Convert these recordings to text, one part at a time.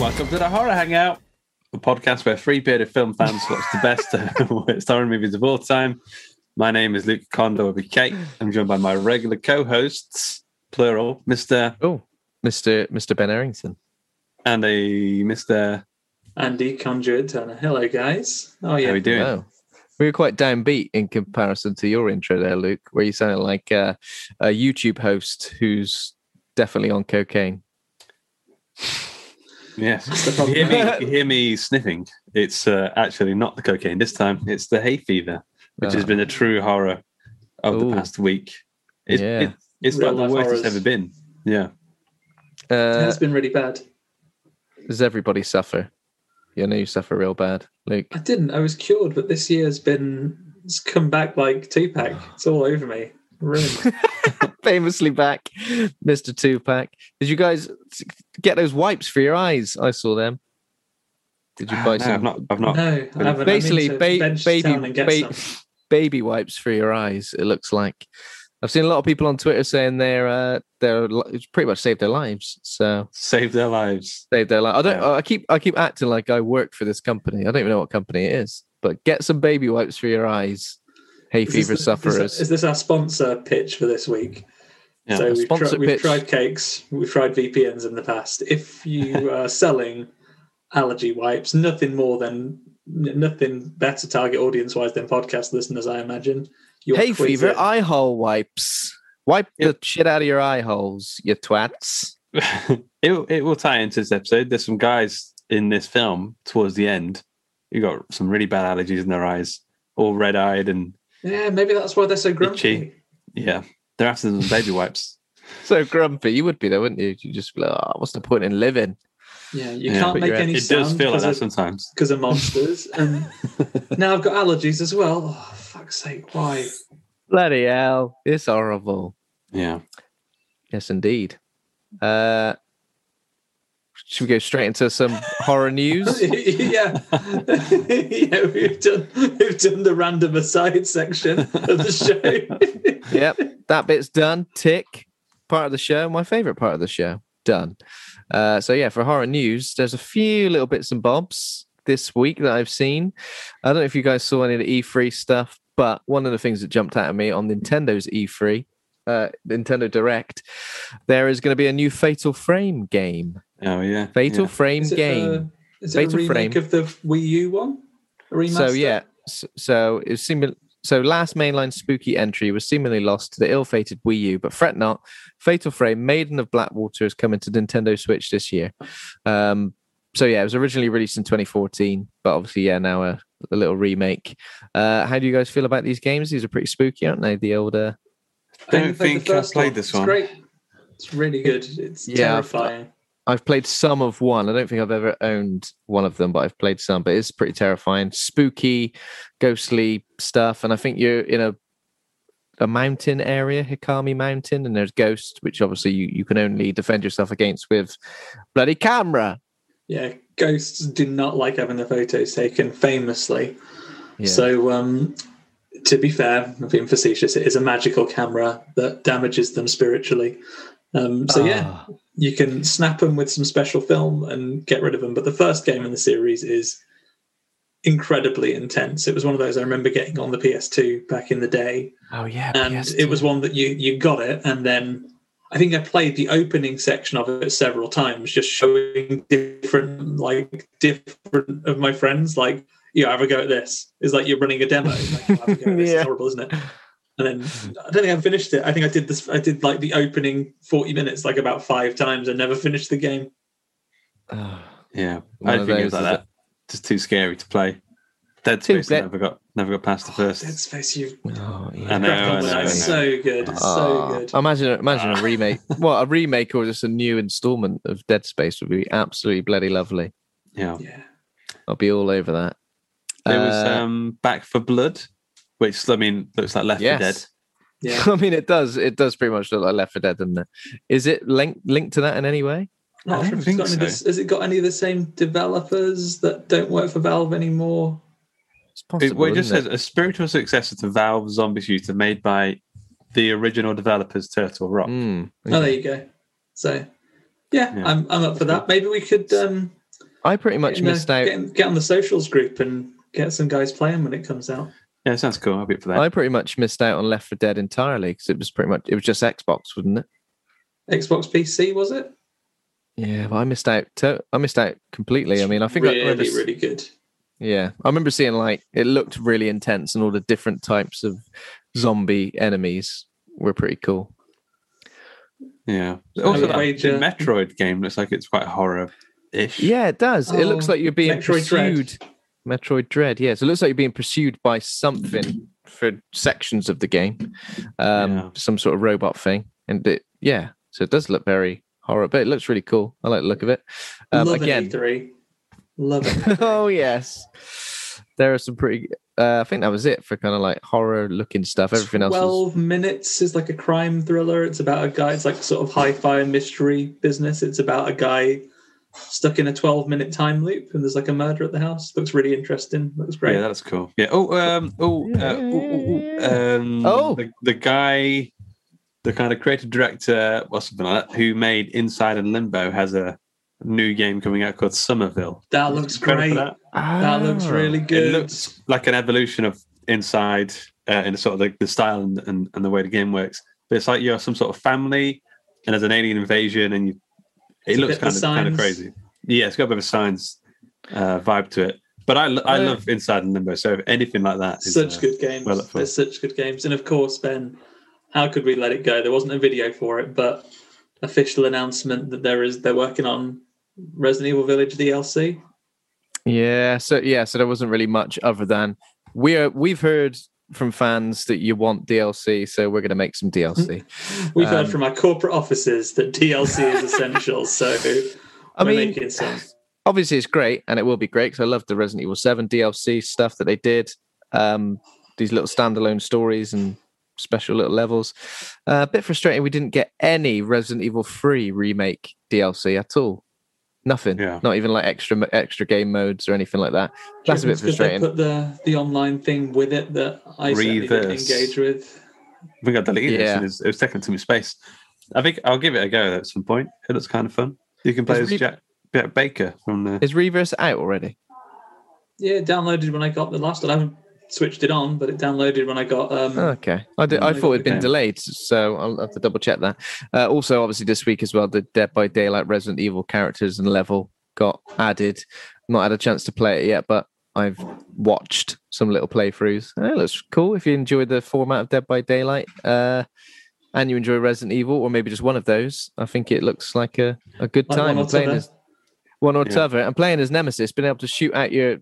Welcome to the Horror Hangout, a podcast where three bearded film fans watch the best worst horror movies of all time. My name is Luke Kondo with Kate. I'm joined by my regular co-hosts, plural, Mr. Oh, Mr. Mr. Ben Errington. and a Mr. Andy Conduit Turner. Hello, guys. Oh yeah. How yeah, are we doing? Wow. We were quite downbeat in comparison to your intro there, Luke, where you sounded like uh, a YouTube host who's definitely on cocaine. Yes. You hear me, you hear me sniffing. It's uh, actually not the cocaine this time. It's the hay fever, which has Ah. been a true horror of Ooh. the past week. It's, Yeah. it, it's Real like the worst horrors. it's ever been. Yeah. it Uh, has been really bad. does everybody suffer? You know you suffer real bad, Luke. I didn't. I was cured, but this year's been it's come back like Tupac. It's all over me. Ruined. Famously back, Mr. Tupac. Did you guys get those wipes for your eyes? I saw them. Did you buy No, some I've not. I've not. no, I haven't. basically I mean ba- baby town and get ba- baby wipes for your eyes. It looks like I've seen a lot of people on Twitter saying they're uh, they're pretty much saved their lives. So Save their lives. saved their life. I don't. Yeah. I keep I keep acting like I work for this company. I don't even know what company it is. But get some baby wipes for your eyes, hay Is fever the- is sufferers. this- Is this our sponsor pitch for this week? Yeah. so we've, sponsor tri- we've tried cakes, we've tried VPNs in the past. If you are selling allergy wipes, nothing more than nothing better target audience wise than podcast listeners, I imagine. You're fever eye hole wipes. Wipe the shit out of your eye holes, you twats. it, it will tie into this episode. There's some guys in this film towards the end who got some really bad allergies in their eyes, all red eyed and Yeah, maybe that's why they're so grumpy. Itchy. yeah, they're after some baby wipes. So grumpy. You would be there, wouldn't you? You just be like, oh, what's the point in living? Yeah, you Yeah, can't make you're- any It does feel like that because sometimes. of, of monsters. and now I've got allergies as well. Oh, fuck's sake, why? Bloody hell. It's horrible. Yeah. Yes, indeed. Uh, should we go straight into some horror news? yeah. yeah, we've done we've done the random aside section of the show. yep, that bit's done. Tick. Part of the show. My favorite part of the show. Done. Uh, so yeah, for horror news, there's a few little bits and bobs this week that I've seen. I don't know if you guys saw any of the E3 stuff, but one of the things that jumped out at me on Nintendo's E3, uh, Nintendo Direct, there is going to be a new Fatal Frame game. Oh yeah. Fatal Yeah. Frame Is it, game. a, is it a Fatal remake Frame. of the Wii U one? A remaster? So yeah, s- so it seemed so last mainline spooky entry was seemingly lost to the ill-fated Wii U, but fret not, Fatal Frame Maiden of Blackwater is coming to Nintendo Switch this year. Um, so yeah, it was originally released in 2014, but obviously yeah, now a, a little remake. Uh, how do you guys feel about these games? These are pretty spooky, aren't they? The older. I don't think I've first played one. this It's one. great. It's really good. It's Yeah, I've- terrifying. I've played some of one. I don't think I've ever owned one of them, but I've played some. But it's pretty terrifying, spooky, ghostly stuff. And I think you're in a a mountain area, Hikami Mountain, and there's ghosts, which obviously you, you can only defend yourself against with bloody camera. Yeah, ghosts do not like having their photos taken, famously. Yeah. So, um, to be fair, I'm being facetious, it is a magical camera that damages them spiritually. Um, so yeah, Ah. you can snap them with some special film and get rid of them. But the first game in the series is incredibly intense. It was one of those I remember getting on the PS2 back in the day, Oh yeah, and PS2. it was one that you you got it, and then I think I played the opening section of it several times, just showing different like different of my friends like. Yeah, have a go at this. It's like you're running a demo. Like, "Oh, have a go at this. Yeah. It's horrible, isn't it? And then I don't think I finished it. I think I did this. I did like the opening forty minutes like about five times and never finished the game. Ah. Yeah, One I of think it was like is that. Just too scary to play. Dead Space bla- never got never got past the first. Dead Space, you Oh, yeah. I know, I know. I know. It's so good. It's so Ah, good. Imagine, imagine a remake. What a remake or just a new installment of Dead Space would be absolutely bloody lovely. Yeah, Yeah. I'll be all over that. there was Uh, um, Back for Blood, which I mean looks like Left 4 Yes. Dead. Yeah. I mean, it does. It does pretty much look like Left 4 Dead, doesn't it? Is it linked linked to that in any way? Not I sure don't if it's think so. the, has it got any of the same developers that don't work for Valve anymore? It's It, possible. well, it just isn't says a spiritual successor to Valve Zombie Shooter made by the original developers Turtle Rock. Mm, Oh, there you go. So, yeah, Yeah. I'm I'm up for that. Maybe we could um, I pretty much you know, missed out. get, get on the socials group and get some guys playing when it comes out. Yeah, sounds cool. I'll be up for that. I pretty much missed out on Left 4 Dead entirely because it was pretty much it was just Xbox, wasn't it? Xbox PC was it? Yeah, but I missed out. To- I missed out completely. I mean, I think I really, remember, really good. yeah, I remember seeing like it looked really intense and all the different types of zombie enemies were pretty cool. yeah. I Also, would that wager- uh, Metroid game looks like it's quite horror ish. Yeah, it does. it looks Oh, like you're being Metroid Dread. Pursued. Metroid Dread. Yeah, so it looks like you're being pursued by something for sections of the game, um, Yeah. some sort of robot thing, and it, yeah, so it does look very horror, but it looks really cool. I like the look of it. Um, Love again, an E3. Love it. oh yes, there are some pretty. Uh, I think that was it for kind of like horror looking stuff. Everything else was Twelve minutes is like a crime thriller. It's about a guy. It's like sort of hi-fi mystery business. It's about a guy stuck in a twelve-minute time loop, and there's like a murder at the house. Looks really interesting. Looks great. Yeah, that's cool. Yeah. Oh, um, oh, uh, ooh, ooh, ooh, um, Oh. the, the guy, the kind of creative director or something like that, who made Inside and Limbo, has a new game coming out called Somerville. that looks great. that. That looks Ah. really It good. looks like an evolution of Inside uh, in sort of like the style and, and, and the way the game works. But it's like you're some sort of family, and there's an alien invasion, and you. It looks kind of kind of crazy. Yeah, it's got a bit of a science uh, vibe to it. But I, I Yeah. love Inside and Limbo, so anything like that. is, such uh, good games. well up for. There's such good games, and of course, Ben, how could we let it go? There wasn't a video for it, but official announcement that there is they're working on Resident Evil Village DLC. Yeah, so yeah, so there wasn't really much other than we're we've heard from fans that you want DLC, so we're going to make some DLC. We've heard Um, from our corporate offices that DLC is essential, so I mean, obviously it's great and it will be great because I love the Resident Evil 7 DLC stuff that they did. Um, these little standalone stories and special little levels. Uh, a bit frustrating we didn't get any Resident Evil 3 remake DLC at all. Nothing. Yeah. Not even like extra extra game modes or anything like that. That's a bit It's 'cause They frustrating. put the the online thing with it that I certainly didn't engage with. I think I deleted it. Yeah. It was, it was taking too much space. I think I'll give it a go at some point. It looks kind of fun. You can play Is as Re- Jack, Jack Baker from the. Is Reverse out already? Yeah, downloaded when I got the last one. I haven't switched it on, but it downloaded when I got um, Okay, I, did, I thought it'd been okay. delayed, so I'll have to double check that. Uh, also, obviously, this week as well, the Dead by Daylight Resident Evil characters and level got added. Not had a chance to play it yet, but I've watched some little playthroughs. It looks cool if you enjoy the format of Dead by Daylight uh, and you enjoy Resident Evil, or maybe just one of those. I think it looks like a, a good Like time one or playing t'other. as one or Yeah. t'other. And playing as Nemesis, being able to shoot at your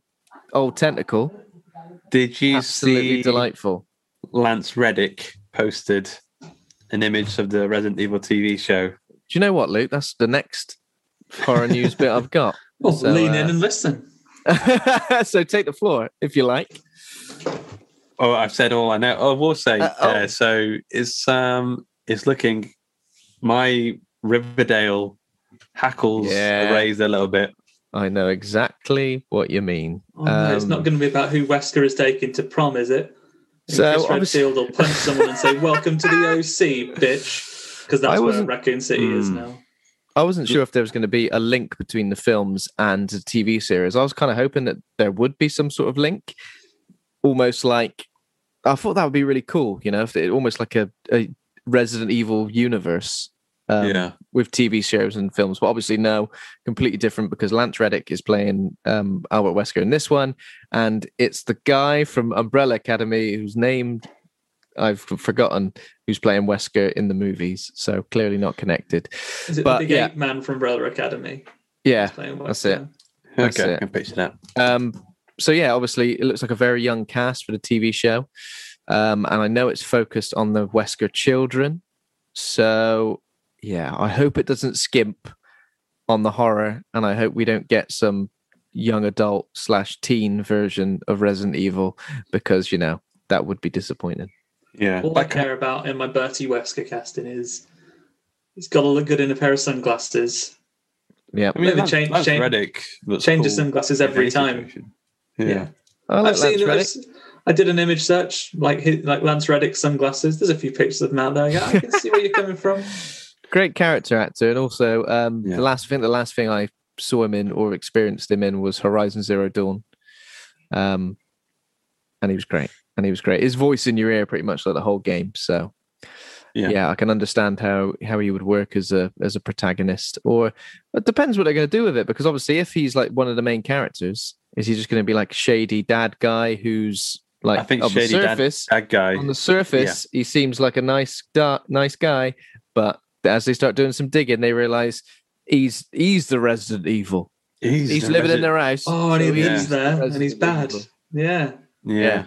old tentacle, Did you absolutely see delightful. Lance Reddick posted an image of the Resident Evil TV show? Do you know what, Luke? That's the next horror news bit I've got. well, So, lean uh, in and listen. so take the floor if you like. Oh, I've said all I know. Oh, I will say. Uh, oh. uh, so it's um, it's looking. My Riverdale hackles Yeah. raised a little bit. I know exactly what you mean. Oh, no, it's Um, not going to be about who Wesker is taking to prom, is it? So, Chris obviously- Redfield will punch someone and say, "Welcome to the OC, bitch." because that's where Raccoon City is Mm. now. I wasn't sure if there was going to be a link between the films and the TV series. I was kind of hoping that there would be some sort of link, almost like I thought that would be really cool. You know, if it almost like a, a Resident Evil universe. Um, yeah. with TV shows and films, but obviously no, completely different because Lance Reddick is playing um, Albert Wesker in this one, and it's the guy from Umbrella Academy whose name I've forgotten, who's playing Wesker in the movies. So clearly not connected. Is it But, the big yeah. ape man from Umbrella Academy? Yeah, that's it. That's okay, it. I can picture that. Um, so yeah, obviously it looks like a very young cast for the TV show, um, and I know it's focused on the Wesker children. So yeah, I hope it doesn't skimp on the horror, and I hope we don't get some young adult slash teen version of Resident Evil because you know that would be disappointing. Yeah. All I care about in my Bertie Wesker casting is he's got to look good in a pair of sunglasses. Yeah, I mean, Maybe Lance, change- Lance change- Reddick looks change his cool sunglasses in every any time. situation. Yeah. Yeah. I like I've seen Lance him. Reddick. I did an image search, like his, like Lance Reddick sunglasses. There's a few pictures of him out there. Yeah, I can see where you're coming from. great character actor, and also um, Yeah. the last I think the last thing I saw him in or experienced him in was Horizon Zero Dawn, um, and he was great. And he was great. His voice in your ear pretty much like the whole game. So Yeah. yeah, I can understand how how he would work as a as a protagonist. Or it depends what they're going to do with it, because obviously if he's like one of the main characters, is he just going to be like shady dad guy who's like I think on the Shady Dad, surface that guy. on the surface, he seems like a nice, da- nice guy, but as they start doing some digging, they realize he's he's the Resident Evil. He's, the living in their house. Oh, and so he yeah. lives there, and he's bad. Evil. Yeah, Yeah.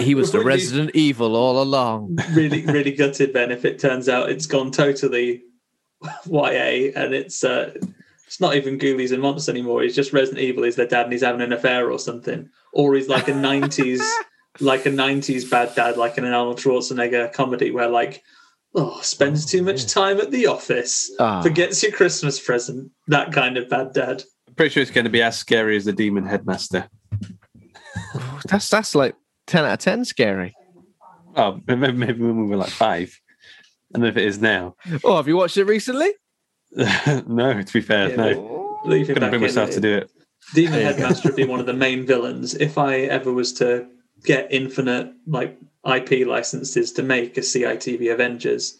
He was the Before you- Resident Evil all along. really, really gutted. Then, if it turns out it's gone totally YA, and it's uh, it's not even Ghoulies and Monsters anymore. He's just Resident Evil. Is their dad, and he's having an affair or something, or he's like a '90s, like a '90s bad dad, like in an Arnold Schwarzenegger comedy, where like. Oh, spends too much time at the office, Ah. forgets your Christmas present. That kind of bad dad. I'm pretty sure it's going to be as scary as the Demon Headmaster. That's that's like ten out of ten scary. Oh, maybe, maybe when we were like five. And if it is now. Oh, have you watched it recently? no, to be fair, Yeah, no. Leave him Couldn't back bring in. myself to do it. Demon There you go. Headmaster would be one of the main villains. If I ever was to get infinite like IP licenses to make a CITV Avengers,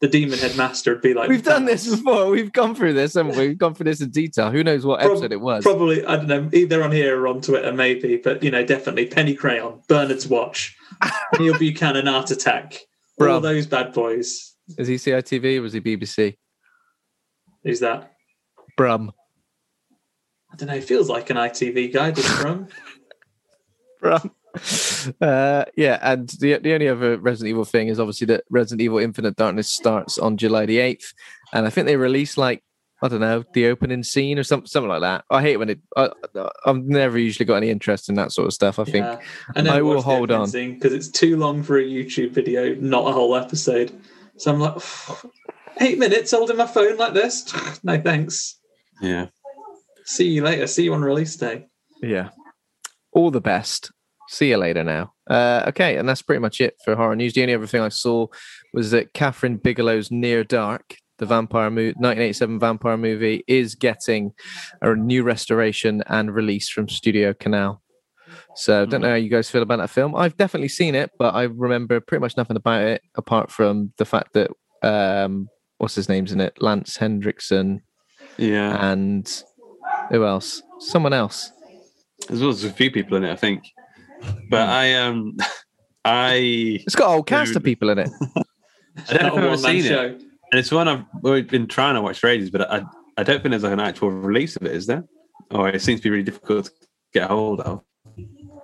the Demon Headmaster would be like We've done this before. We've gone through this, haven't we? We've gone through this in detail. Who knows what Prob- episode it was? Probably I don't know, either on here or on Twitter, maybe, but you know, definitely Penny Crayon, Bernard's Watch, Neil Buchanan Art Attack, all those bad boys. Is he CITV or was he BBC? Who's that? Brum. I don't know. He feels like an ITV guy, doesn't Brum? Brum. Uh, yeah, and the the only other Resident Evil thing is obviously that Resident Evil Infinite Darkness starts on July the eighth, and I think they release like I don't know the opening scene or something something like that. I hate when it. I, I've never usually got any interest in that sort of stuff. I think Yeah. I, I will hold on. because it's too long for a YouTube video, not a whole episode. So I'm like, eight minutes holding my phone like this. no thanks. Yeah. See you later. See you on release day. Yeah. All the best. See you later now. Uh, okay, and that's pretty much it for horror news. The only other thing I saw was that Kathryn Bigelow's Near Dark, the vampire movie, 1987 vampire movie, is getting a new restoration and release from Studio Canal. So, I don't know how you guys feel about that film. I've definitely seen it, but I remember pretty much nothing about it apart from the fact that um, what's his name's in it? Lance Henriksen Yeah. and who else? Someone else. There's a few people in it, I think. But I um I It's got a whole cast of people in it. I don't know if Not a I've ever one-man seen it. And it's one I've always been trying to watch for ages, but I I don't think there's like an actual release of it, is there? Or it seems to be really difficult to get a hold of.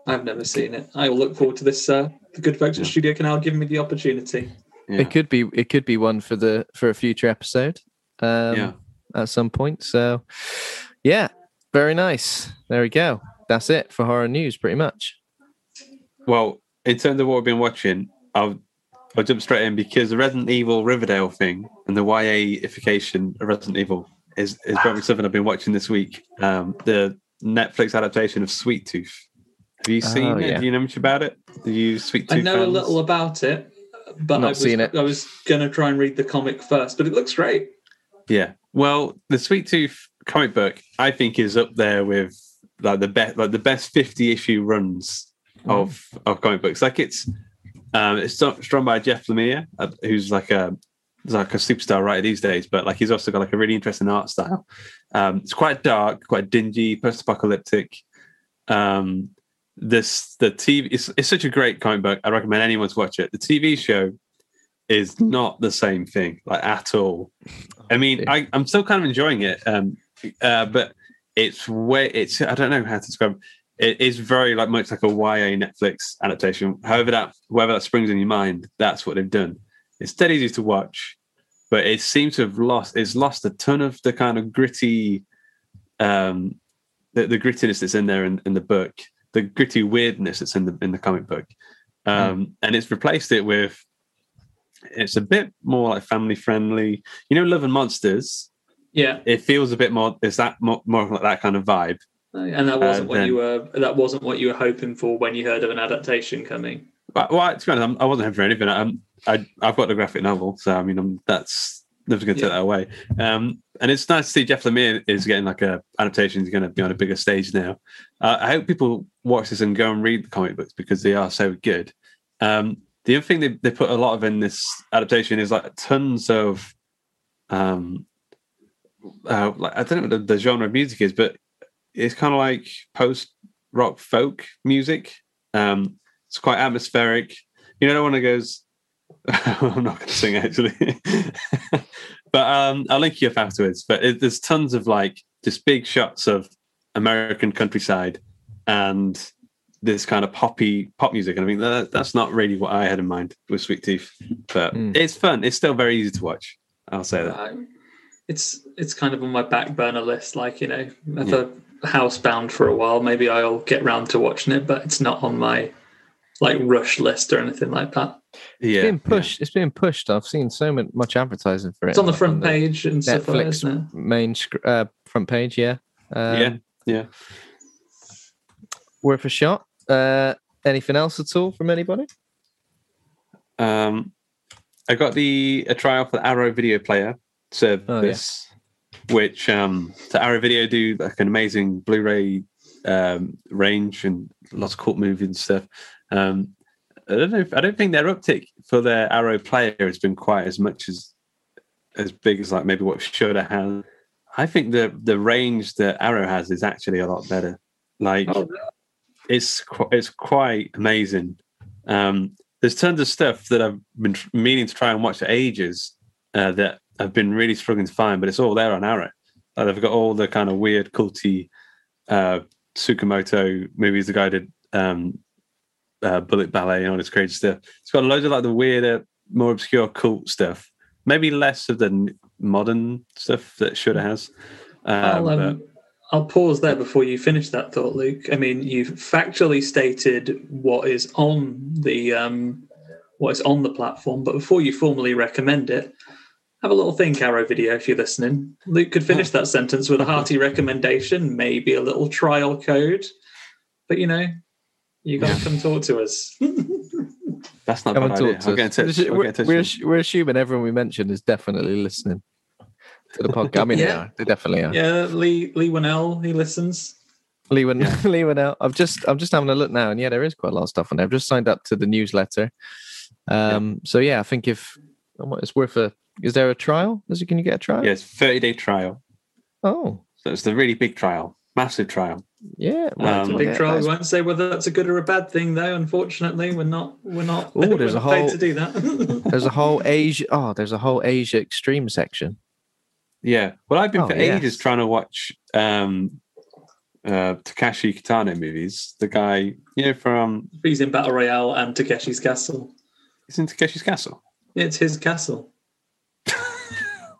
I've never seen it. I will look forward to this. Uh, the good folks at Studio Canal giving me the opportunity. Yeah. It could be it could be one for the for a future episode. Um yeah. at some point. So yeah, very nice. There we go. That's it for horror news, pretty much. Well, in terms of what we've been watching, I'll I'll jump straight in because the Resident Evil Riverdale thing and the YA-ification of Resident Evil is is probably something I've been watching this week. Um, the Netflix adaptation of Sweet Tooth. Have you seen Oh, it? yeah. Do you know much about it? Do you Sweet Tooth? I know a little about it, but Not I was, seen it. I was gonna try and read the comic first, but it looks great. Yeah. Well, the Sweet Tooth comic book, I think, is up there with like the best, like the best fifty issue runs of of comic books. Like it's, um, it's drawn by Jeff Lemire, uh, who's like a like a superstar writer these days. But like he's also got like a really interesting art style. Um, it's quite dark, quite dingy, post-apocalyptic. Um, this the TV. It's, it's such a great comic book. I recommend anyone to watch it. The TV show is not the same thing, like at all. I mean, I, I'm still kind of enjoying it, um, uh, but it's way it's I don't know how to describe. It is very like much like a YA Netflix adaptation. However, that whatever that springs in your mind, that's what they've done. It's dead easy to watch, but it seems to have lost. It's lost a ton of the kind of gritty, um, the, the grittiness that's in there in, in the book, the gritty weirdness that's in the in the comic book, um, and it's replaced it with. It's a bit more like family friendly. You know, Love and Monsters. Yeah, It feels a bit more. Is that more, more like that kind of vibe? And that wasn't Uh, what then- you were. That wasn't what you were hoping for when you heard of an adaptation coming. But, well, to be honest, I wasn't hoping for anything. I'm, I, I've got the graphic novel, so I mean, I'm, that's never going to take that away. Um, and it's nice to see Jeff Lemire is getting like a adaptation. He's going to be on a bigger stage now. Uh, I hope people watch this and go and read the comic books because they are so good. Um, the other thing they, they put a lot of in this adaptation is like tons of, um, uh, like I don't know what the, the genre of music is, but it's kind of like post rock folk music. Um, it's quite atmospheric. You know, no one that goes. I'm not going to sing actually, but um, I'll link you up afterwards. But it, there's tons of like just big shots of American countryside and this kind of poppy pop music. And I mean, that, that's not really what I had in mind with Sweet Tooth, but Mm. it's fun. It's still very easy to watch. I'll say that. Uh, it's it's kind of on my back burner list. Like you know, if a housebound for a while, maybe I'll get round to watching it, but it's not on my like rush list or anything like that. Yeah, It's being pushed. It's being pushed. I've seen so much advertising for it. It's on the like, front page and stuff like that, Netflix main sc- uh, front page. Yeah. Um, yeah, yeah. Worth a shot. Uh, anything else at all from anybody? Um, I got the a trial for the Arrow Video Player service, which um, so Arrow Video do like an amazing Blu-ray um, range and lots of cool movies and stuff. Um, I don't know. If, I don't think their uptick for their Arrow player has been quite as much as as big as like maybe what have had. I think the the range that Arrow has is actually a lot better. Like Oh, it's qu- it's quite amazing. Um, there's tons of stuff that I've been tr- meaning to try and watch for ages uh, that I've been really struggling to find, but it's all there on Arrow. Like they've got all the kind of weird, culty uh, Tsukamoto movies. The guy did um, uh, Bullet Ballet and all this crazy stuff. It's got loads of like the weirder, more obscure cult stuff. Maybe less of the modern stuff that Shudder has. Um, I'll, but- um, I'll pause there before you finish that thought, Luke. I mean, you've factually stated what is on the um, what is on the platform, but before you formally recommend it, have a little think, Arrow Video, if you're listening. Luke could finish that sentence with a hearty recommendation, maybe a little trial code, but you know, you got to come talk to us. that's not a Come bad idea. talk to I'll get in touch. We're, get in touch we're, we're assuming everyone we mentioned is definitely listening to the podcast. I mean, they Yeah. are. They definitely are. yeah, Lee Lee Winnell, he listens. Lee went, Lee went out. I've just, I'm just having a look now, and yeah, there is quite a lot of stuff on there. I've just signed up to the newsletter. Um, so yeah, I think if it's worth a, is there a trial? Is it? Can you get a trial? Yes, 30 day trial. Oh, So it's the really big trial, massive trial. yeah. Um, well, Big trial. that's- We won't say whether that's a good or a bad thing, though. Unfortunately, we're not. We're not. Ooh, we're there's a whole- to do that. There's a whole Asia. Oh, there's a whole Asia extreme section. Yeah. Well, I've been Oh, for yes. ages trying to watch um, uh, Takeshi Kitano movies. The guy, you know, from He's in Battle Royale and Takeshi's Castle. he's in Takeshi's Castle. It's his castle.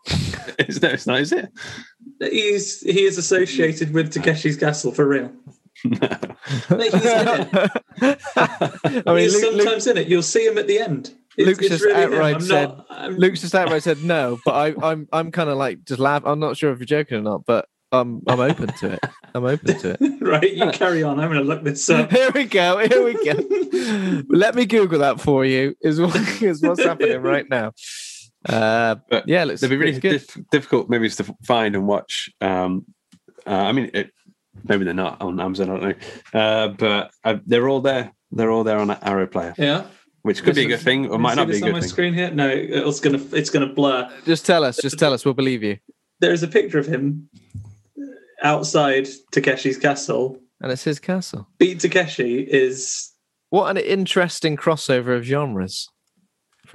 It's, no, it's not, is it? He's he is associated with Takeshi's Castle for real. He's in it. I mean, He's Luke, Luke, sometimes in it. You'll see him at the end. It's, Luke's it's just really him. outright said- not, Luke's just outright said no, but I, I'm I'm kind of like just laugh. I'm not sure if you're joking or not, but I'm I'm open to it. I'm open to it. right, you carry on. I'm going to look this up. Here we go. Here we go. Let me Google that for you. Is, what, is what's happening right now. Uh, But yeah, looks They'd be really looks good. dif- difficult movies to find and watch. Um, uh, I mean, it, maybe they're not on Amazon. I don't know, uh, but uh, they're all there. They're all there on Arrow Player, Yeah. which could be a good thing or might not be a this on good my thing. screen here. No, it's gonna it's gonna blur. Just tell us. Just tell us. We'll believe you. There's a picture of him outside Takeshi's castle. And it's his castle. Beat Takeshi is What an interesting crossover of genres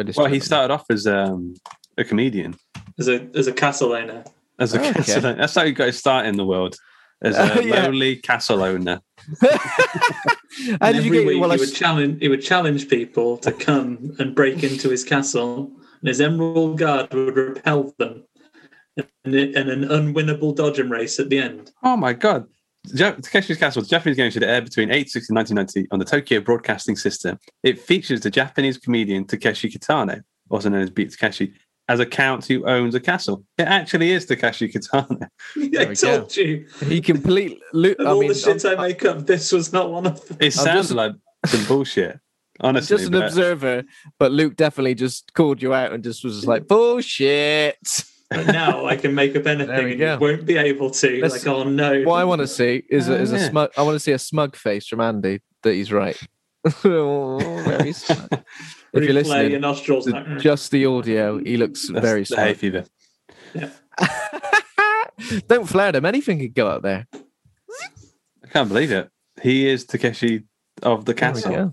for this. Well, he started off as um, a comedian, as a as a castle owner. as a Oh, okay. castle. That's how you got to start in the world as a Uh, yeah. lowly castle owner. How did you every get? week Well, I he would challenge he would challenge people to come and break into his castle, and his emerald guard would repel them, and, it- and an unwinnable dodgem race at the end. Oh my god! Ja- Takeshi's Castle, the Japanese game should air between 860 and 1990 on the Tokyo Broadcasting System. It features the Japanese comedian Takeshi Kitano, also known as Beat Takeshi, as a count who owns a castle. It actually is Takeshi Kitano. I we told you. he completely. Lo- Of I all mean, the shit I I'm- make up, this was not one of them. It sounds just- like some bullshit, honestly. just an but- observer, but Luke definitely just called you out and just was like bullshit. But now I can make up anything and go. you won't be able to. Let's- like, oh no. What I want to see is a, is a ah. smug. I want to see a smug face from Andy that he's right. Oh, very smug. If you're Replay your listening, nostrils. the- like, just the audio, he looks That's very the hay smug. fever. Don't flare them. Anything could go up there. I can't believe it. He is Takeshi of the castle.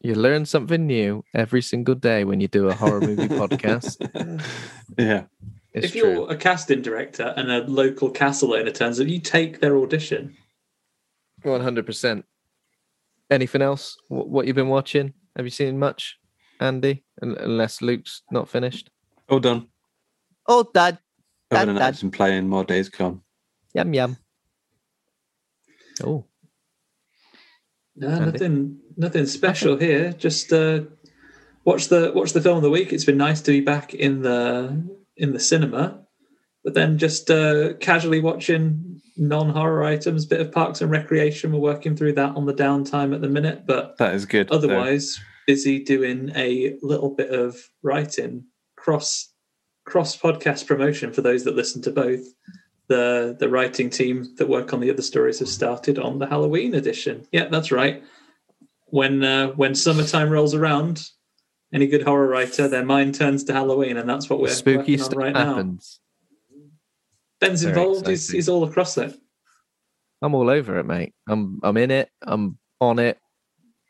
You learn something new every single day when you do a horror movie podcast. Yeah. It's if you're a casting director and a local castle owner turns up, you take their audition. One hundred percent. Anything else? What, what you've been watching? Have you seen much, Andy? Unless Luke's not finished. All done. Oh, Dad. Other Dad, than that, Dad. I've playing more Days Gone. Yum yum. Oh, No, Andy? nothing, nothing special here. Just uh, watch the watch the film of the week. It's been nice to be back in the in the cinema, but then just uh, casually watching non horror items. Bit of Parks and Recreation. We're working through that on the downtime at the minute, but That is good. otherwise busy doing a little bit of writing cross cross podcast promotion for those that listen to both the the writing team that work on the other stories have started on the halloween edition yeah that's right when uh, when summertime rolls around any good horror writer their mind turns to halloween and that's what we're spooky stuff right now happens. ben's Very involved he's, he's all across it I'm all over it, mate. I'm I'm in it. I'm on it.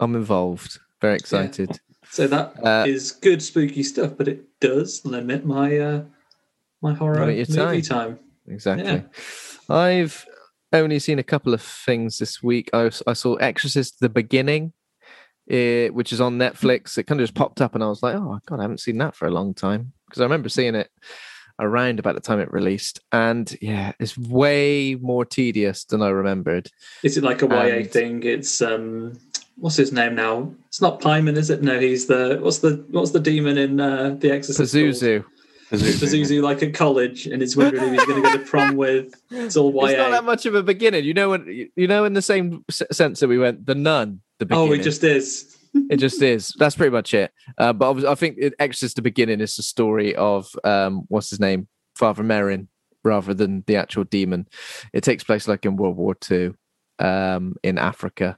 I'm involved. Very excited. so that is Uh, good spooky stuff but it does limit my uh my horror movie time. time. Exactly. Yeah. I've only seen a couple of things this week. I saw Exorcist: The Beginning, eh, which is on Netflix. It kind of just popped up, and I was like, "Oh God, I haven't seen that for a long time." Because I remember seeing it around about the time it released, and yeah, it's way more tedious than I remembered. Is it like a YA And- thing? It's um, what's his name now? It's not Pyman, is it? No, he's the what's the what's the demon in uh, the Exorcist? called? Pazuzu. Pazuzu, like at college, and he's wondering who he's going to go to prom with. It's all It's not that much of a beginning, you know. When you know, in the same s- sense that we went, the nun. The beginning. Oh, it just is. it just is. That's pretty much it. Uh, but I think it, Exorcist: The Beginning is the story of um, what's his name, Father Merrin, rather than the actual demon. It takes place like in World War Two, um, in Africa.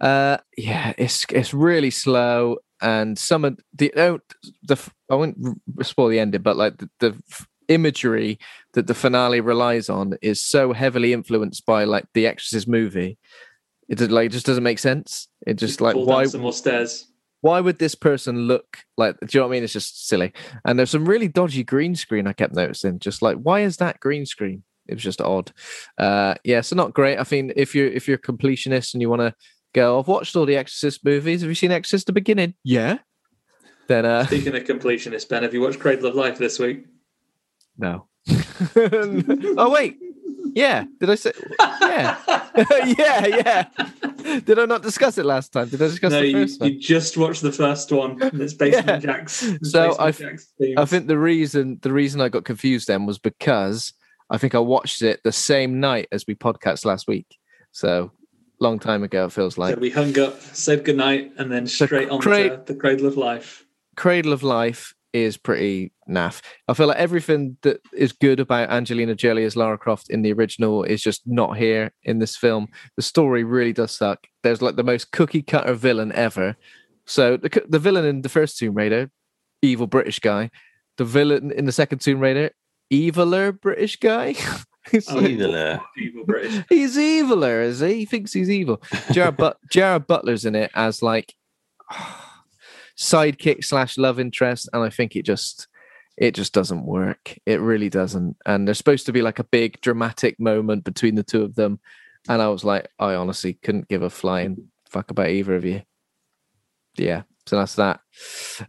Uh, yeah, it's it's really slow, and some of the oh, the I won't spoil the ending, but like the, the imagery that the finale relies on is so heavily influenced by like the Exorcist movie. It just, like it just doesn't make sense. It just like why some more stairs. why would this person look like do you know what I mean? It's just silly. And there's some really dodgy green screen I kept noticing. Just like, why is that green screen? It was just odd. Uh yeah, so not great. I think if you're if you're a completionist and you want to go, I've watched all the Exorcist movies. Have you seen Exorcist the beginning? Yeah. Then uh Speaking of completionist, Ben, have you watched Cradle of Life this week? no. oh wait. Yeah. Did I say yeah. yeah, yeah. Did I not discuss it last time? Did I discuss no, the you, first one? you just watched the first one. And it's based Yeah. on Jack's. So I- Jack's. I think the reason the reason I got confused then was because I think I watched it the same night as we podcast last week. So long time ago, it feels like. so we hung up, said goodnight, and then So straight on to the cradle of life. Cradle of Life is pretty naff. I feel like everything that is good about Angelina Jolie as Lara Croft in the original is just not here in this film. The story really does suck. There's like the most cookie cutter villain ever. So the the villain in the first Tomb Raider, evil British guy. The villain in the second Tomb Raider, eviler British guy. he's Oh, like- Evil, uh, Evil British. he's eviler, is he? He thinks he's evil. Jared, but- Gerard Butler's in it as like sidekick slash love interest, and I think it just it just doesn't work. It really doesn't. And there's supposed to be like a big dramatic moment between the two of them, and I was like, I honestly couldn't give a flying fuck about either of you. Yeah. So that's that.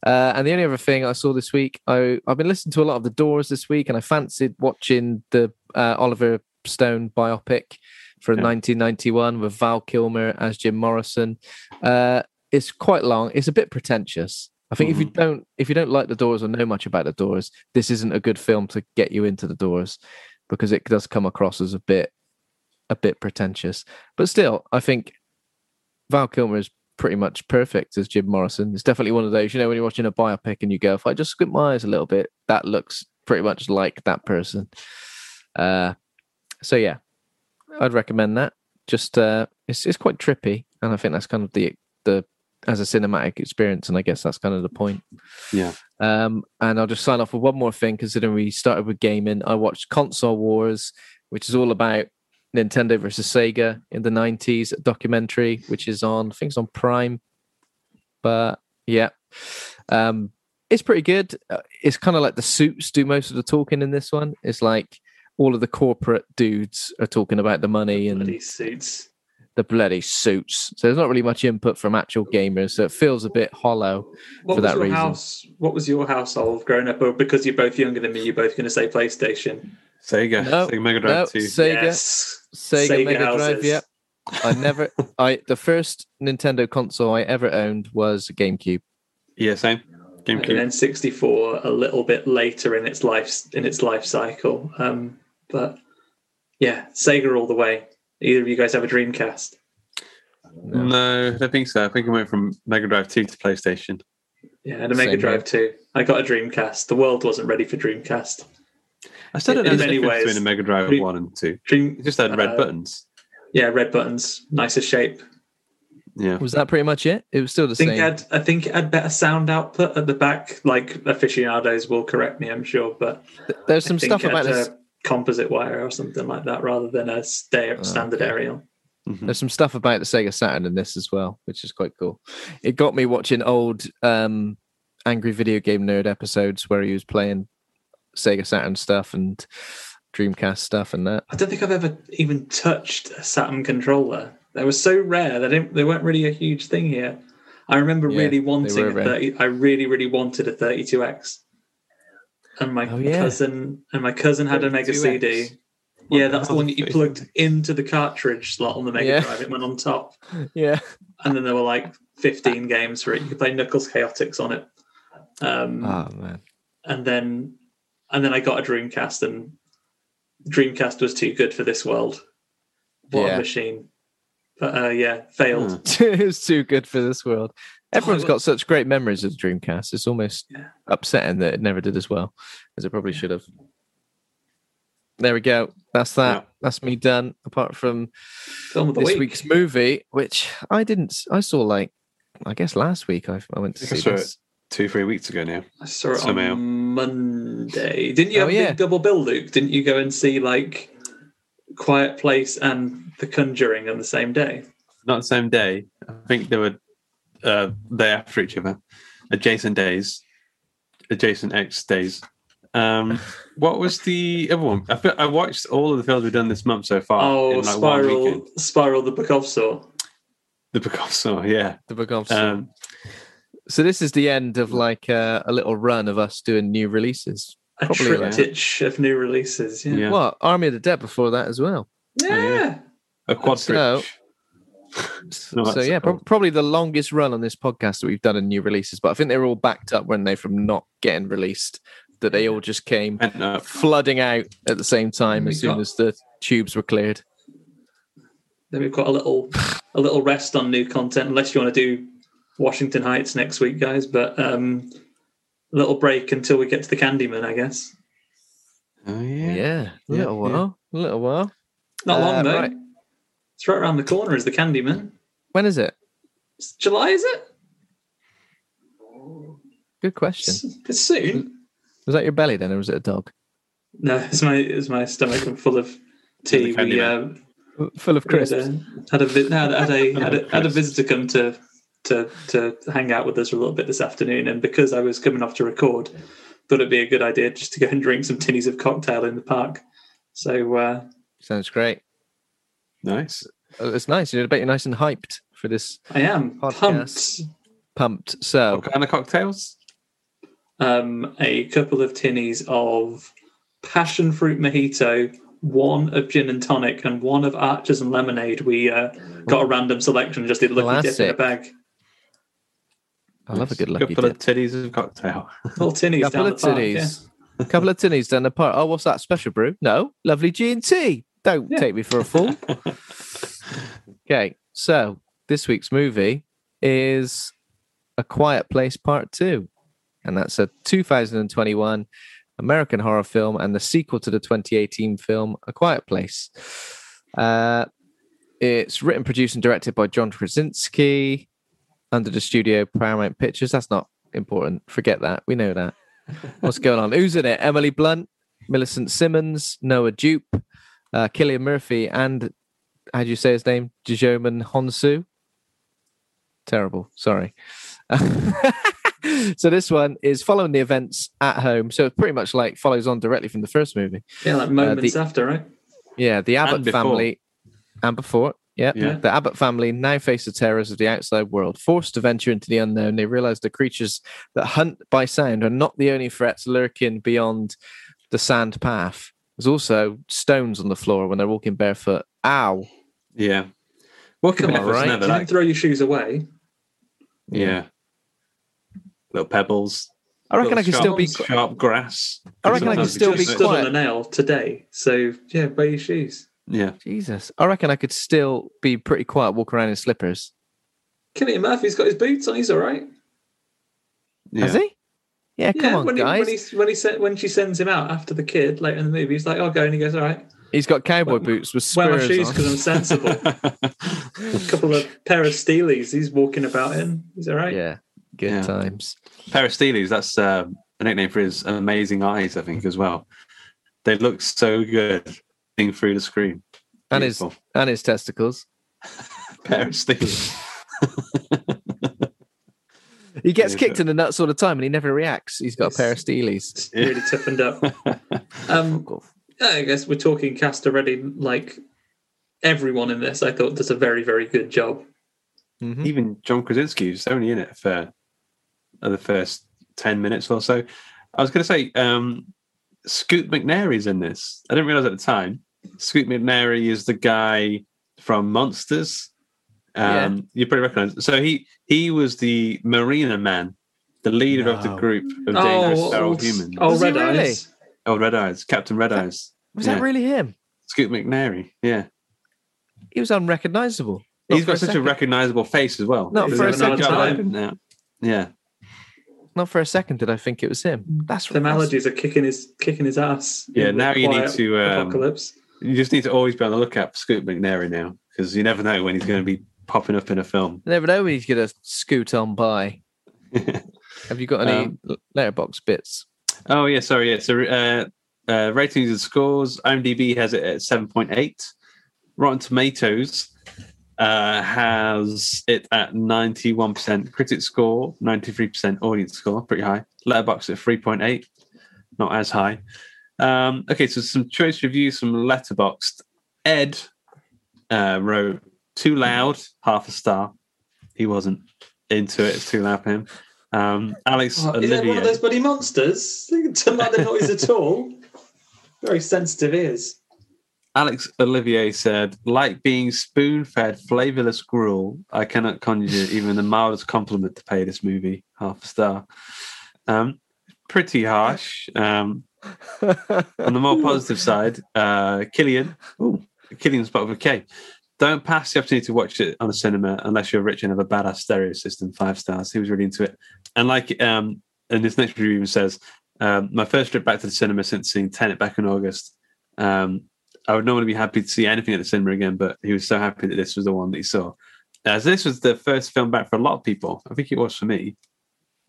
Uh, and the only other thing I saw this week, I I've been listening to a lot of The Doors this week, and I fancied watching the uh, Oliver Stone biopic from Yeah. 1991 with Val Kilmer as Jim Morrison. Uh, it's quite long. It's a bit pretentious. I think if you don't if you don't like the Doors or know much about the Doors, this isn't a good film to get you into the Doors because it does come across as a bit a bit pretentious. But still, I think Val Kilmer is pretty much perfect as Jim Morrison. It's definitely one of those, you know, when you're watching a biopic and you go, if I just squint my eyes a little bit, that looks pretty much like that person. Uh, so yeah, I'd recommend that. Just uh, it's it's quite trippy, and I think that's kind of the the as a cinematic experience, and I guess that's kind of the point. Yeah. Um, and I'll just sign off with one more thing, considering we started with gaming. I watched Console Wars, which is all about Nintendo versus Sega in the '90s documentary, which is on I think it's on Prime. But yeah, um, it's pretty good. Uh, It's kind of like the suits do most of the talking in this one. It's like all of the corporate dudes are talking about the money and Bloody suits. The bloody suits. So there's not really much input from actual gamers. So it feels a bit hollow. What for was that your reason. house? What was your household growing up? Or because you're both younger than me, you're both going to say PlayStation. Sega, No, Sega Mega No, Drive 2. Sega, Yes. Sega, Sega Mega Drive. houses. Yep. I never. I the first Nintendo console I ever owned was a GameCube. Yeah, same. GameCube. And then 64 a little bit later in its life in its life cycle. Um, but yeah, Sega all the way. Either of you guys have a Dreamcast? No, I don't think so. I think I went from Mega Drive 2 to PlayStation. Yeah, and a Mega Same Drive two. I got a Dreamcast. The world wasn't ready for Dreamcast. I still don't In know the many difference ways, between a Mega Drive Dream- 1 and 2. Dream, It just had red uh, buttons. Yeah, red buttons, nicer shape. Yeah. Was that pretty much it? It was still the I think same. it had, I think it had better sound output at the back. Like aficionados will correct me, I'm sure, but There's some stuff about had this. a composite wire or something like that, rather than a sta- standard okay. aerial. Mhm. There's some stuff about the Sega Saturn in this as well, which is quite cool. It got me watching old um, Angry Video Game Nerd episodes where he was playing Sega Saturn stuff and Dreamcast stuff and that. I don't think I've ever even touched a Saturn controller. They were so rare. They didn't. They weren't really a huge thing here. I remember Yeah, really wanting were a rare. thirty. I really, really wanted a 32x. And my Oh, yeah. cousin and my cousin had a Mega 32X. CD. What Yeah, that's the one that you plugged into the cartridge slot on the Mega Yeah. Drive. It went on top, Yeah. and then there were like 15 games for it. You could play Knuckles Chaotix on it. Um, Oh man. and then and then I got a Dreamcast, and Dreamcast was too good for this world. What Yeah. a machine! But uh, yeah, failed. Hmm. it was too good for this world. Everyone's it got such great memories of the Dreamcast. It's almost Yeah. upsetting that it never did as well as it probably should have. There we go. That's that. Yeah. That's me done. Apart from Film of the this week. week's movie, which I didn't. I saw like, I guess last week. I, I went to I think I see saw this. Two, three weeks ago now. I saw it Somehow. on Monday. Didn't you Oh, have a yeah. big double bill, Luke? Didn't you go and see like Quiet Place and The Conjuring on the same day? Not the same day. I think there were uh, day after each other. Adjacent days. Adjacent X days. Um, what was the other one? I, feel, I watched all of the films we've done this month so far. Oh, like Spiral. Spiral, the Book of Saw. The Picasso, yeah. The book of Um, So this is the end of like uh, a little run of us doing new releases. A Probably, yeah. triptych of new releases. Yeah. Yeah. What Army of the Dead before that as well. Yeah. a quad So- bridge. No, so yeah, cool. prob- probably the longest run on this podcast that we've done in new releases. But I think they were all backed up, weren't they, from not getting released that they all just came And, uh, flooding out at the same time We as soon got- as the tubes were cleared. Then we've got a little a little rest on new content, unless you want to do Washington Heights next week, guys. But um, a little break until we get to the Candyman, I guess. oh, Yeah, yeah. a little Yeah, yeah. while, a little while. Not Uh, long though. right. It's right around the corner. Is the Candyman? When is it? It's July, is it? Good question. It's, it's soon. Was that your belly then, or was it a dog? No, it's my it's my stomach. I'm full of tea. The We uh, Full of we had crisps. a, had a vi- had, had a had a, had a visitor come to to to hang out with us for a little bit this afternoon, and because I was coming off to record, thought it'd be a good idea just to go and drink some tinnies of cocktail in the park. So uh, Sounds great. Nice. It's nice. I bet you're nice and hyped for this I am Podcast. pumped. pumped. So, What kind of cocktails? Um, a couple of tinnies of passion fruit mojito, one of gin and tonic, and one of Archers and lemonade. We uh, got a random selection, just did a lucky dip in a bag. I love a good lucky dip. couple dip. of tinnies of cocktail. All tinnies couple down of the park, tinnies. A couple of tinnies down the park. Oh, what's that special brew? No, lovely G and T. Don't Yeah. take me for a fool. okay, so this week's movie is A Quiet Place Part Two, and that's a 2021 American horror film and the sequel to the 2018 film A Quiet Place. Uh, it's written, produced, and directed by John Krasinski under the studio Paramount Pictures. That's not important. Forget that. We know that. What's going on? Who's in it? Emily Blunt, Millicent Simmonds, Noah Jupe, uh, Cillian Murphy, and how do you say his name? Jijoman Honsu. Terrible. Sorry. so this one is following the events at home. So it pretty much like follows on directly from the first movie. Yeah, like moments the- after, right? Yeah, the Abbott before. family and before. Yeah, Yeah. the Abbott family now face the terrors of the outside world. Forced to venture into the unknown, they realize the creatures that hunt by sound are not the only threats lurking beyond the sand path. There's also stones on the floor when they're walking barefoot. Ow! Yeah. Walking Come on, right? never You that can throw your shoes away. Yeah. Little pebbles. I reckon I little can still be. sharp- sharp grass. I reckon I can Sometimes still be just just- stood quiet. on a nail today. So yeah, wear your shoes. Yeah. Jesus, I reckon I could still be pretty quiet, walk around in slippers. Cillian Murphy's got his boots on. He's all right. Yeah. Has he? Yeah, come yeah, on, when guys. He, when he when he sent, when she sends him out after the kid later in the movie, he's like, "I'll go," and he goes, "All right, He's got cowboy Wear- boots with wear my shoes because I'm sensible." a couple of pair of Steelies. He's walking about in. He's all right. Yeah, good Yeah. times. Peristeles, that's uh, a nickname for his amazing eyes, I think, as well. They look so good seeing through the screen. And his and his testicles. Peristeles. He gets kicked in the nuts all the time, and he never reacts. He's got a pair of steelies. It's really toughened up. Um, yeah, I guess we're talking cast already. Like everyone in this, I thought does a very very good job. Mhm. Even John Krasinski was only in it for uh, the first 10 minutes or so. I was going to say, um, Scoot McNairy's in this. I didn't realize at the time. Scoot McNairy is the guy from Monsters. Um, You probably recognize. So he he was the Marina Man, the leader of the group of dangerous feral old, humans. oh, Red really? Eyes. Oh, Red Eyes, Captain Red Eyes. Was Yeah. that really him? Scoot McNairy. Yeah, He was unrecognizable. Not he's for got such a recognizable face as well. Not He's for a second good time. now. Yeah, Not for a second did I think it was him. That's The maladies are kicking his kicking his ass. Yeah, now you need to, um, apocalypse. you just need to always be on the lookout for Scoot McNairy now because you never know when he's going to be popping up in a film. You never know when he's gonna scoot on by. Have you got any Um, Letterboxd bits? Oh yeah, sorry. Yeah, so uh, uh, ratings and scores. IMDb has it at seven point eight. Rotten Tomatoes uh, has it at ninety one percent critic score, ninety three percent audience score, pretty high. Letterboxd at three point eight, not as high. Um, okay, so some choice reviews from Letterboxd. Ed uh, wrote too loud, half a star. He wasn't into it. It's too loud for him. Um, Alex Oh, is it one Olivier. of those bloody monsters? Doesn't like the noise at all. Very sensitive ears. Alex Olivier said, like being spoon fed flavorless gruel, I cannot conjure even the mildest compliment to pay this movie. Half a star. Um, pretty harsh. Um, on the more positive side, uh, Killian, ooh, Killian spot with a K. Don't pass the opportunity to watch it on a cinema unless you're rich and have a badass stereo system. Five stars. He was really into it. And like, um, and this next review even says, um, my first trip back to the cinema since seeing Tenet back in August. Um, I would normally be happy to see anything at the cinema again, but he was so happy that this was the one that he saw. As this was the first film back for a lot of people. I think it was for me.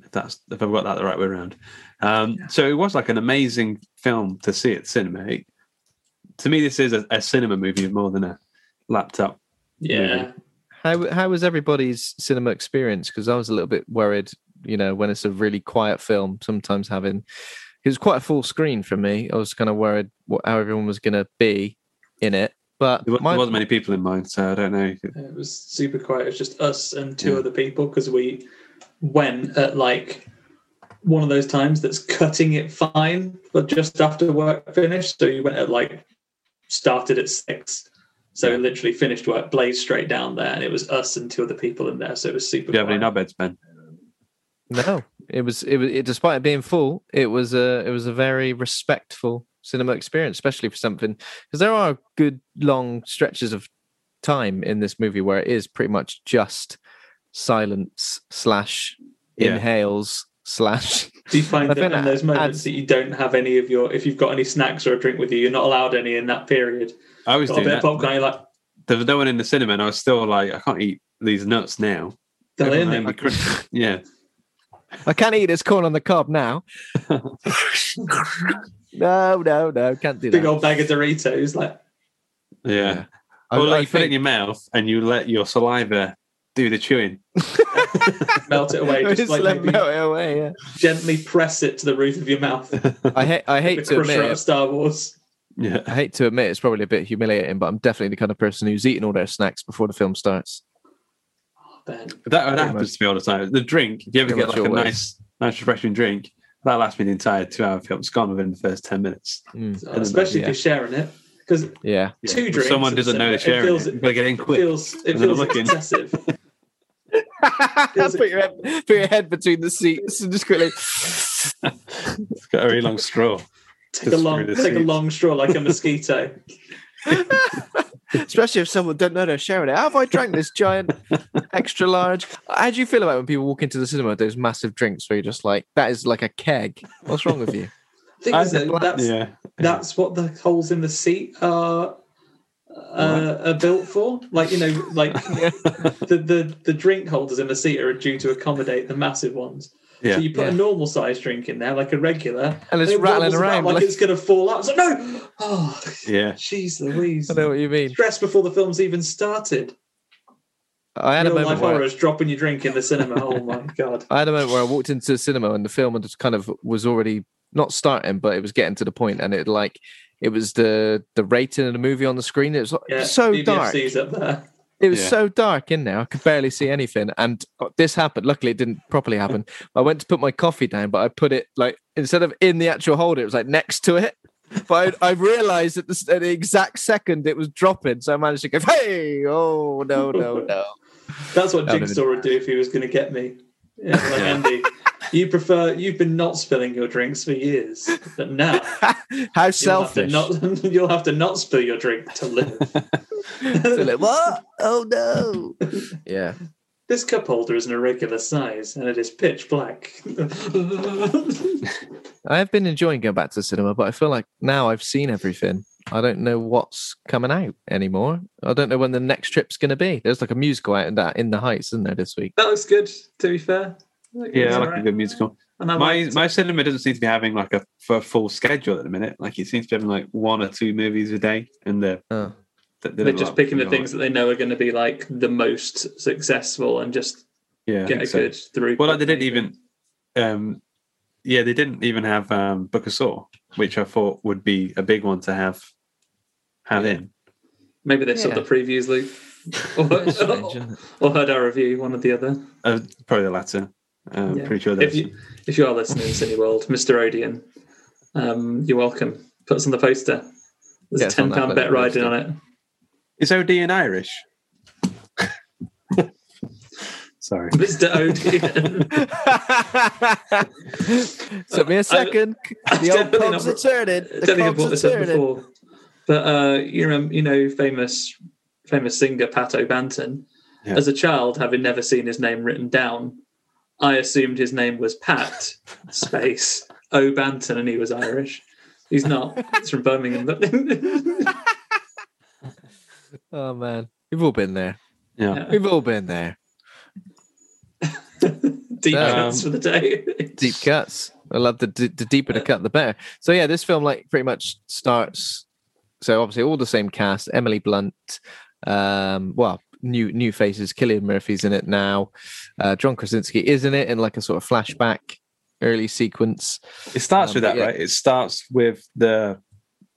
If that's if I've got that the right way around. Um, So it was like an amazing film to see at the cinema. It- to me, this is a, a cinema movie more than a laptop. Yeah. How how was everybody's cinema experience? Because I was a little bit worried, you know, when it's a really quiet film, sometimes having it was quite a full screen for me. I was kind of worried what how everyone was going to be in it. But There wa- my- there wasn't many people in mine, so I don't know. It was super quiet. It was just us and two Yeah. other people because we went at like one of those times that's cutting it fine, but just after work finished. So you went at like started at six. So Yeah. literally finished work, blazed straight down there, and it was us and two other people in there. So it was super. Do you have any quiet. knobheads, Ben? No, it was it was it, despite it being full, it was a it was a very respectful cinema experience, especially for something because there are good long stretches of time in this movie where it is pretty much just silence slash Yeah. inhales slash Do you find I that think in that those moments adds- that you don't have any of your, if you've got any snacks or a drink with you, you're not allowed any in that period? I was Got a doing bit of that. popcorn, you're like, There was no one in the cinema, and I was still like, I can't eat these nuts now. "They're in Everyone there." had me crunch- yeah, I can't eat this corn on the cob now. no, no, no, can't do Big that. Big old bag of Doritos, like, yeah. I, or like I you put it in your mouth and you let your saliva do the chewing. melt it away. Just Just like let melt it away. Yeah. gently press it to the roof of your mouth. I hate. I hate to crusher out of admit. Star Wars. Yeah, I hate to admit it's probably a bit humiliating, but I'm definitely the kind of person who's eating all their snacks before the film starts. Ben. That, that Pretty happens to me all the time. The drink, if you ever Pretty get much like a always. nice, nice refreshing drink, that lasts me the entire two-hour film. It's gone within the first ten minutes. Mm, especially yeah. if you're sharing it, because yeah. Two If drinks Someone doesn't know they're cinema, it sharing. feels- it. You've got to get in quick. feels it And feels excessive. Put, your head, put your head between the seats and just quickly. It's got a really long straw. Take a long, through the take a long straw like a mosquito. Especially if someone don't know they're sharing it. How have I drank this giant extra large? How do you feel about when people walk into the cinema with those massive drinks where you're just like, that is like a keg? What's wrong with you? Thing I- is, though, that's yeah, that's what the holes in the seat are uh, are built for. Like you know, like the, the the drink holders in the seat are due to accommodate the massive ones. yeah. So you put Yeah. a normal size drink in there, like a regular, And it's it rattling around like, like- it's going to fall out. It's like no, oh, yeah. jeez, Louise. I know what you mean. Stress before the film's even started. I had a Real moment life where horrors dropping your drink in the cinema. Oh my god! I had a moment where I walked into the cinema and the film had just kind of was already not starting, but it was getting to the point, and it like it was the the rating of the movie on the screen. It was Yeah, so dark. BBFC's up there. It was Yeah. so dark in there. I could barely see anything. And uh, this happened. Luckily, it didn't properly happen. I went to put my coffee down, but I put it like instead of in the actual holder, it was like next to it. But I, I realized at the, at the exact second it was dropping. So I managed to go, hey, oh, no, no, no. That's what Jigsaw would do if he was going to get me. Yeah, like Andy, you prefer you've been not spilling your drinks for years, but now How you'll have selfish. not you'll have to not spill your drink to live. So like, what? Oh, no. Yeah. This cup holder is an irregular size and it is pitch black. I have been enjoying going back to the cinema, but I feel like now I've seen everything. I don't know what's coming out anymore. I don't know when the next trip's going to be. There's like a musical out in that in the Heights, isn't there, this week? that looks good. To be fair, Yeah, I like a good musical. And My liked- my cinema doesn't seem to be having like a full schedule at the minute. Like it seems to be having like one or two movies a day, and they're Oh. they're, they're just picking the things that they know are going to be like the most successful and just yeah. Get a so. good through. Well, like they didn't even, um, yeah, they didn't even have um, Book of Saw, which I thought would be a big one to have have in. Maybe they saw the previews, Luke, or, Strange, isn't or heard our review, one or the other. Uh, probably the latter. Um, Yeah. Pretty sure If you if you are listening, Cineworld, Mr. Odeon, um, you're welcome. Put us on the poster. There's Get a ten pound bet riding on it. Is OD in Irish? Sorry. Mr. Odeon. Took me a second. The old Definitely cogs not- are turning. I The don't think I've cogs brought are this up turning. before, but uh, you remember, you know, famous famous singer Pato Banton. Yeah. As a child, having never seen his name written down, I assumed his name was Pat space O'Banton, and he was Irish. He's not. He's from Birmingham. But Oh man, we've all been there. Yeah. We've all been there. deep Um, cuts for the day. Deep cuts. I love the the deeper the cut, the better. So yeah, this film like pretty much starts. So obviously all the same cast: Emily Blunt, um, well, new new faces. Cillian Murphy's in it now. Uh, John Krasinski is in it in like a sort of flashback early sequence. It starts Um, with that, yeah. right? It starts with the.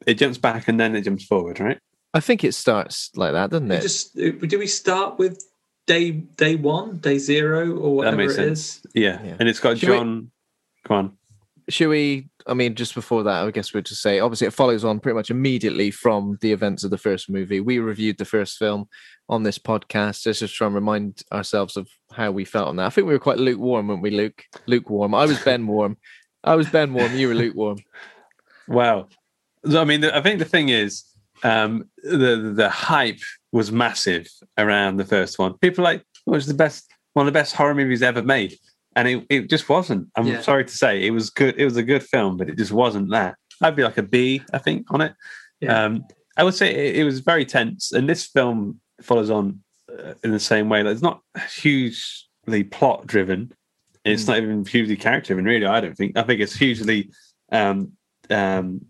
It jumps back and then it jumps forward, right? I think it starts like that, doesn't We it? just do we start with day day one, day zero, or whatever makes it sense. is? Yeah. Yeah. And it's got Should we- John. Go on. Should we? I mean, just before that, I guess we'd just say obviously it follows on pretty much immediately from the events of the first movie. We reviewed the first film on this podcast. Let's just try and remind ourselves of how we felt on that. I think we were quite lukewarm, weren't we, Luke? Lukewarm. I was Ben Warm. I was Ben Warm. You were lukewarm. Wow. I mean, I think the thing is, um, the the hype was massive around the first one. People like, oh, it was the best, one of the best horror movies ever made, and it, it just wasn't. I'm Yeah. sorry to say, it was good. It was a good film, but it just wasn't that. I'd be like a B, I think, on it. Yeah. Um, I would say it, it was very tense, and this film follows on uh, in the same way. Like, it's not hugely plot driven. It's Mm. not even hugely character driven, really. I don't think. I think it's hugely um, um,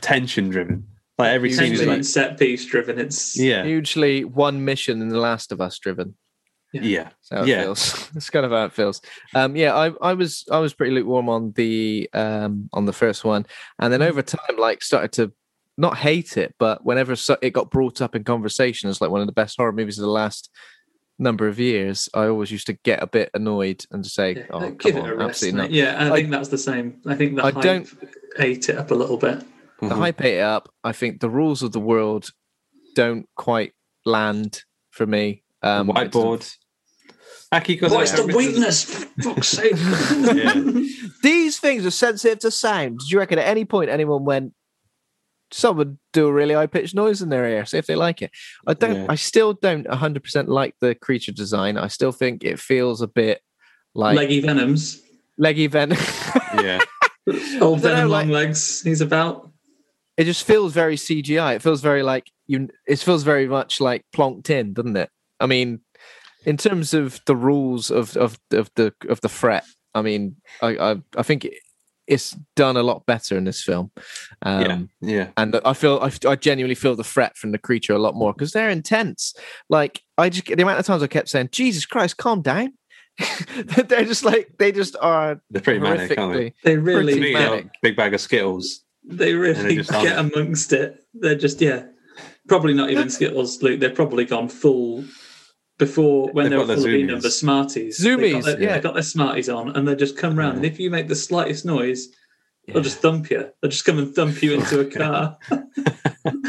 tension driven. Like every scene is like, set piece driven. It's yeah, Hugely one mission in The Last of Us driven. Yeah, That's how it Yeah. feels. It's kind of how it feels. Um, yeah, I, I was I was pretty lukewarm on the um on the first one, and then over time, like started to not hate it, but whenever it got brought up in conversation as like one of the best horror movies of the last number of years, I always used to get a bit annoyed and to say, Yeah, "Oh, give on, it a rest, absolutely mate. not." Yeah, I, I- think that's the same. I think the I hype don't- ate it up a little bit. The Mhm. hype ate it up. I think the rules of the world don't quite land for me. Um, whiteboard. Aki got What's the weakness? Fuck's sake. Yeah. these things are sensitive to sound. Did you reckon at any point anyone went, someone do a really high pitched noise in their ear, see if they like it? I don't, Yeah. I still don't 100% like the creature design. I still think it feels a bit like Leggy Venoms. leggy venom. yeah, Old I don't know, Venom like- long legs. He's about. it just feels very CGI. It feels very like you, it feels very much like plonked in, doesn't it? I mean, in terms of the rules of, of, of the, of the threat, I mean, I, I, I think it's done a lot better in this film. Um, yeah, yeah. and I feel I, I genuinely feel the threat from the creature a lot more because they're intense. Like I just the amount of times I kept saying, "Jesus Christ, calm down." they're just like they just are They're pretty manic, aren't they? They really, Pretty You manic. big bag of Skittles. they really just on get amongst it. They're just yeah, probably not even Skittles, Luke. They've probably gone full before when They've they were got full their of zoomies. number Smarties. They Zoomies, got their, yeah. they got their Smarties on, and they just come round. Yeah. And if you make the slightest noise, Yeah. they'll just thump you. They'll just come and thump you into a car. yeah,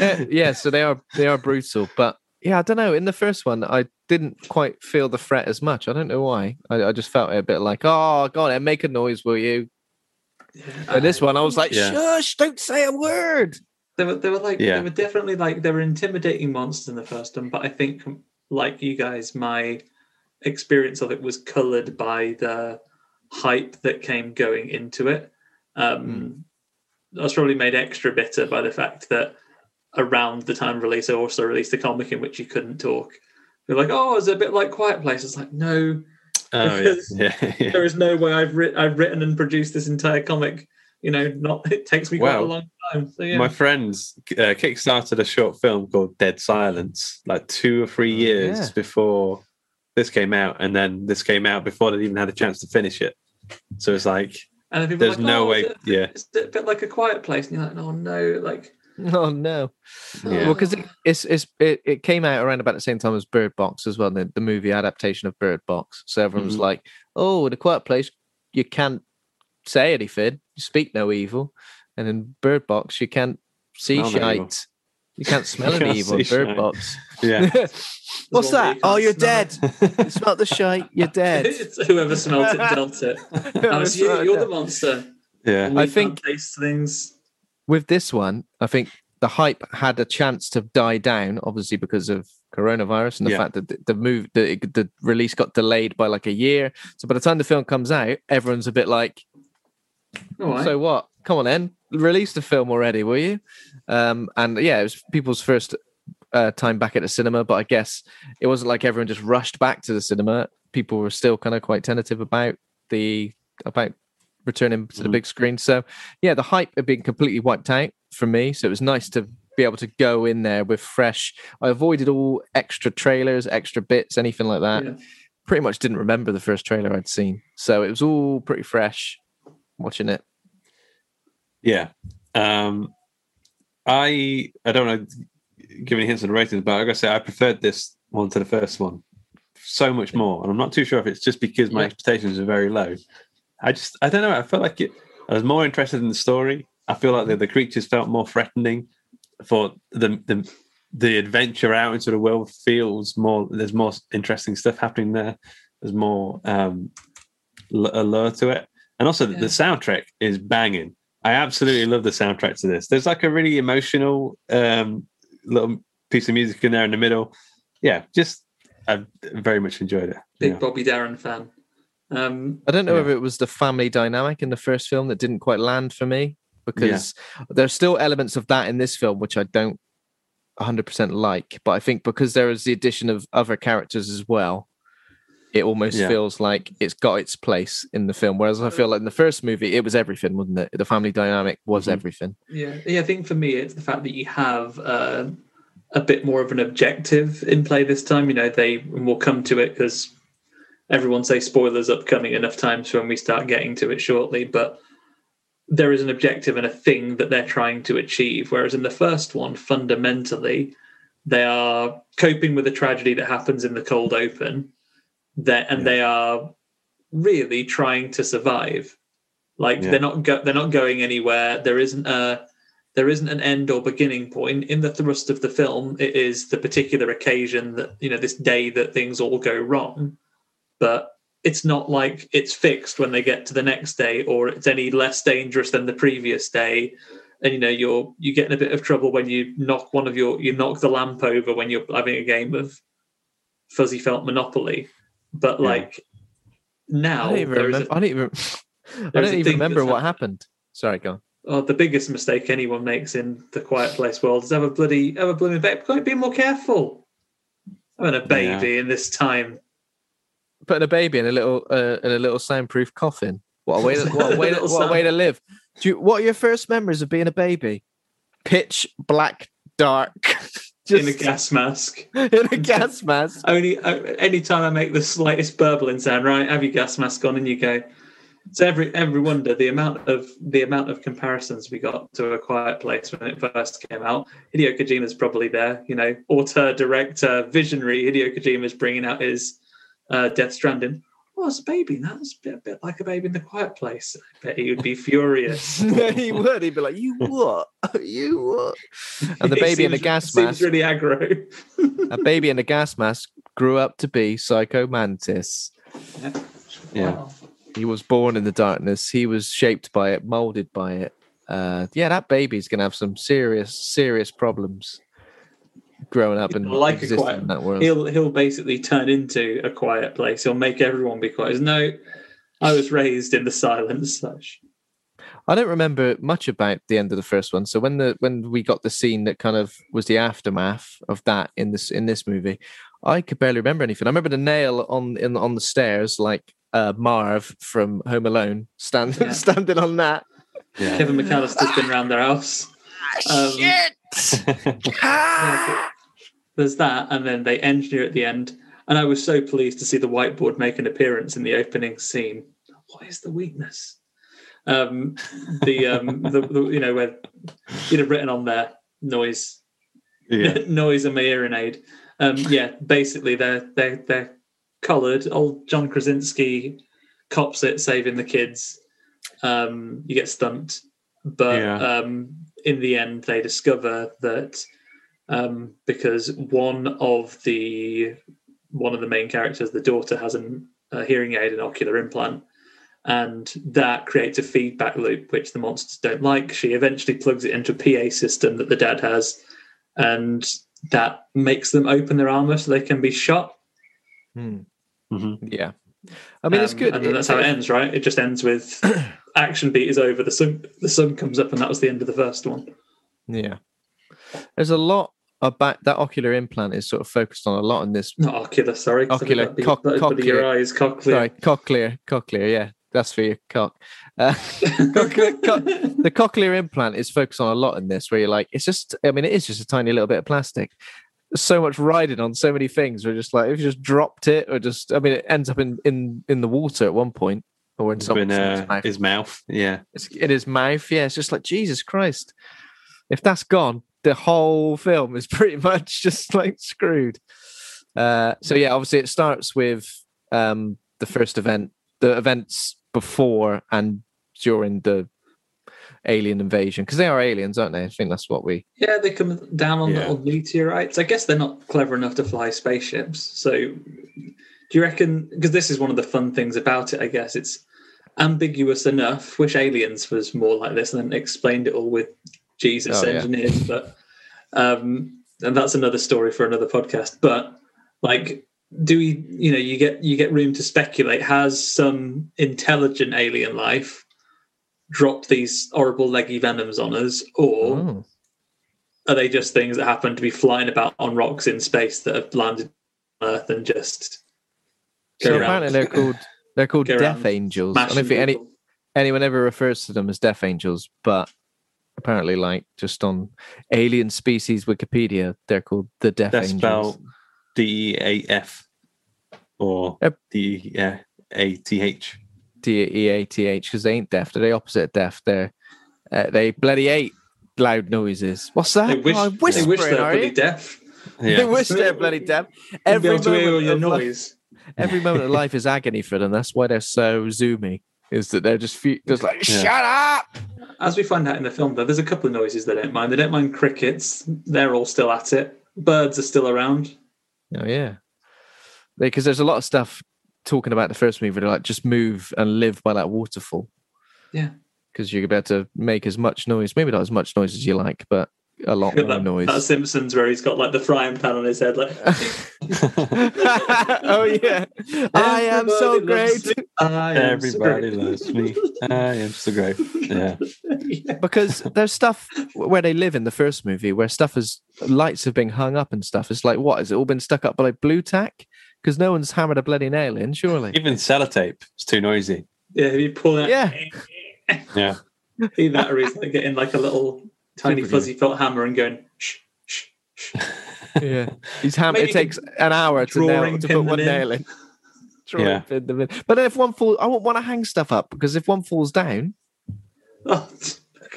uh, yeah, so they are they are brutal, but yeah, I don't know. In the first one, I didn't quite feel the threat as much. I don't know why. I, I just felt it a bit like, oh, go on, then, make a noise, will you? And this one, I was like, Yeah. shush, don't say a word. They were, they were like, Yeah. they were definitely like, they were intimidating monsters in the first one. But I think, like you guys, my experience of it was coloured by the hype that came going into it. Um, I was probably made extra bitter by the fact that around the time release, I also released a comic in which you couldn't talk. They're like, oh, it's a bit like Quiet Place. It's like, no, Oh yeah, yeah, yeah. there is no way I've written I've written and produced this entire comic. You know, not it takes me quite a long time. So yeah, My friends uh, kickstarted a short film called Dead Silence like two or three years yeah. before this came out, and then this came out before they even had a chance to finish it. So it's like and then people are there's like, no oh, way. Is it, Yeah, it's a bit like a quiet place, and you're like, oh no, like Oh no. Yeah. Well, because it, it's, it's it, it came out around about the same time as Bird Box as well, the, the movie adaptation of Bird Box. So everyone was Mhm. like, "Oh, in a quiet place, you can't say anything, you speak no evil, and in Bird Box, you can't see Smell no evil. shite, You can't smell You any evil in Bird shite. Box. Yeah. What's one that? Oh, you're dead. it. you smelt the shite. You're dead. It's whoever smelt it dealt it. Oh, it's you. You're the monster. Yeah. We I think- taste things. With this one, I think the hype had a chance to die down, obviously because of coronavirus and the Yeah. fact that the, the move, the, the release got delayed by like a year. So by the time the film comes out, everyone's a bit like, All right. So what? Come on, then release the film already, will you? Um, and yeah, it was people's first uh, time back at the cinema, but I guess it wasn't like everyone just rushed back to the cinema. People were still kind of quite tentative about the about returning to the Mhm. big screen. So yeah, the hype had been completely wiped out for me. So it was nice to be able to go in there with fresh. I avoided all extra trailers, extra bits, anything like that. Yeah. Pretty much didn't remember the first trailer I'd seen, so it was all pretty fresh watching it. Yeah. Um, I I don't know to give any hints on the ratings, but I gotta say I preferred this one to the first one so much more, and I'm not too sure if it's just because my Yeah. expectations are very low. I just I don't know. I felt like it. I was more interested in the story. I feel like the, the creatures felt more threatening. For the the the adventure out into the world feels more. There's more interesting stuff happening there. There's more um, l- allure to it, and also Yeah. the soundtrack is banging. I absolutely love the soundtrack to this. There's like a really emotional um, little piece of music in there in the middle. Yeah, just I very much enjoyed it. Big Yeah. Bobby Darin fan. Um, I don't know Yeah. whether it was the family dynamic in the first film that didn't quite land for me because there's still elements of that in this film which I don't 100% like. But I think because there is the addition of other characters as well, it almost Yeah. feels like it's got its place in the film. Whereas I feel like in the first movie, it was everything, wasn't it? The family dynamic was Mhm. everything. Yeah, yeah. I think for me, it's the fact that you have uh, a bit more of an objective in play this time. You know, they we'll come to it because everyone say spoilers upcoming enough times when we start getting to it shortly. But there is an objective and a thing that they're trying to achieve. Whereas in the first one, fundamentally, they are coping with a tragedy that happens in the cold open. That and Yeah. they are really trying to survive. Like Yeah. they're not go- they're not going anywhere. There isn't a there isn't an end or beginning point in the thrust of the film. It is the particular occasion that you know this day that things all go wrong, but it's not like it's fixed when they get to the next day or it's any less dangerous than the previous day. And you know you're you get in a bit of trouble when you knock one of your you knock the lamp over when you're having a game of fuzzy felt Monopoly. But Yeah. like now I don't even is a- remember. I don't even, I don't even remember what happened. Sorry, go on. Oh, the biggest mistake anyone makes in the quiet place world is have a bloody have a blooming baby. Be more careful. Having a baby in this time. Putting a baby in a little uh, in a little soundproof coffin. What a way to, what a way to, what a way to live. Do you, what are your first memories of being a baby? Pitch black, dark, in a gas mask. in a gas mask. Only uh, anytime I make the slightest burbling sound, right? Have your gas mask on, and you go. So every every wonder the amount of the amount of comparisons we got to a Quiet Place when it first came out. Hideo Kojima's probably there, you know, author, director, visionary. Hideo Kojima's bringing out his uh, Death Stranding. Oh, it's a baby. That's a bit, a bit like a baby in the Quiet Place. I bet he would be furious. yeah, he would. He'd be like, "You what? You what?" And the He baby in the seems- gas seems mask. really aggro. a baby in a gas mask grew up to be Psycho Mantis. Yeah. Wow. He was born in the darkness. He was shaped by it, molded by it. Uh, yeah, that baby's gonna have some serious, serious problems growing up and Like a existing quiet- in that world. He'll he'll basically turn into a quiet place. He'll make everyone be quiet. No, I was raised in the silence. Such. I don't remember much about the end of the first one. So when the when we got the scene that kind of was the aftermath of that in this in this movie, I could barely remember anything. I remember the nail on in on the stairs, like uh, Marv from Home Alone, stand, Yeah. standing on that. Yeah. Kevin McAllister's been around their house. Um, yeah, but there's that, and then they engineer at the end. And I was so pleased to see the whiteboard make an appearance in the opening scene. What is the weakness? Um, the um, the, the you know where you'd have written on there noise yeah. noise and my hearing aid. Um, yeah, basically they're they're they're collared. Old John Krasinski cops it, saving the kids. Um, you get stumped, but Yeah. um, in the end they discover that um, because one of the one of the main characters, the daughter, has an, a hearing aid and ocular implant, and that creates a feedback loop which the monsters don't like. She eventually plugs it into a PA system that the dad has, and that makes them open their armor so they can be shot. Hmm. Mhm. Yeah. I mean, it's Um, good. and then that's how it ends, right? It just ends with action beat is over. The sun, the sun comes up, and that was the end of the first one. Yeah. There's a lot about that ocular implant is sort of focused on a lot in this. Not ocular, sorry. Ocular, that'd be- that'd be your eyes, cochlear. Sorry, cochlear, cochlear. Yeah, that's for your cock. Uh, cochlear, co- the cochlear implant is focused on a lot in this, where you're like, it's just. I mean, it is just a tiny little bit of plastic. There's so much riding on so many things. We're just like, if you just dropped it, or just, I mean, it ends up in in in the water at one point, or in in someone's uh, mouth. his mouth. Yeah. It's in his mouth. Yeah, it's just like Jesus Christ. If that's gone, the whole film is pretty much just like screwed. Uh, so yeah, obviously it starts with um, the first event, the events before and during the alien invasion, because they are aliens, aren't they? I think that's what we. Yeah, they come down on Yeah. little meteorites. I guess they're not clever enough to fly spaceships. So, do you reckon? Because this is one of the fun things about it. I guess it's ambiguous enough. Wish Aliens was more like this, and then explained it all with Jesus Oh, yeah. engineers. But um, and that's another story for another podcast. But like, do we? You know, you get you get room to speculate. Has some intelligent alien life dropped these horrible leggy venoms on us, or Oh. are they just things that happen to be flying about on rocks in space that have landed on Earth and just So apparently they're called they're called death around angels. I don't think any anyone ever refers to them as death angels, but apparently, like just on alien species Wikipedia, they're called the death That's angels. spelled D E A F or. D yeah, A T H. D E A T H because they ain't deaf. They're the opposite of deaf. They're uh, they bloody hate loud noises. What's that? They wish, oh, they wish they're bloody deaf. They wish they're bloody deaf. Every able to hear moment, your of noise. Every moment of life is agony for them. That's why they're so zoomy. Is that they're just fe- just like Yeah. shut up. As we find out in the film, though, there's a couple of noises they don't mind. They don't mind crickets. They're all still at it. Birds are still around. Oh yeah, because there's a lot of stuff talking about the first movie. They're like just move and live by that waterfall. Yeah. because you're about to make as much noise. Maybe not as much noise as you like, but a lot Got more that, noise. that Simpsons where he's got like the frying pan on his head, like oh yeah, I am so great me. I am so Everybody great. loves me. I am so great. Yeah. Yeah. because there's stuff where they live in the first movie where stuff is lights have been hung up and stuff. It's like what has it all been stuck up by like blue tack? Because no one's hammered a bloody nail in, surely. Even sellotape is too noisy. Yeah, you pull it. Yeah. Yeah. Either that or he's like getting like a little tiny Super fuzzy felt hammer and going shh shh shh. Yeah, he's ham- Maybe It takes an hour to nail drawing to put one in. nail in. Yeah. pin them in. But if one falls, I won't want to hang stuff up because if one falls down, Oh,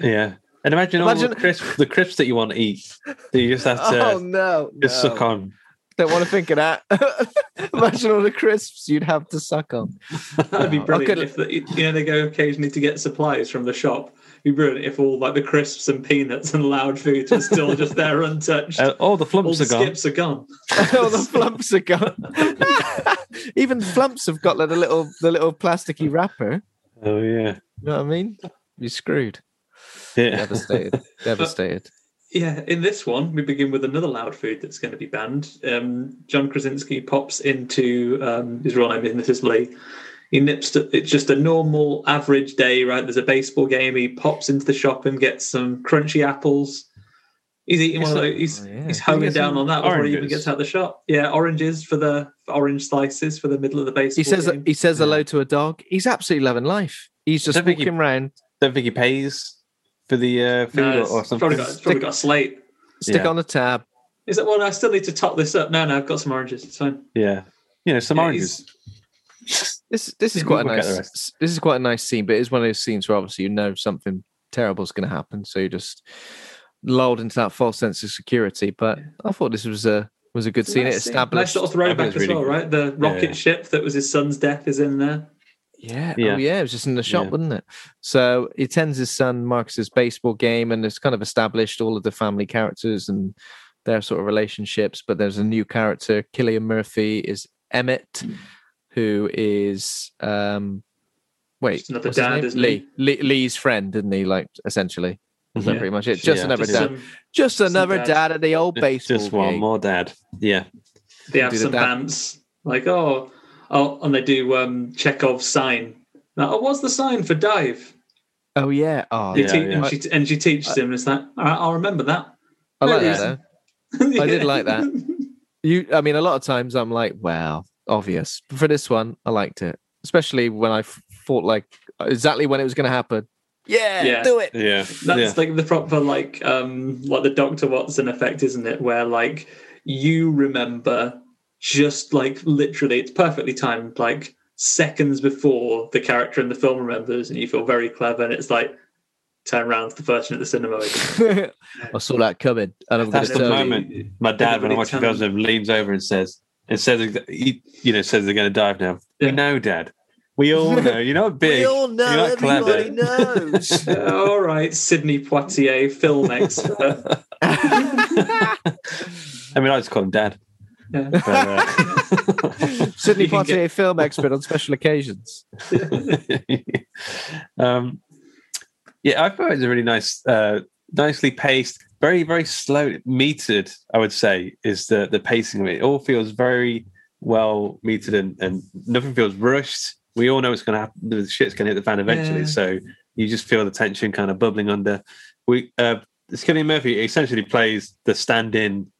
Yeah. And imagine, all Imagine- the crisps, the crisps that you want to eat. That you just have to oh no, just no. suck on. Don't want to think of that. Imagine all the crisps you'd have to suck on. that'd be I brilliant could- if the, you know they go occasionally to get supplies from the shop. It'd be brilliant if all like the crisps and peanuts and loud foods are still just there untouched. Uh, all the all flumps the are gone. skips are gone. all the flumps are gone. Even flumps have got like the little the little plasticky wrapper. Oh yeah. You know what I mean? You're screwed. Yeah. Devastated. Devastated. Yeah, in this one, we begin with another loud food that's going to be banned. Um, John Krasinski pops into um, his real name in this is Lee. He nips to, it's just a normal average day, right? There's a baseball game. He pops into the shop and gets some crunchy apples. He's eating one of those. He's, Oh, yeah. he's homing down on that before he even gets out of the shop. Yeah, oranges for the for orange slices for the middle of the baseball. He says game. he says hello to a dog. He's absolutely loving life. He's just Don't he- walking around, Don't think he pays for the uh, food No, or, or something. probably got, it's probably got a slate. stick Yeah. on a tab. Is that one? I still need to top this up. No, no, I've got some oranges. It's fine. Yeah. You know, some Yeah, oranges. This this is quite a we'll get nice this is quite a nice scene, but it's one of those scenes where obviously you know something terrible is going to happen, so you're just lulled into that false sense of security. But I thought this was a was a good scene. It Nice scene. established. Nice little throwback as really well, right? The rocket yeah. ship that was his son's death is in there. Yeah. Oh, yeah. Oh, yeah. It was just in the shop, Yeah. wasn't it? So he attends his son Marcus's baseball game, and it's kind of established all of the family characters and their sort of relationships. But there's a new character. Cillian Murphy is Emmett, hmm. Who is um, wait, Just another what's dad, isn't Lee. Lee. Lee's friend, isn't he? Like essentially, is that pretty much it? Just Yeah. another Just dad. some- Just another dad. dad at the old baseball Just one game. more dad. Yeah. they have do the some dad- bants like oh oh and they do um Chekhov's sign. Now, oh, what's the sign for dive? Oh yeah. Oh, Yeah, te- yeah. And, she, and she teaches him. And it's like, all right, I'll remember that. I like that. it Though. is. I did like that. You, I mean, a lot of times I'm like, wow, obvious. But for this one, I liked it, especially when I thought like exactly when it was going to happen. Yeah, Yeah. do it. Yeah. That's yeah. like the proper like um like the Doctor Watson effect, isn't it? Where like you remember just like literally it's perfectly timed, like seconds before the character in the film remembers, and you feel very clever, and it's like turn around to the person at the cinema. I saw that coming, and I'm That's the tell you. moment my dad, when I Everybody watch the telling- films, leans over and says, and says, you know, says they're going to dive now. Yeah. We know, Dad. We all know. You're not big. We all know. You're not Everybody clever. knows. All right, Sidney Poitier, film expert. I mean, I just call him Dad. Yeah. But, uh, Sidney Poitier, get- film expert on special occasions. um, yeah, I thought it was a really nice, uh, nicely paced, very, very slow, metered. I would say is the the pacing of it. It all feels very well metered and, and nothing feels rushed. We all know it's going to happen. The shit's going to hit the fan eventually, Yeah. so you just feel the tension kind of bubbling under. We, uh, Cillian Murphy essentially plays the stand-in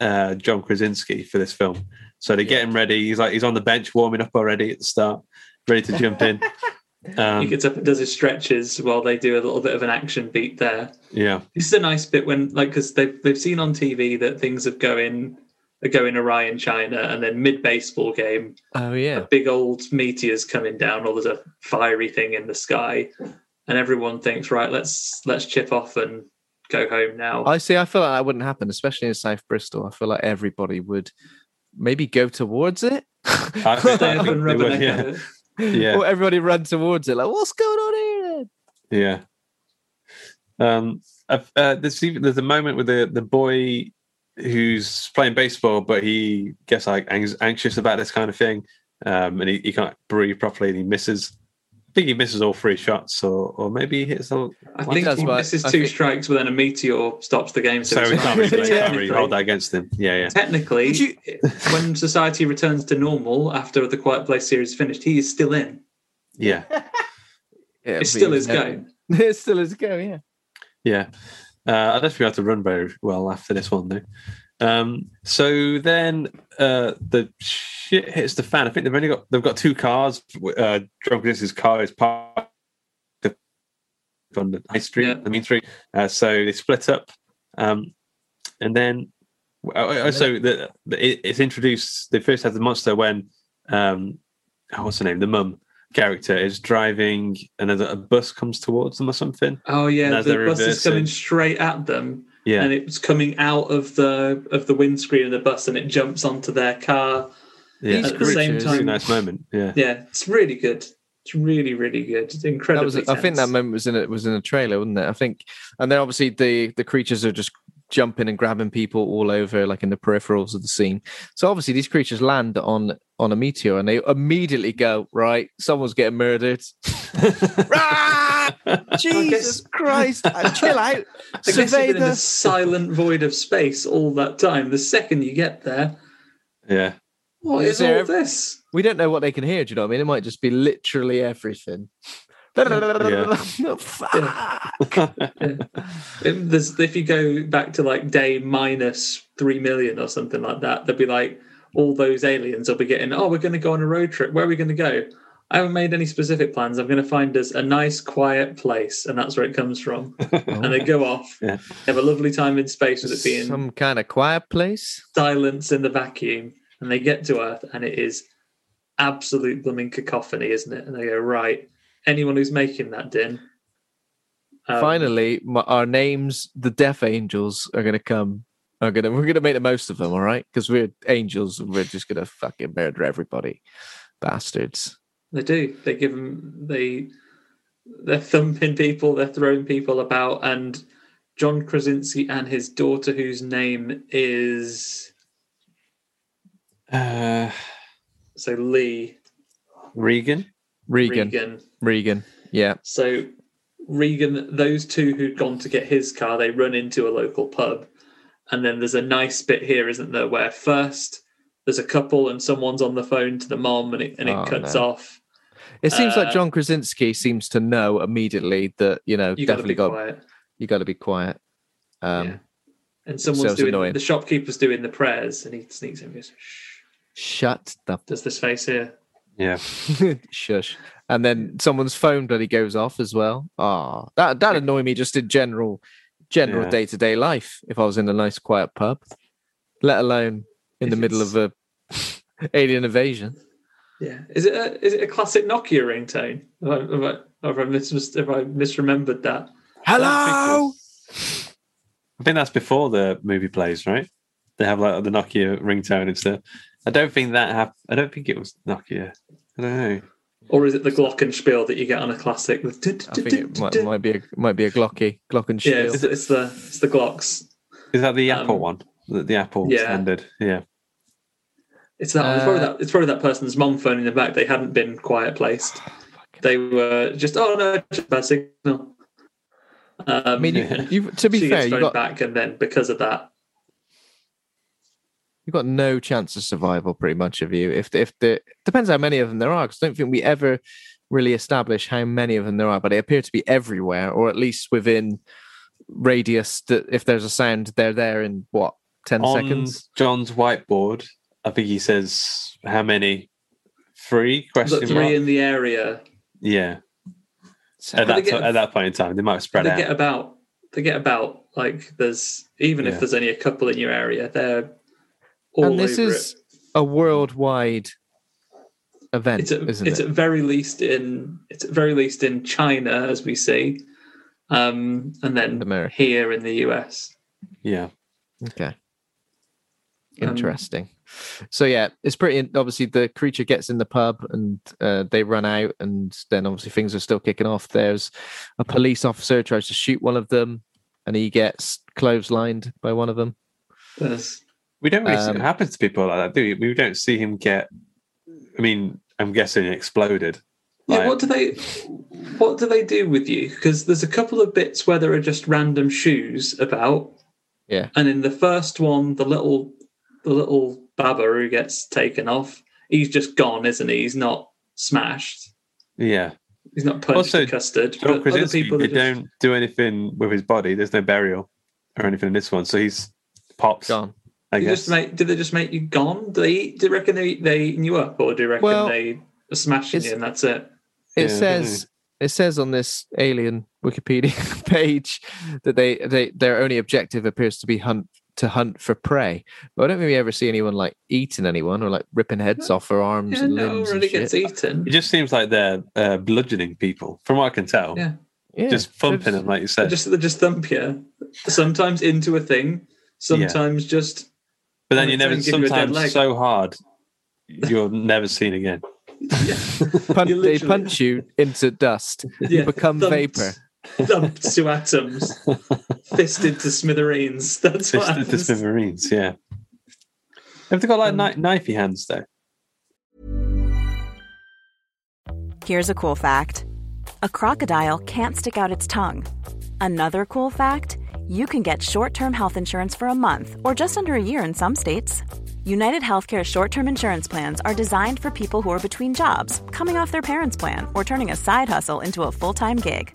uh, John Krasinski for this film. So they get him ready. He's like he's on the bench warming up already at the start, ready to jump in. he Um, gets up and does his stretches while they do a little bit of an action beat there. yeah, This is a nice bit when, like, because they've they've seen on TV that things are going are going awry in China, and then mid baseball game, Oh a yeah. big old meteor's coming down, or there's a fiery thing in the sky, and everyone thinks, right, let's let's chip off and go home now. I see. I feel like that wouldn't happen, especially in South Bristol. I feel like everybody would maybe go towards it. I think, I think they would, yeah, it. Yeah, Or everybody run towards it. Like, what's going on here? yeah. Um, uh, there's even, there's a moment with the the boy who's playing baseball, but he gets like anx- anxious about this kind of thing, um, and he, he can't breathe properly, and he misses. I think he misses all three shots, or or maybe he hits a. I Well, think that's he why- misses I two think- strikes, but then a meteor stops the game. So it's we can't really, fine. can't really hold that against him. Yeah, yeah. Technically, you- when society returns to normal after the Quiet Place series finished, he is still in. Yeah, Yeah, It still is going. It still is going. Yeah. yeah. Uh, I don't think we have to run very well after this one, though. Um, so then uh, the shit hits the fan. I think they've only got they've got two cars. Uh, John Krasinski's car is parked on the high street, Yeah. the main street. Uh, so they split up, um, and then uh, also the, the, it, it's introduced. They first have the monster when um, oh, what's her name? The mum character is driving, and a, a bus comes towards them or something. Oh yeah, the bus is coming straight at them, Yeah, and it's coming out of the of the windscreen of the bus, and it jumps onto their car. yeah. These At the same creatures- Really time, nice moment. Yeah. yeah, it's really good. It's really, really good. It's incredible. incredibly. was, I think that moment was in it was in a trailer, wasn't it? I think, and then obviously the the creatures are just jumping and grabbing people all over, like in the peripherals of the scene. So obviously these creatures land on on a meteor, and they immediately go right. Someone's getting murdered. Jesus Christ! Uh, chill out. I guess you've Survey been in the a silent void of space all that time. The second you get there, yeah. what Is is there all ev- this? We don't know what they can hear. Do you know what I mean? It might just be literally everything. Fuck. If, if you go back to like day minus three million or something like that, they'll be like all those aliens will be getting. Oh, we're going to go on a road trip. Where are we going to go? I haven't made any specific plans. I'm going to find us a nice, quiet place, and that's where it comes from. and they go off, Yeah. have a lovely time in space with it being Some kind of quiet place. silence in the vacuum, and they get to Earth, and it is absolute blooming cacophony, isn't it? And they go, right, anyone who's making that din. um, Finally, my, our names, the Death Angels, are going to come. Are gonna we're gonna make the most of them, all right? Because we're angels, and we're just gonna fucking murder everybody, bastards. They do. They give them. They they're thumping people. They're throwing people about and John Krasinski and his daughter, whose name is Uh, so Lee Regan. Regan. Regan. Regan. Yeah. So Regan, those two who'd gone to get his car, they run into a local pub, and then there's a nice bit here, isn't there? Where first there's a couple and someone's on the phone to the mom, and it and it Oh, cuts no. off. It seems Uh, like John Krasinski seems to know immediately that you know You got to definitely be got quiet. you got to be quiet. Um, Yeah. And someone's it's doing annoying. the shopkeeper's doing the prayers, and he sneaks in and goes, Shh. Shut the Does this face here? Yeah. shush. And then someone's phone bloody goes off as well. Ah, that that annoy me just in general, general day to day life. If I was in a nice quiet pub, let alone in If the middle of a alien invasion. Yeah. Is it a is it a classic Nokia ringtone? Have I, have I, have I, mis- have I misremembered that? Hello. I think that's before the movie plays, right? They have like the Nokia ringtone and stuff. I don't think that hap- I don't think it was Nokia. I don't know. Or is it the Glockenspiel that you get on a classic? I think it might, might be a might be a glocky Yeah, glockenspiel. it's, it's the it's the Glocks. Is that the Um, Apple one? The, the Apple yeah. standard. Yeah. It's that. it's, probably Uh, that it's probably that person's mum phoning them back. They hadn't been quiet placed. They were just oh no, just a bad signal. Um, I mean, you, Yeah. you to be she fair, you got back, and then because of that, you've got no chance of survival, pretty much of you. If if the depends how many of them there are, because I don't think we ever really establish how many of them there are, but they appear to be everywhere, or at least within radius. That if there's a sound, they're there in what ten On seconds. John's whiteboard, I think he says how many? Three the question three mark. in the area, Yeah. So- At that, they get- at that point in time, they might have spread they out. get about they get about like there's even Yeah. if there's only a couple in your area, they're all and this over is it. a worldwide event, It's at, isn't it's it? at very least in it's at very least in China as we see, um, and then America. here in the US. yeah. Okay. Um, Interesting. So yeah, it's pretty. Obviously, the creature gets in the pub and uh, they run out, and then obviously things are still kicking off. There's a police officer tries to shoot one of them, and he gets clotheslined by one of them. There's We don't really see Um, what happens to people like that, do we? We don't see him get. I mean, I'm guessing it exploded. Yeah, what do they what do they do with you? Because there's a couple of bits where there are just random shoes about. Yeah. And in the first one, the little the little baba who gets taken off, he's just gone, isn't he? He's not smashed. Yeah. He's not punched Also, custard. John But other people they just- don't do anything with his body. There's no burial or anything in this one. So he's pops, Gone. I guess. just make, did they just make you gone? Do they do you reckon they they eating you up, or do you reckon Well, they are smashing you and that's it? It Yeah, says it says on this alien Wikipedia page that they they their only objective appears to be hunt to hunt for prey. But I don't think we ever see anyone like eating anyone or like ripping heads off their arms Yeah, and no limbs. one and really shit. gets eaten. It just seems like they're uh, bludgeoning people, from what I can tell. Yeah. Yeah, Just thumping they're them, like you They said. just they just thump you. Sometimes into a thing. Sometimes just but then you never, and you sometimes so hard, you're never seen again. Pun- You they punch you into dust. yeah, You become thumped- vapor. Thumped to atoms, fisted to smithereens. That's what Just the happens. smithereens, yeah. Have they got like Um, kni- knifey hands though? Here's a cool fact a crocodile can't stick out its tongue. Another cool fact you can get short term health insurance for a month or just under a year in some states. United Healthcare short term insurance plans are designed for people who are between jobs, coming off their parents' plan, or turning a side hustle into a full time gig.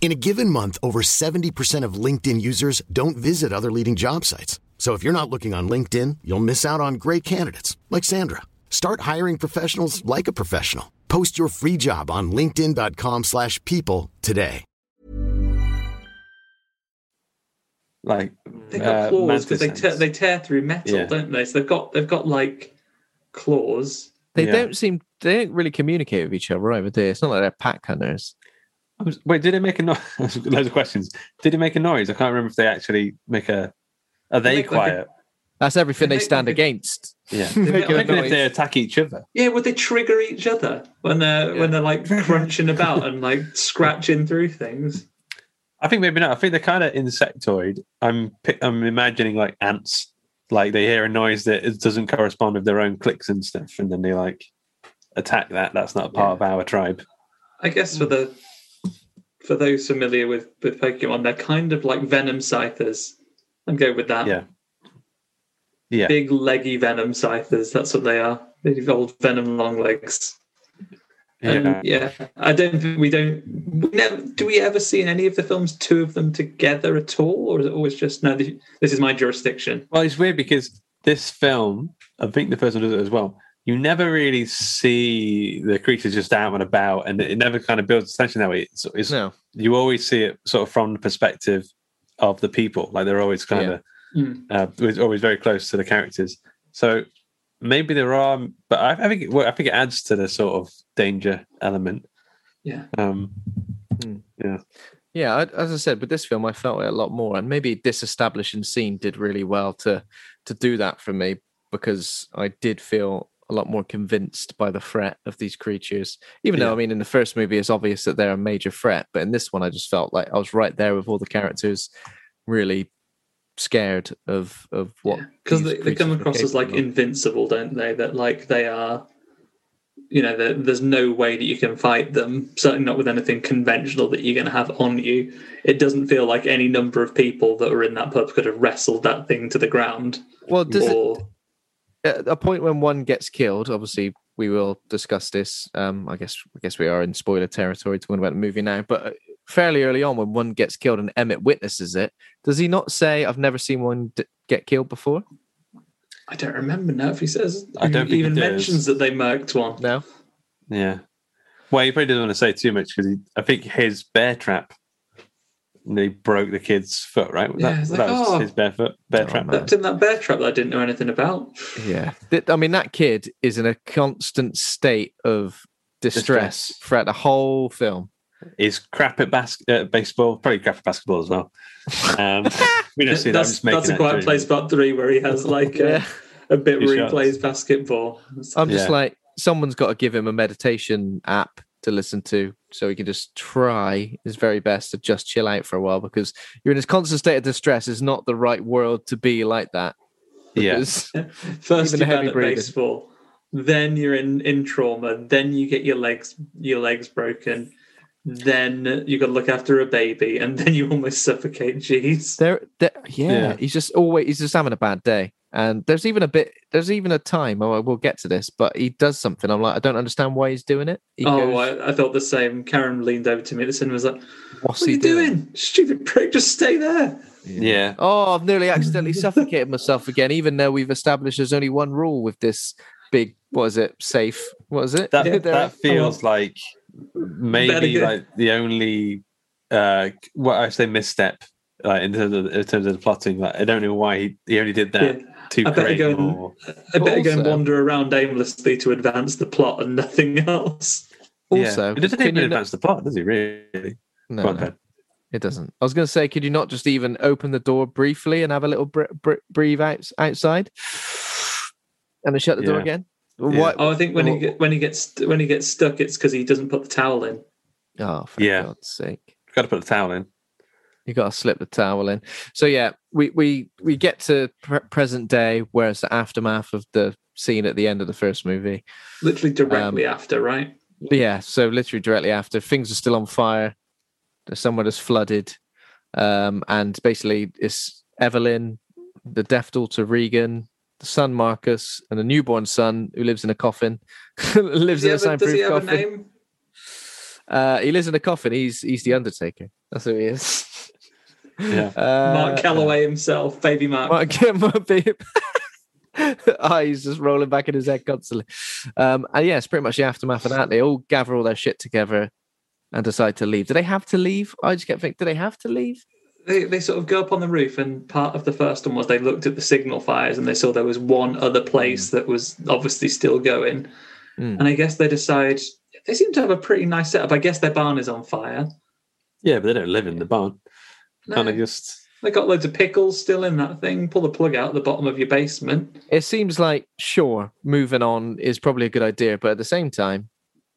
In a given month, over 70% of LinkedIn users don't visit other leading job sites. So if you're not looking on LinkedIn, you'll miss out on great candidates like Sandra. Start hiring professionals like a professional. Post your free job on linkedin.com/people slash people today. Like They got uh, claws because they mantis tear, they tear through metal, Yeah. don't they? So they've got they've got like claws. They Yeah. don't seem they don't really communicate with each other either. Do they? It's not like they're pack hunters. I was- Wait, did it make a noise? Loads of questions. Did it make a noise? I can't remember if they actually make a. Are they make like a- quiet? That's everything They they stand like against. yeah. make Making a like Even if they attack each other. Yeah, would they trigger each other when they're when they're like crunching about and like scratching through things? I think maybe not. I think they're kind of insectoid. I'm I'm imagining like ants. Like they hear a noise that it doesn't correspond with their own clicks and stuff, and then they like attack that. That's not part of our tribe. I guess for the for those familiar with with Pokemon, they're kind of like Venom Scythers. I'd go with that. Yeah. Yeah. Big leggy Venom Scythers. That's what they are. They've old Venom long legs. And, Yeah. yeah, I don't think we don't. We never, do we ever see in any of the films two of them together at all, or is it always just no? This, this is my jurisdiction. Well, it's weird because this film, I think the first one does it as well. You never really see the creatures just out and about, and it never kind of builds tension that way. It's, it's No. you always see it sort of from the perspective of the people. Like they're always kind of Mm. uh, it's always very close to the characters. So maybe there are, but I, I think it, I think it adds to the sort of danger element. Yeah. Um, Yeah, I, as I said, with this film, I felt it a lot more, and maybe this establishing scene did really well to to do that for me because I did feel a lot more convinced by the threat of these creatures. Even though, Yeah. I mean, in the first movie, it's obvious that they're a major threat, but in this one, I just felt like I was right there with all the characters, really scared of of what because these they, they come across as like of. invincible, don't they? That like they are, you know, there's no way that you can fight them. Certainly not with anything conventional that you're going to have on you. It doesn't feel like any number of people that were in that pub could have wrestled that thing to the ground. well, does it, or at a point when one gets killed, obviously we will discuss this. Um, I guess I guess we are in spoiler territory talking about the movie now, but uh, fairly early on when one gets killed and Emmett witnesses it, does he not say, "I've never seen one d- get killed before"? I don't remember now if he says. I don't he think he even mentions that they murked one. No. yeah. Well, he probably doesn't want to say too much because I think his bear trap. They broke the kid's foot, right? Yeah, that, it's like, that was oh. his bare foot, bear Oh, trap. man. That's in that bear trap that I didn't know anything about. Yeah, I mean that kid is in a constant state of distress, Distress. throughout the whole film. He's crap at bas- uh, baseball, probably crap at basketball as well. Um, we don't see that's just making that's a quiet place part three where he has like a, Yeah. a bit where he plays basketball. I'm just Yeah. like, someone's got to give him a meditation app to listen to so he can just try his very best to just chill out for a while because you're in this constant state of distress is not the right world to be like that. Yeah. First Even you're heavy bad at breathing. baseball, then you're in in trauma, then you get your legs your legs broken, then you got to look after a baby, and then you almost suffocate. Jeez. There, there yeah, Yeah. he's just always he's just having a bad day. And there's even a bit, there's even a time. Oh, we'll get to this, but he does something. I'm like, I don't understand why he's doing it. He Oh, goes, I, I felt the same. Karen leaned over to me at the cinema and was like, what's What are he you doing? Stupid prick, just stay there. Yeah. Oh, I've nearly accidentally suffocated myself again. Even though we've established there's only one rule with this big, what is it? Safe. What is it? That There- that feels like maybe like the only uh what I say misstep like in terms of in terms of the plotting. Like I don't know why he, he only did that Yeah. To I better go and- more. I better go and wander around aimlessly to advance the plot and nothing else. Also, yeah. he doesn't even you not- advance the plot, does he? Really? No, Go on, no, it doesn't. I was going to say, could you not just even open the door briefly and have a little br- br- breathe out outside, and then shut the door again? Yeah. What? Oh, I think when he get, when he gets when he gets stuck, it's because he doesn't put the towel in. Oh, for Yeah. God's sake! Got to put the towel in. You got to slip the towel in. So yeah, we we we get to pre- present day, where it's the aftermath of the scene at the end of the first movie. Literally directly Um, after, right? Yeah, so literally directly after, things are still on fire. somewhere that's flooded, um, and basically it's Evelyn, the deaf daughter Regan, the son Marcus, and a newborn son who lives in a coffin. lives in a have a- does he soundproof a coffin. name? Uh, he lives in a coffin. He's he's the Undertaker. That's who he is. Yeah. Uh, Mark Calaway himself, baby Mark. Mark, Mark Beam. Eyes just rolling back in his head constantly. Um, and yeah, it's pretty much the aftermath of that. They all gather all their shit together and decide to leave. Do they have to leave? I just get thinking, do they have to leave? They, they sort of go up on the roof, and part of the first one was they looked at the signal fires and they saw there was one other place that was obviously still going. Mm. And I guess they decide they seem to have a pretty nice setup. I guess their barn is on fire. Yeah, but they don't live in the barn. No, Kind of just they got loads of pickles still in that thing. Pull the plug out at the bottom of your basement. It seems like, sure, moving on is probably a good idea, but at the same time,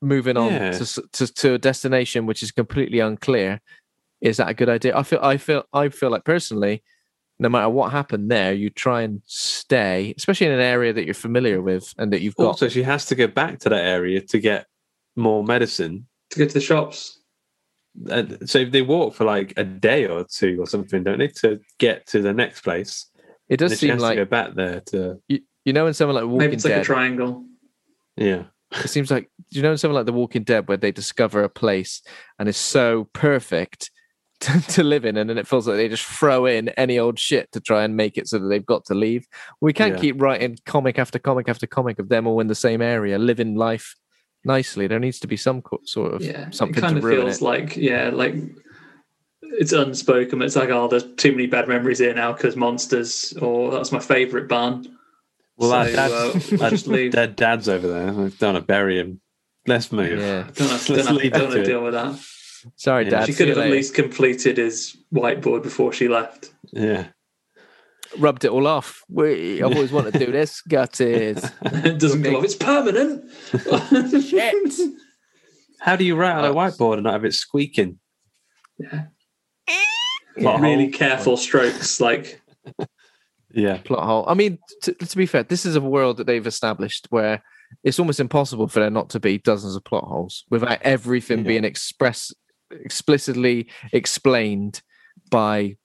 moving on Yeah. to, to to a destination which is completely unclear, is that a good idea? I feel, I feel, I feel like personally, no matter what happened there, you try and stay, especially in an area that you're familiar with and that you've got. also she has to go back to that area to get more medicine. To go to the shops. And so if they walk for like a day or two or something, don't they, to get to the next place? It does seem like to go back there to you, you know, in something like Walking Maybe it's like Dead, a triangle. yeah. it seems like do you know in something like The Walking Dead where they discover a place and it's so perfect to, to live in, and then it feels like they just throw in any old shit to try and make it so that they've got to leave. We can't Yeah. keep writing comic after comic after comic of them all in the same area, living life nicely. There needs to be some co- sort of Yeah, something it kind to of ruin feels it. like yeah, like it's unspoken. But it's like oh, there's too many bad memories here now because monsters. Or that's my favourite barn. Well, So, that, that's, uh, that's just leave. dead dad's over there. I don't want to bury him. Let's move. Yeah. Don't have, Let's don't have, don't have to to it. deal with that. Sorry, Yeah. Dad. she could have at least completed his whiteboard before she left. Yeah. Rubbed it all off. We, I've always wanted to do this. Got it. it doesn't go off. It's permanent. Shit. How do you write on a whiteboard and not have it squeaking? Yeah. Plot really hole. careful strokes. Like Yeah. plot hole. I mean, t- to be fair, this is a world that they've established where it's almost impossible for there not to be dozens of plot holes without everything Yeah. being express explicitly explained by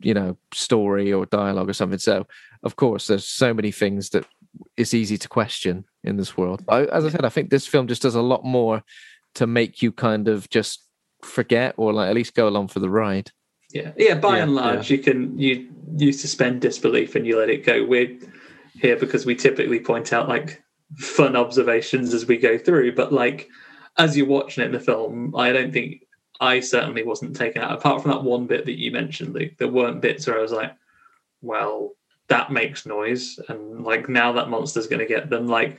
you know story or dialogue or something. So, of course, there's so many things that it's easy to question in this world. I, as I said, I think this film just does a lot more to make you kind of just forget or like at least go along for the ride. yeah, yeah. By Yeah, and large, you can you you suspend disbelief and you let it go. We're here because we typically point out like fun observations as we go through, but like as you're watching it in the film, I don't think I certainly wasn't taken out. Apart from that one bit that you mentioned, Luke, there weren't bits where I was like, "Well, that makes noise," and like now that monster's going to get them. Like,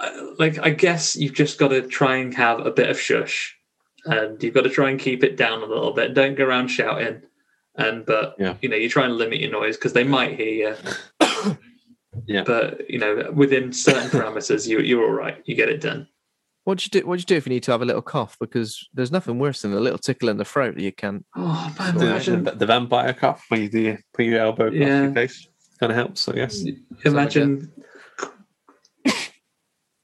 uh, like I guess you've just got to try and have a bit of shush, and you've got to try and keep it down a little bit. Don't go around shouting, and but Yeah. you know you try and limit your noise because they might hear you. Yeah. But you know, within certain parameters, you you're all right. You get it done. What'd you do? What'd you do if you need to have a little cough? Because there's nothing worse than a little tickle in the throat that you can. Oh man, The, imagine the, the vampire cough when you do your, put your elbow across Yeah. your face. Kind of helps, I guess. imagine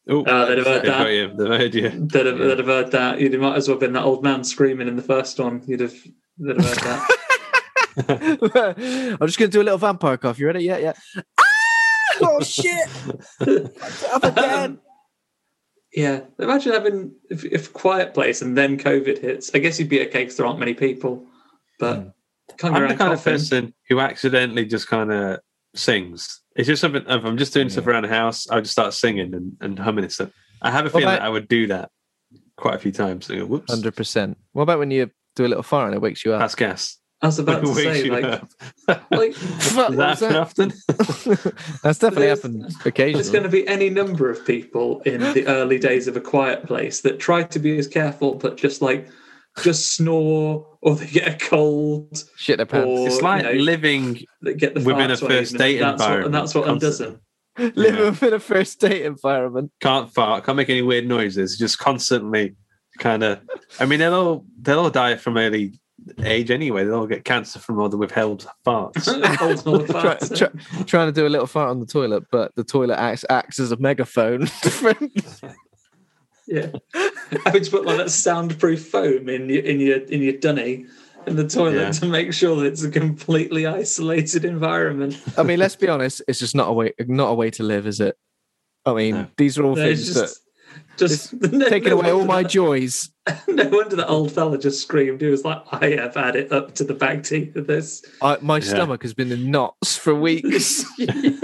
Oh, Uh, they'd have heard that. you. They've heard you. They'd have, they'd have heard that. You'd might as well have been that old man screaming in the first one. You'd have, they'd have heard that. I'm just gonna do a little vampire cough. You ready? Yeah, yeah. Ah! Oh shit! I'm again. Yeah, imagine having if, if quiet place and then COVID hits. I guess you'd be okay because there aren't many people, but hmm. can't I'm the around kind of person who accidentally just kind of sings. It's just something. If I'm just doing stuff around the house, I'll just start singing and, and humming and stuff. I have a feeling about- that I would do that quite a few times. Go, Whoops, Hundred percent. What about when you do a little fart and it wakes you up? that's gas. I was about to say, you like, up. like Fuck, Does what that that? often? That's definitely There's- happened there's going to be any number of people in the early days of a quiet place that try to be as careful, but just like just snore or they get a cold, Shit their pants. or it's like you know, living they get the within farts a one first evening. date that's what, and environment that's what undoes constantly. them. Living Yeah. within a first date environment. can't fart, can't make any weird noises, just constantly kind of. I mean, they'll all they'll all die from early age anyway. They'll all get cancer from all the withheld farts. Holds all the Try, try, trying to do a little fart on the toilet, but the toilet acts, acts as a megaphone. Yeah. having to put like that soundproof foam in your in your in your dunny in the toilet Yeah. to make sure that it's a completely isolated environment. I mean, let's be honest. It's just not a way, not a way to live, is it? I mean, No. these are all No, things just that just no- taking no away all my that- joys. No wonder that old fella just screamed. He was like, "I have had it up to the back teeth of this." I, my Yeah. stomach has been in knots for weeks. Imagine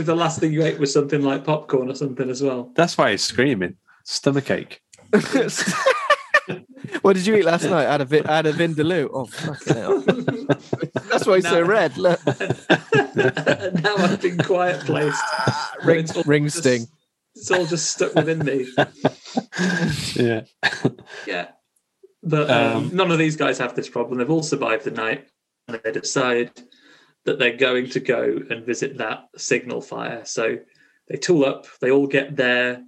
if the last thing you ate was something like popcorn or something as well. That's why he's screaming. Stomach ache. what did you eat last night? I had a, vi- I had a vindaloo. Oh, fucking hell. That's why he's so red. Look. now I've been quiet placed. Ring, ring sting. It's all just stuck within me. Yeah. Yeah. But um, Um, none of these guys have this problem. They've all survived the night and they decide that they're going to go and visit that signal fire. So they tool up, they all get their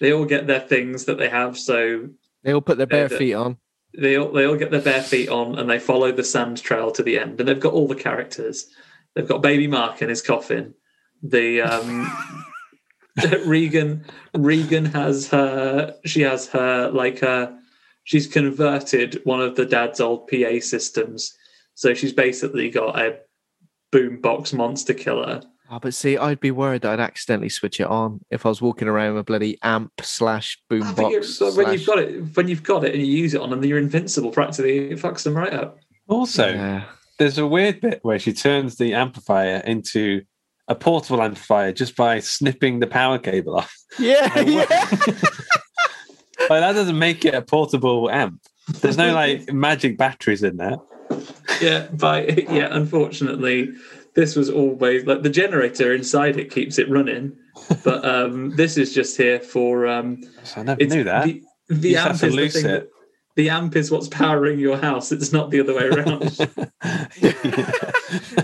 they all get their things that they have. So They all put their bare the- feet on. they all they all get their bare feet on and they follow the sand trail to the end. And they've got all the characters. They've got baby Mark in his coffin. The um Regan Regan has her she has her like her she's converted one of the dad's old PA systems. So she's basically got a boombox monster killer. Oh, but see, I'd be worried that I'd accidentally switch it on if I was walking around with a bloody amp slash ah, I boombox. but when slash- you've got it when you've got it and you use it on them, you're invincible practically. It fucks them right up. Also, Yeah. there's a weird bit where she turns the amplifier into a portable amplifier just by snipping the power cable off. Yeah, yeah. Like that doesn't make it a portable amp. There's no like magic batteries in there. yeah, by yeah, unfortunately, this was always like the generator inside it keeps it running, but um this is just here for um So I never knew that. the, the amp is the thing it. that, the amp is what's powering your house. It's not the other way around.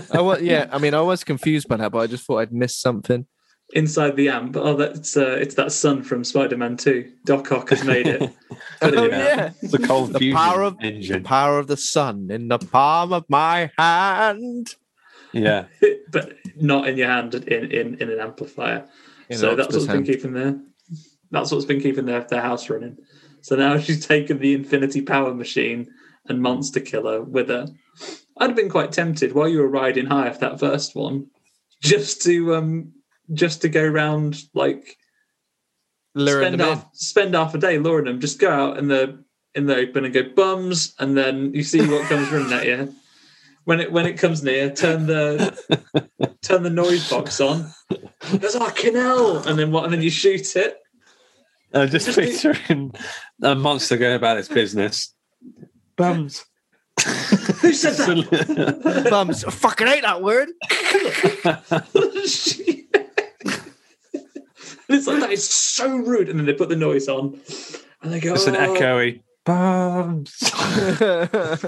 I was, yeah, I mean, I was confused by that, but I just thought I'd missed something. inside the amp. Oh, that's uh, it's that sun from Spider-Man Two. Doc Ock has made it. Put it Oh, yeah. It's a cold The fusion power of the power of the sun in the palm of my hand. Yeah. but not in your hand in in, in an amplifier. In so that's octopus what's been hand. keeping their that's what's been keeping their, their house running. So now she's taken the Infinity Power Machine and Monster Killer with her. I'd have been quite tempted while you were riding high off that first one, just to um just to go around like Luring spend them in. half, spend half a day luring them. Just go out in the in the open and go bums, and then you see what comes running at you. When it when it comes near, turn the turn the noise box on. There's our canal, and then what? And then you shoot it. I'm just picturing a monster going about its business. Bums. Who said that? Bums. I fucking hate that word. And it's like that is so rude. And then they put the noise on, and they go. It's an "Oh." echoey bums.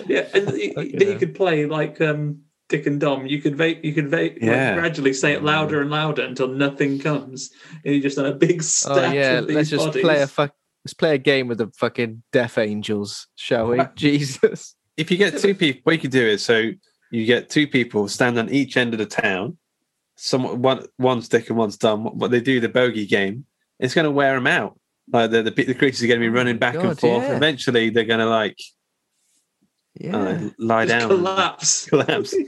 Yeah, and you, then you could play like um, Dick and Dom. You could vape. You could vape. Yeah. Like, gradually say it louder and louder until nothing comes, and you just done a big oh, stack. oh yeah, of these let's just bodies. play a fuck. Let's play a game with the fucking death angels, shall we? Jesus. if you get two people, what you could do is so you get two people stand on each end of the town. Some one one's dick and one's dumb. What they do the bogey game, it's going to wear them out. Like the, the the creatures are going to be oh running back and forth. yeah. Eventually, they're going to like Yeah. uh, lie Just down, collapse. collapse.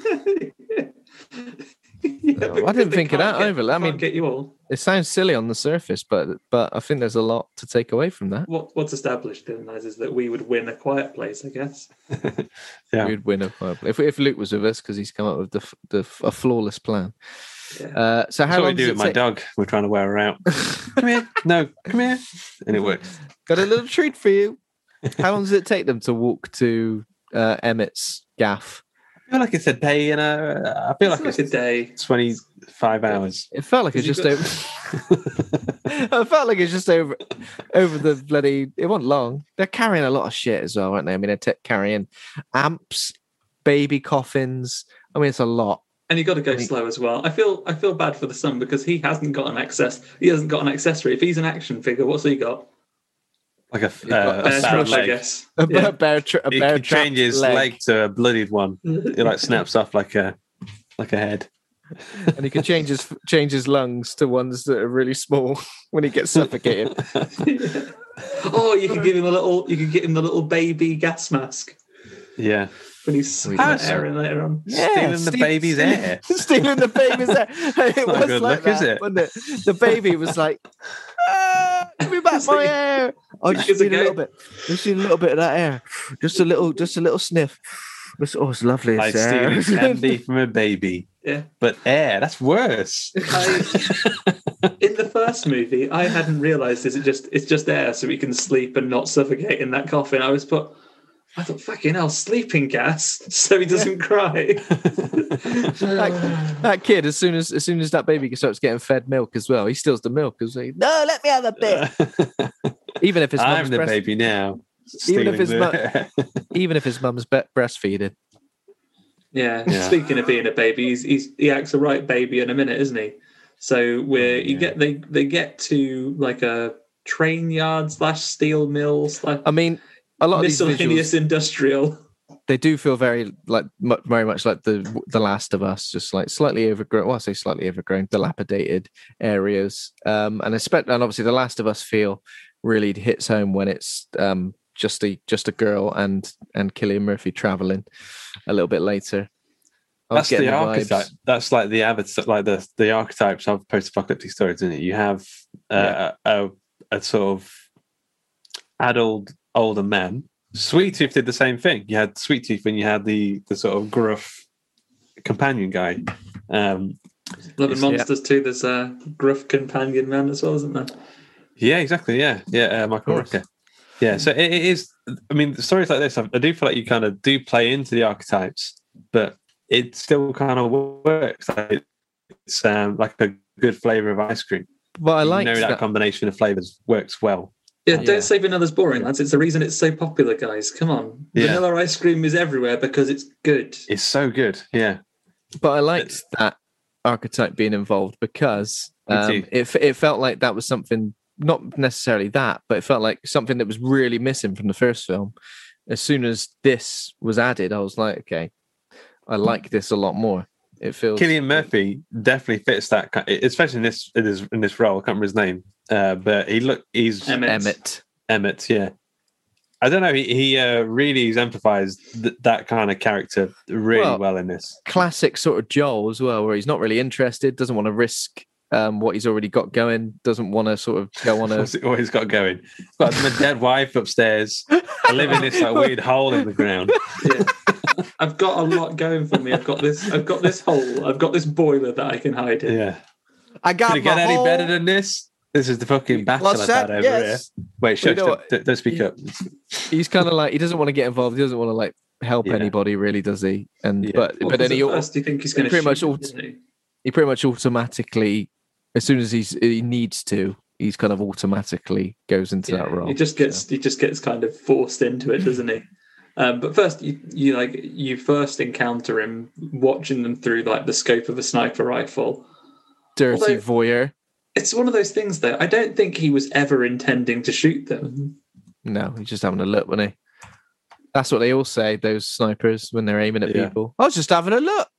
Yeah, No, I didn't think of can't that get- either. I mean- get you all. It sounds silly on the surface, but but I think there's a lot to take away from that. What, what's established in that is that we would win a quiet place, I guess. Yeah. We'd win a fight. If if Luke was with us because he's come up with the the f- a flawless plan. Yeah. Uh, so how That's what we long do does with it my take? dog. We're trying to wear her out. come here, no, come here, and it works. Got a little treat for you. How long does it take them to walk to uh, Emmett's gaff? I feel like it's a day and a. I feel It's like like a day. twenty-five hours. It felt like it's just got- over. I felt like it's just over over the bloody. It wasn't long. They're carrying a lot of shit as well, aren't they? I mean, they're t- carrying amps, baby coffins. I mean, it's a lot. And you got to go I mean- slow as well. I feel I feel bad for the son because he hasn't got an access. He hasn't got an accessory. If he's an action figure, what's he got? Like a, got uh, a Bear sour trap, I leg. guess. A Yeah. bear, bear, tra- a He bear can change trapped his leg. to a bloodied one. It like snaps off like a like a head. and he can change his change his lungs to ones that are really small when he gets suffocated. oh, you could give him a little. You could get him the little baby gas mask Yeah. When he's sucking the air in later on. Stealing the steal- baby's air. stealing the baby's air. It not was good like look, is it? wasn't it? The baby was like, ah, "Give me back my air." I just need a little bit. Just need a little bit of that air. Just a little. Just a little sniff. It's, oh, it's lovely. Like It's air. stealing candy from a baby. Yeah. But air, that's worse. I, in the first movie, I hadn't realised is it just it's just air so we can sleep and not suffocate in that coffin. I was put. I thought, fucking hell, sleeping gas, so he doesn't cry. that, that kid, as soon as as soon as that baby starts getting fed milk as well, he steals the milk. Because like, no, let me have a bit. Even if his I'm mum's the breast- baby now. Even if stealing his the- even if his mum's be- breastfeeding. Yeah. Yeah. Speaking of being a baby, he's, he's he acts a right baby in a minute, isn't he? So where Oh, you get they they get to like a train yard slash steel mill slash I mean, a lot of these miscellaneous visuals, industrial. they do feel very like very much like the the Last of Us, just like slightly overgrown. Well, I say slightly overgrown, dilapidated areas, um, and expect and obviously the Last of Us feel really hits home when it's um just a just a girl and and Cillian Murphy traveling a little bit later. That's the vibes. archetype. That's like the avatar, like the the archetypes of post-apocalyptic stories, isn't it? You have uh, a, a sort of adult older men. Sweet Tooth did the same thing. You had Sweet Tooth when you had the the sort of gruff companion guy. Um, Love and Yeah. Monsters too. There's a gruff companion man as well, isn't there? yeah, exactly. Yeah, yeah, uh, Michael course. Rooker. Yeah, so it, it is. I mean, stories like this, I, I do feel like you kind of do play into the archetypes, but it still kind of works. Like it's um, like a good flavor of ice cream. But I you like know that, that. combination of flavors works well. Yeah, Yeah. don't say vanilla's boring, lads. It's the reason it's so popular, guys. Come on. Yeah. Vanilla ice cream is everywhere because it's good. It's so good. Yeah, But I liked that archetype being involved because um, too. it it felt like that was something not necessarily that, but it felt like something that was really missing from the first film. As soon as this was added, I was like, okay, I like this a lot more. It feels Cillian Murphy definitely fits that, especially in this in this, in this role. I can't remember his name, uh, but he look he's Emmett. Emmett. Emmett. Yeah, I don't know. He, he uh, really exemplifies th- that kind of character really Well, well in this. Classic sort of Joel as well, where he's not really interested, doesn't want to risk um, what he's already got going, doesn't want to sort of go on a What's it always got going? Got my dead wife upstairs. I live in this like weird hole in the ground. Yeah. I've got a lot going for me. I've got this. I've got this hole. I've got this boiler that I can hide in. Yeah. I got Could it get any better than this? This is the fucking battle What's I've that? had over Yes. here. Wait, shush, know don't, don't- don't speak You- up. he's kind of like he doesn't want to get involved. He doesn't want to like help Yeah. anybody, really, does he? And Yeah. but Well, but then 'cause he at al- first you think he's going to pretty much shoot all- he? he pretty much automatically, as soon as he's he needs to, he's kind of automatically goes into that role. He just gets he just gets kind of forced into it, doesn't he? Um, but first, you, you like you first encounter him watching them through like the scope of a sniper rifle. dirty although- voyeur. It's one of those things though. I don't think he was ever intending to shoot them. No, he's just having a look, wasn't he? That's what they all say. Those snipers when they're aiming at Yeah. people. I was just having a look.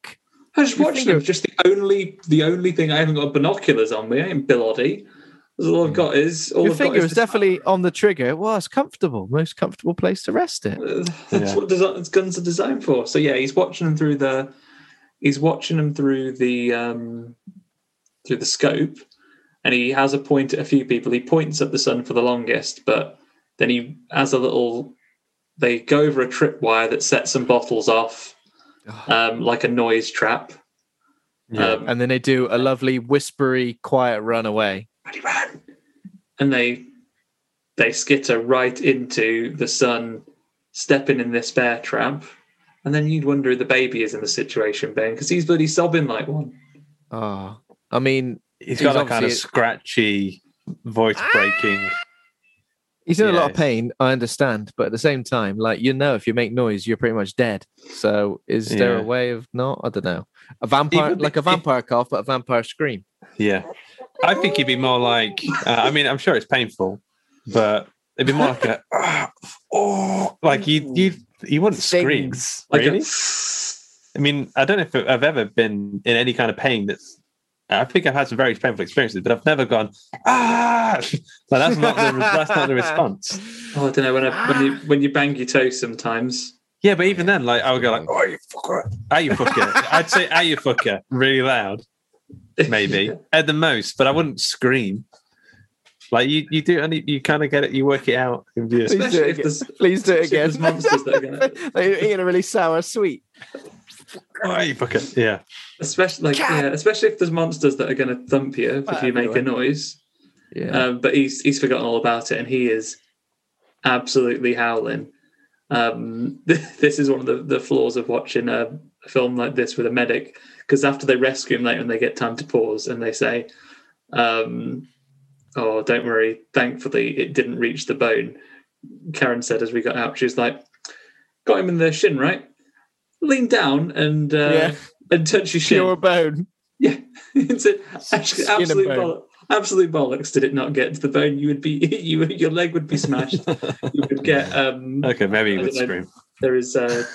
I just watching watched them. Just the only the only thing I haven't got binoculars on me. I ain't Bill All I've got is all Your I've finger is was the- definitely on the trigger. Well, it's comfortable. Most comfortable place to rest it. Uh, That's Yeah. what design, guns are designed for. So yeah, he's watching them through the he's watching them through the um through the scope, and he has a point at a few people. He points at the sun for the longest, but then he has a little. They go over a tripwire that sets some bottles off, um, like a noise trap. Yeah. Um, And then they do a lovely whispery, quiet run away. run and they they skitter right into the sun stepping in this bear trap and then you'd wonder if the baby is in the situation ben because he's bloody sobbing like one Oh, I mean, he's he's got a kind of scratchy, voice breaking. He's in a lot of pain, I understand, but at the same time, like you know, if you make noise, you're pretty much dead. So, is there a way of not? I don't know. A vampire, like a vampire cough, but a vampire scream. Yeah. I think he'd be more like, uh, I mean, I'm sure it's painful, but it'd be more like a, "Ah, oh, like you, you, you wouldn't scream. Stings. like Really? a I mean, I don't know if I've ever been in any kind of pain that's. Uh, I think I've had some very painful experiences, but I've never gone ah. Like that's not the that's not the response. Oh, I don't know when I, when you when you bang your toe sometimes. Yeah, but even then, like I would go like, "Oh, you fucker! Are you fucker?" I'd say, "Are you fucker?" really loud, maybe at the most, but I wouldn't scream. Like you, you do, and you, you kind of get it. You work it out. in Please do it if again. Please do it especially again. there's monsters that are gonna- Like, you're eating a really sour sweet. Oh, you fucker! Yeah, Especially like yeah, especially if there's monsters that are going to thump you if Well, you make a noise. Yeah. Um, but he's he's forgotten all about it, and he is absolutely howling. Um, this is one of the, the flaws of watching a, a film like this with a medic, because after they rescue him later, and they get time to pause, and they say, um, "Oh, don't worry. Thankfully, it didn't reach the bone." Karen said as we got out, she was like, "Got him in the shin, right? Lean down and uh, Yeah. and touch your shin." Pure bone. Yeah, it's a, actually Skin and absolute bone. bollocks. Absolute bollocks! Did it not get to the bone? You would be you your leg would be smashed. you would get um. okay, maybe you would know. scream. There is a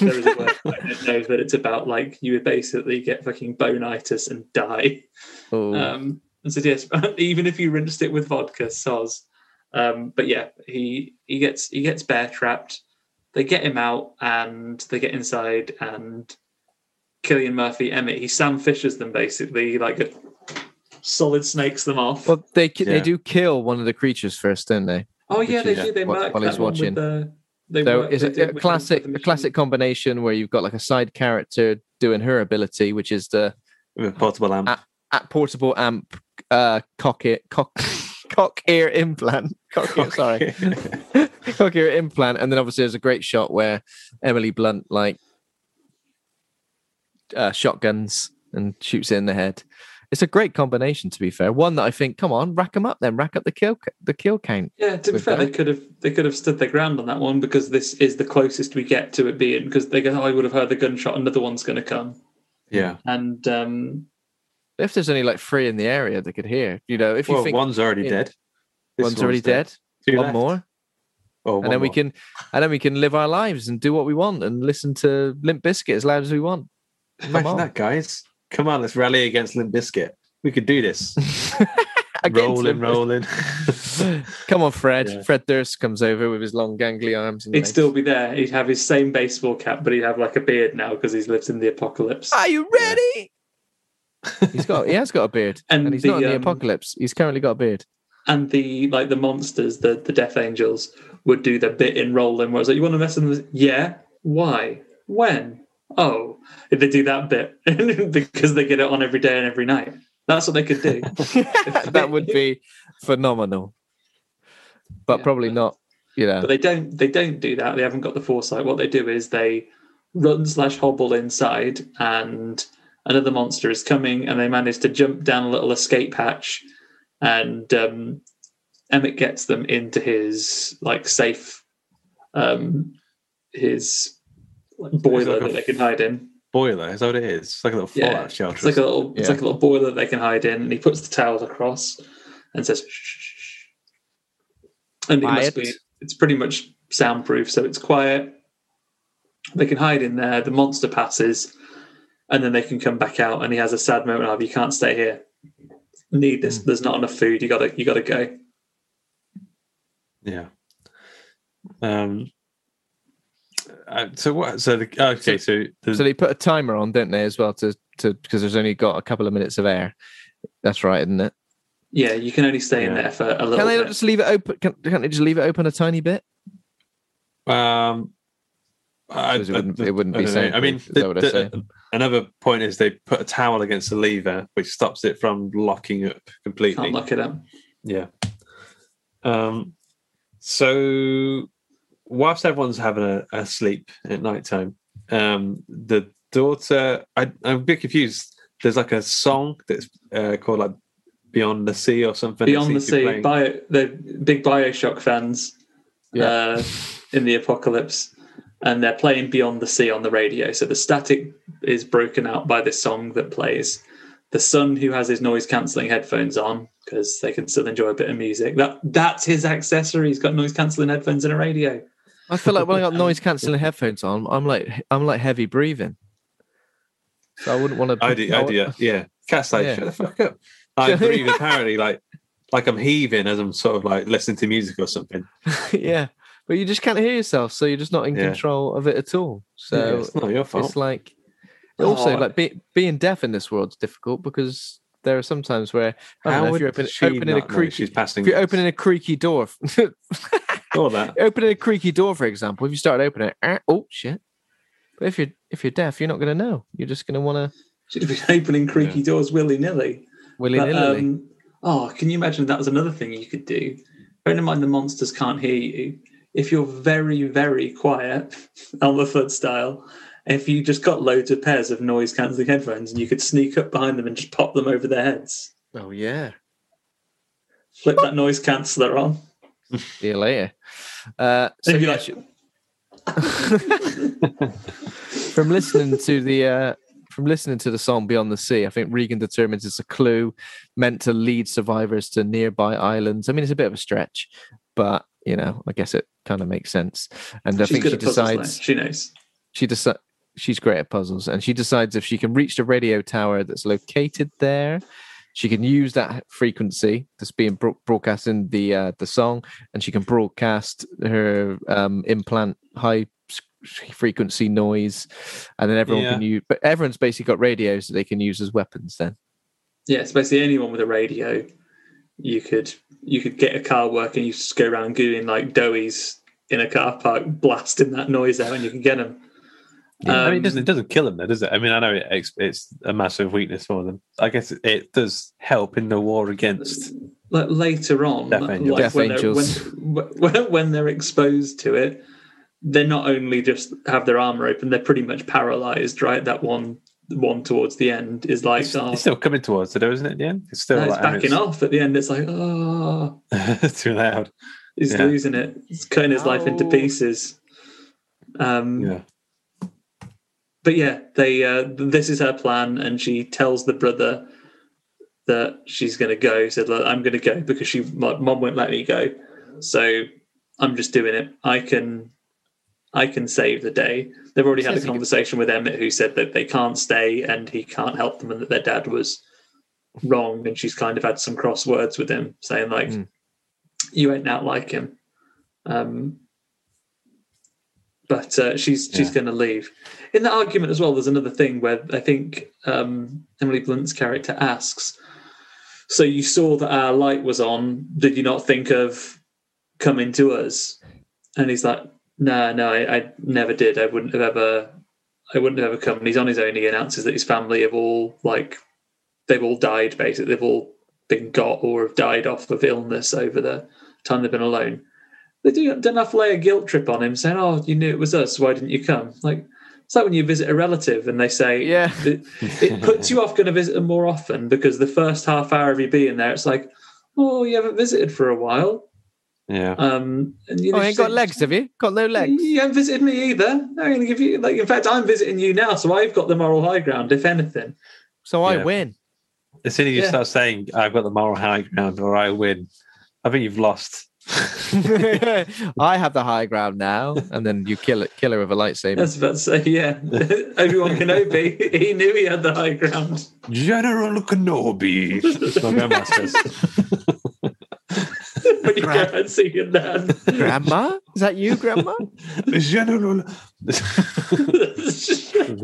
there is a word I don't know, but it's about like you would basically get fucking bonitis and die. Oh, Um, and so yes, even if you rinsed it with vodka, soz. Um, but yeah, he he gets he gets bear trapped. They get him out and they get inside and Cillian Murphy, Emmett, he Sam Fishers them basically, like a solid snakes them off. well, they ki- they do kill one of the creatures first, don't they? oh yeah, which they is do. They what- murk while he's watching. the. They So work- is they it a classic a classic combination where you've got like a side character doing her ability, which is the With portable amp. Ah. at portable amp uh cock ear cock cock ear implant. Cock ear, sorry. cock ear implant. And then obviously there's a great shot where Emily Blunt like uh, shotguns and shoots it in the head. It's a great combination, to be fair. One that I think, come on, rack them up then, rack up the kill the kill count. Yeah, to be with fair, they could have they could have stood their ground on that one because this is the closest we get to it being because they go, oh, I would have heard the gunshot, another one's going to come, Yeah. and um, If there's only like three in the area they could hear, you know, if you Well, think one's already yeah. dead. This one's already dead, Two one left. more. Oh, one and then we can and then we can live our lives and do what we want and listen to Limp Bizkit as loud as we want. Imagine on. that, guys. Come on, let's rally against Limp Bizkit. We could do this. Rolling, rolling. Come on, Fred. Yeah. Fred Durst comes over with his long gangly arms. And he'd legs. still be there. He'd have his same baseball cap, but he'd have like a beard now because he's lived in the apocalypse. Are you ready? He's got he has got a beard. And And, he's the, not in the um, apocalypse. He's currently got a beard. And the like the monsters, the the Death Angels would do the bit in rolling. Where it's like, you want to mess with them? Yeah. Why? When? Oh, if they do that bit because they get it on every day and every night. That's what they could do. that would be phenomenal. But Yeah, probably but- not, you know. But they don't. They don't do that. They haven't got the foresight. What they do is they run slash hobble inside, and another monster is coming, and they manage to jump down a little escape hatch, and um, Emmett gets them into his like safe, um, his like, boiler like a that they can hide in. Boiler, is that what it is? It's like a little Yeah, shelter. It's like a little. It's like a little boiler that they can hide in, and he puts the towels across and says, shh, shh, shh, shh. and it must be. It's pretty much soundproof, so it's quiet. They can hide in there. The monster passes, and then they can come back out. And he has a sad moment of, "You can't stay here. Need this. There's not enough food. You gotta. You gotta go." Yeah. Um. uh, so what? So the okay. So, the, So they put a timer on, don't they, as well, to to because there's only got a couple of minutes of air. That's right, isn't it? Yeah, you can only stay in there for a little Can they bit. just leave it open? Can, can't they just leave it open a tiny bit? um. I, it wouldn't- I- it wouldn't I be don't. I mean, is that the- what they're the- saying? Another point is they put a towel against the lever, which stops it from locking up completely. Can't lock it up. Yeah. Um. So, whilst everyone's having a, a sleep at night time, um, the daughter, I, I'm a bit confused. There's like a song that's uh, called like "Beyond the Sea" or something. Beyond the seems to be Sea. Bio, the big Bioshock fans Yeah. uh, in the apocalypse, and they're playing Beyond the Sea on the radio. So the static is broken out by this song that plays. The son who has his noise cancelling headphones on because they can still enjoy a bit of music. That that's his accessory. He's got noise cancelling headphones and a radio. I feel like when I got noise cancelling headphones on, I'm like I'm like heavy breathing. So I wouldn't want to. I do. I do. Yeah. Cat's like, Yeah. shut the fuck up. I breathe apparently like like I'm heaving as I'm sort of like listening to music or something. yeah, but you just can't hear yourself, so you're just not in Yeah. control of it at all. So Yeah, it's not your fault. It's like also Oh. like be, being deaf in this world's difficult because there are some times where I don't How know, if would you're open, she opening a creaky, she's passing if you're opening a creaky door, All that. opening a creaky door, for example, if you start opening it, eh, oh shit. But if you're if you're deaf, you're not going to know. You're just going to want to Should be opening creaky doors willy nilly. willy nilly. Um, oh, can you imagine that was another thing you could do? Bearing in mind the monsters can't hear you. If you're very, very quiet, Elmer Fudd style, if you just got loads of pairs of noise cancelling headphones and you could sneak up behind them and just pop them over their heads, oh yeah. flip that noise canceller on. See you later. Uh, so yeah, like, from listening to the uh, from listening to the song Beyond the Sea, I think Regan determines it's a clue meant to lead survivors to nearby islands. I mean, it's a bit of a stretch, but you know, I guess it kind of makes sense. And I think she at puzzles, decides She knows. she decides she's great at puzzles, and she decides if she can reach the radio tower that's located there. She can use that frequency that's being bro- broadcasting the uh, the song, and she can broadcast her um, implant high frequency noise, and then everyone can use. But everyone's basically got radios that they can use as weapons. Then Yeah, it's basically anyone with a radio. You could you could get a car working. You just go around doing like doughies in a car park, blasting that noise out, and you can get them. I mean, it doesn't, um, it doesn't kill them, though, does it? I mean, I know it, it's a massive weakness for them. I guess it, it does help in the war against. like later on, Death Angels. like Death when, they're, when, when when they're exposed to it, they're not only just have their armor open, they're pretty much paralyzed. Right, that one one towards the end is like, It's, oh, it's still coming towards it, isn't it? Yeah, it's still no, like, I mean, backing off at the end. It's like, oh, it's too loud. he's Yeah. losing it. It's cutting his life into pieces. Um, Yeah, but yeah, they uh, this is her plan, and she tells the brother that she's going to go. Said, "Look, I'm going to go because she, my mom won't let me go, so I'm just doing it. I can, I can save the day." They've already had a Sounds like a- conversation with Emmett, who said that they can't stay and he can't help them, and that their dad was wrong. And she's kind of had some cross words with him, saying like, Mm. "You ain't out like him." Um, but uh, she's she's Yeah. going to leave. In that argument as well, there's another thing where I think um, Emily Blunt's character asks, "So you saw that our light was on? Did you not think of coming to us?" And he's like, "No, no, I, I never did. I wouldn't have ever. I wouldn't have ever come." And he's on his own. He announces that his family have all like they've all died. Basically, they've all been got or have died off of illness over the time they've been alone they do don't have to lay a guilt trip on him saying, "Oh, you knew it was us. Why didn't you come?" Like it's like when you visit a relative and they say, Yeah. it, it puts you off going to visit them more often because the first half hour of you being there, it's like, "Oh, you haven't visited for a while." Yeah. Um, and you oh, know, ain't got say, legs, have you? Got no legs. You haven't visited me either. I'm going to give you like. In fact, I'm visiting you now, so I've got the moral high ground, if anything. So I Yeah. win. As soon as you Yeah. start saying, "I've got the moral high ground" or "I win," I think you've lost. I have the high ground now, and then you kill it, kill her with a lightsaber. I was about to say, yeah, Obi Wan Kenobi, he knew he had the high ground. General Kenobi. That's my grandma says. when you go and see your dad. Grandma, is that you, Grandma? General. the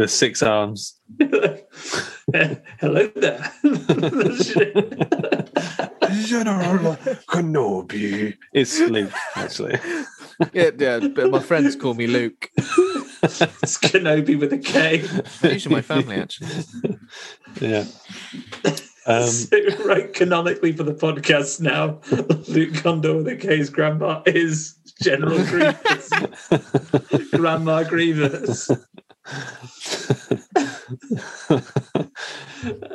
six arms. Hello there. General Kenobi. It's Luke, actually. yeah, yeah, but my friends call me Luke. it's Kenobi with a K. These are my family, actually. Yeah. Um, So, right, canonically for the podcast now, Luke Condor with a K's grandma is General Grievous. Grandma Grievous.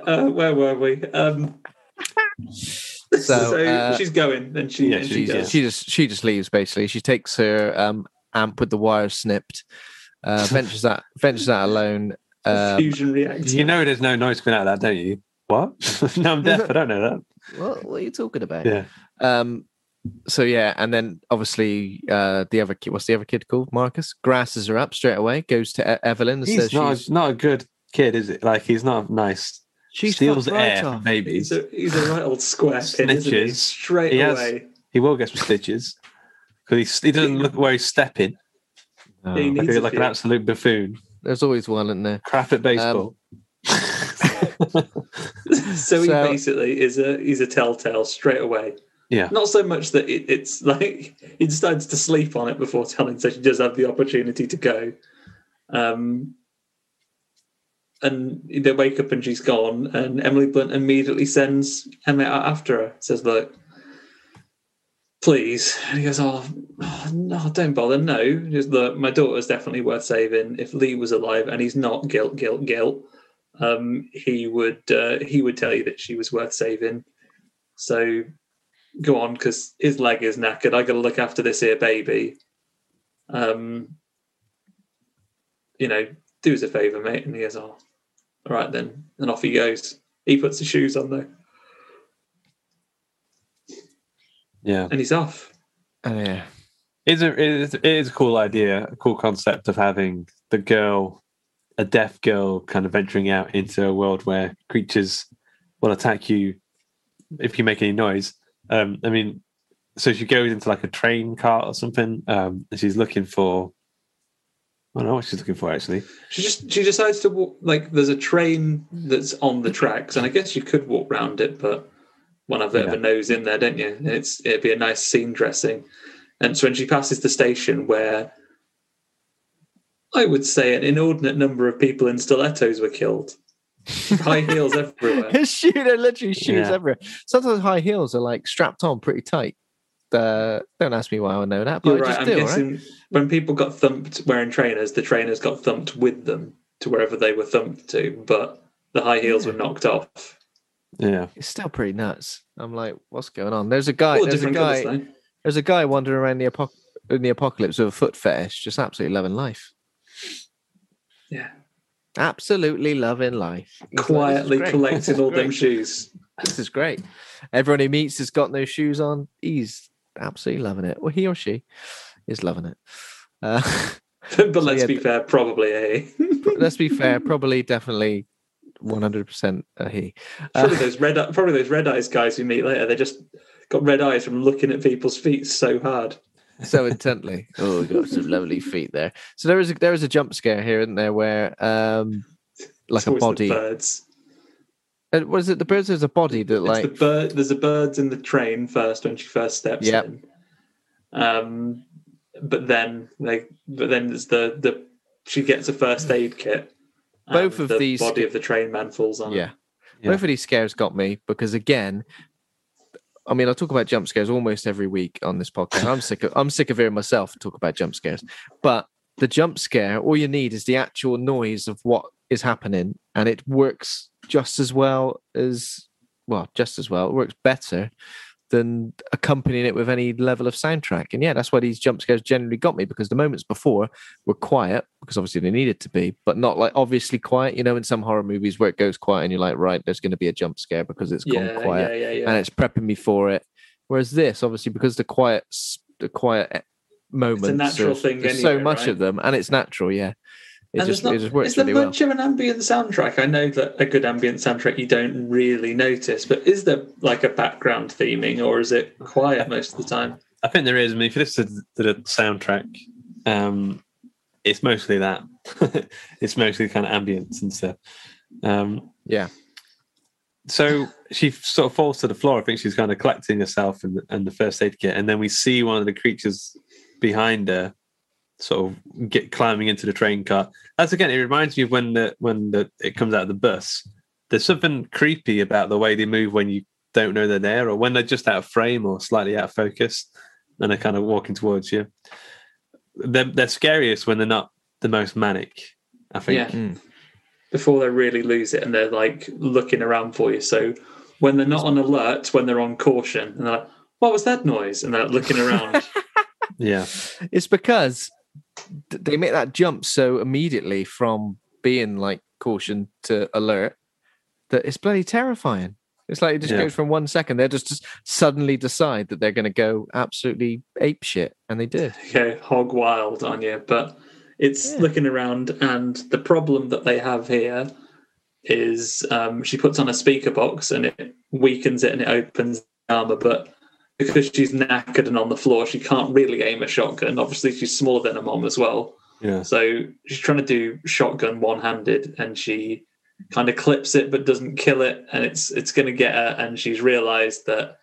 Uh, where were we? Um, so So, uh, she's going, and she, Yeah, and she she, she just she just leaves basically. She takes her um, amp with the wire snipped, uh, ventures out ventures out alone. Um, fusion reactor. you know there's no noise coming out of that, don't you? What? no, I'm deaf. I don't know that. what, what are you talking about? Yeah. Um. So yeah, and then obviously uh, the other kid, what's the other kid called? Marcus grasses her up straight away. Goes to E- Evelyn and He's says not, she's not a good kid, is it? Like he's not nice. She's Steals fucked right air off. from babies. He's a he's a right old square pin, isn't he? Snitches. Straight He has- away. He will get some stitches because he, he doesn't look where he's stepping. Oh, He Like, needs a- a like an absolute buffoon. there's always one in there. Crap at baseball. so he So- basically is a he's a telltale straight away. yeah. Not so much that it, it's like he decides to sleep on it before telling, so she does have the opportunity to go. Um, and they wake up and she's gone, and Emily Blunt immediately sends Emmett out after her. Says, "Look, please." And he goes, "Oh, oh, no, don't bother. No, just look, my daughter's definitely worth saving. If Lee was alive, and he's not, guilt, guilt, guilt. Um, he would uh, he would tell you that she was worth saving. So go on because his leg is knackered. I got to look after this here baby. Um, you know, do us a favor, mate. And he goes, "Oh, all right then." And off he goes. He puts the shoes on though, Yeah. and he's off. Oh, yeah. It's a, it is, it is a cool idea, a cool concept of having the girl, a deaf girl, kind of venturing out into a world where creatures will attack you if you make any noise. Um, I mean, so she goes into like a train cart or something, um, and she's looking for. I don't know what she's looking for actually. She just she decides to walk. Like there's a train that's on the tracks, and I guess you could walk round it, but one have a bit of a nose in there, don't you? It's it'd be a nice scene dressing. And so when she passes the station where I would say an inordinate number of people in stilettos were killed. High heels everywhere. His shoe, they're literally shoes Yeah. everywhere. Sometimes high heels are like strapped on pretty tight. Uh, don't ask me why I know that, but You're I right. just I'm do. Right? guessing when people got thumped wearing trainers, the trainers got thumped with them to wherever they were thumped to, but the high heels were knocked off. Yeah, It's still pretty nuts. I'm like, what's going on? There's a guy. All There's a guy. colours. There's a guy wandering around the apoc- in the apocalypse with a foot fetish, just absolutely loving life. Yeah. Absolutely loving life. He's like, "This is Quietly great. collecting all them shoes. This is great. Everyone he meets has got no shoes on. He's absolutely loving it. Well, he or she is loving it. Uh, but let's yeah, be fair, probably a let's be fair. Probably, definitely, one hundred percent a he. probably Uh, those red probably those red eyes guys we meet later. They just got red eyes from looking at people's feet so hard. So intently. Oh, we got some lovely feet there. So there is a, there is a jump scare here, isn't there? Where um, like It's a always the body. birds. Uh, Was it the birds? There's a body that It's like the bird. There's a birds in the train first when she first steps Yep. in. Um, but then they, but then there's the the she gets a first aid kit. Both of the these- body of the train man falls on. Yeah. Yeah. Both of these scares got me because again, I mean, I talk about jump scares almost every week on this podcast. I'm sick of I'm sick of hearing myself talk about jump scares. But the jump scare, all you need is the actual noise of what is happening, and it works just as well as well, just as well. It works better than accompanying it with any level of soundtrack. And yeah, that's why these jump scares generally got me because the moments before were quiet because obviously they needed to be, but not like obviously quiet. You know, in some horror movies where it goes quiet and you're like, right, there's going to be a jump scare because it's yeah, gone quiet yeah, yeah, and it's prepping me for it. Whereas this, obviously, because the quiet, the quiet moments, natural are- thing there's so much right? of them, and it's natural. Yeah, it And just there's not- it just works is there really well. much of an ambient soundtrack? I know that a good ambient soundtrack you don't really notice, but is there like a background theming, or is it quiet most of the time? I think there is. I mean, if you listen to the soundtrack, um, it's mostly that. it's mostly kind of ambience and stuff. Um, Yeah. So she sort of falls to the floor. I think she's kind of collecting herself and, and the first aid kit, and then we see one of the creatures behind her, sort of get climbing into the train car. That's again, it reminds me of when the when the it comes out of the bus. There's something creepy about the way they move when you don't know they're there, or when they're just out of frame or slightly out of focus, and they're kind of walking towards you. They're, they're scariest when they're not the most manic. I think. Yeah. Mm. Before they really lose it and they're like looking around for you. So when they're not on alert, when they're on caution, and they're like, "What was that noise?" and they're looking around. Yeah. It's because th- they make that jump so immediately from being like caution to alert that it's bloody terrifying. It's like it just Yeah. goes from one second. They just, just suddenly decide that they're going to go absolutely ape shit, and they did. go hog wild on you. But it's Yeah. looking around, and the problem that they have here is um, she puts on a speaker box and it weakens it and it opens the armor, but because she's knackered and on the floor, she can't really aim a shotgun. Obviously, she's smaller than her mom as well. Yeah. So she's trying to do shotgun one handed and she kind of clips it but doesn't kill it and it's it's going to get her and she's realized that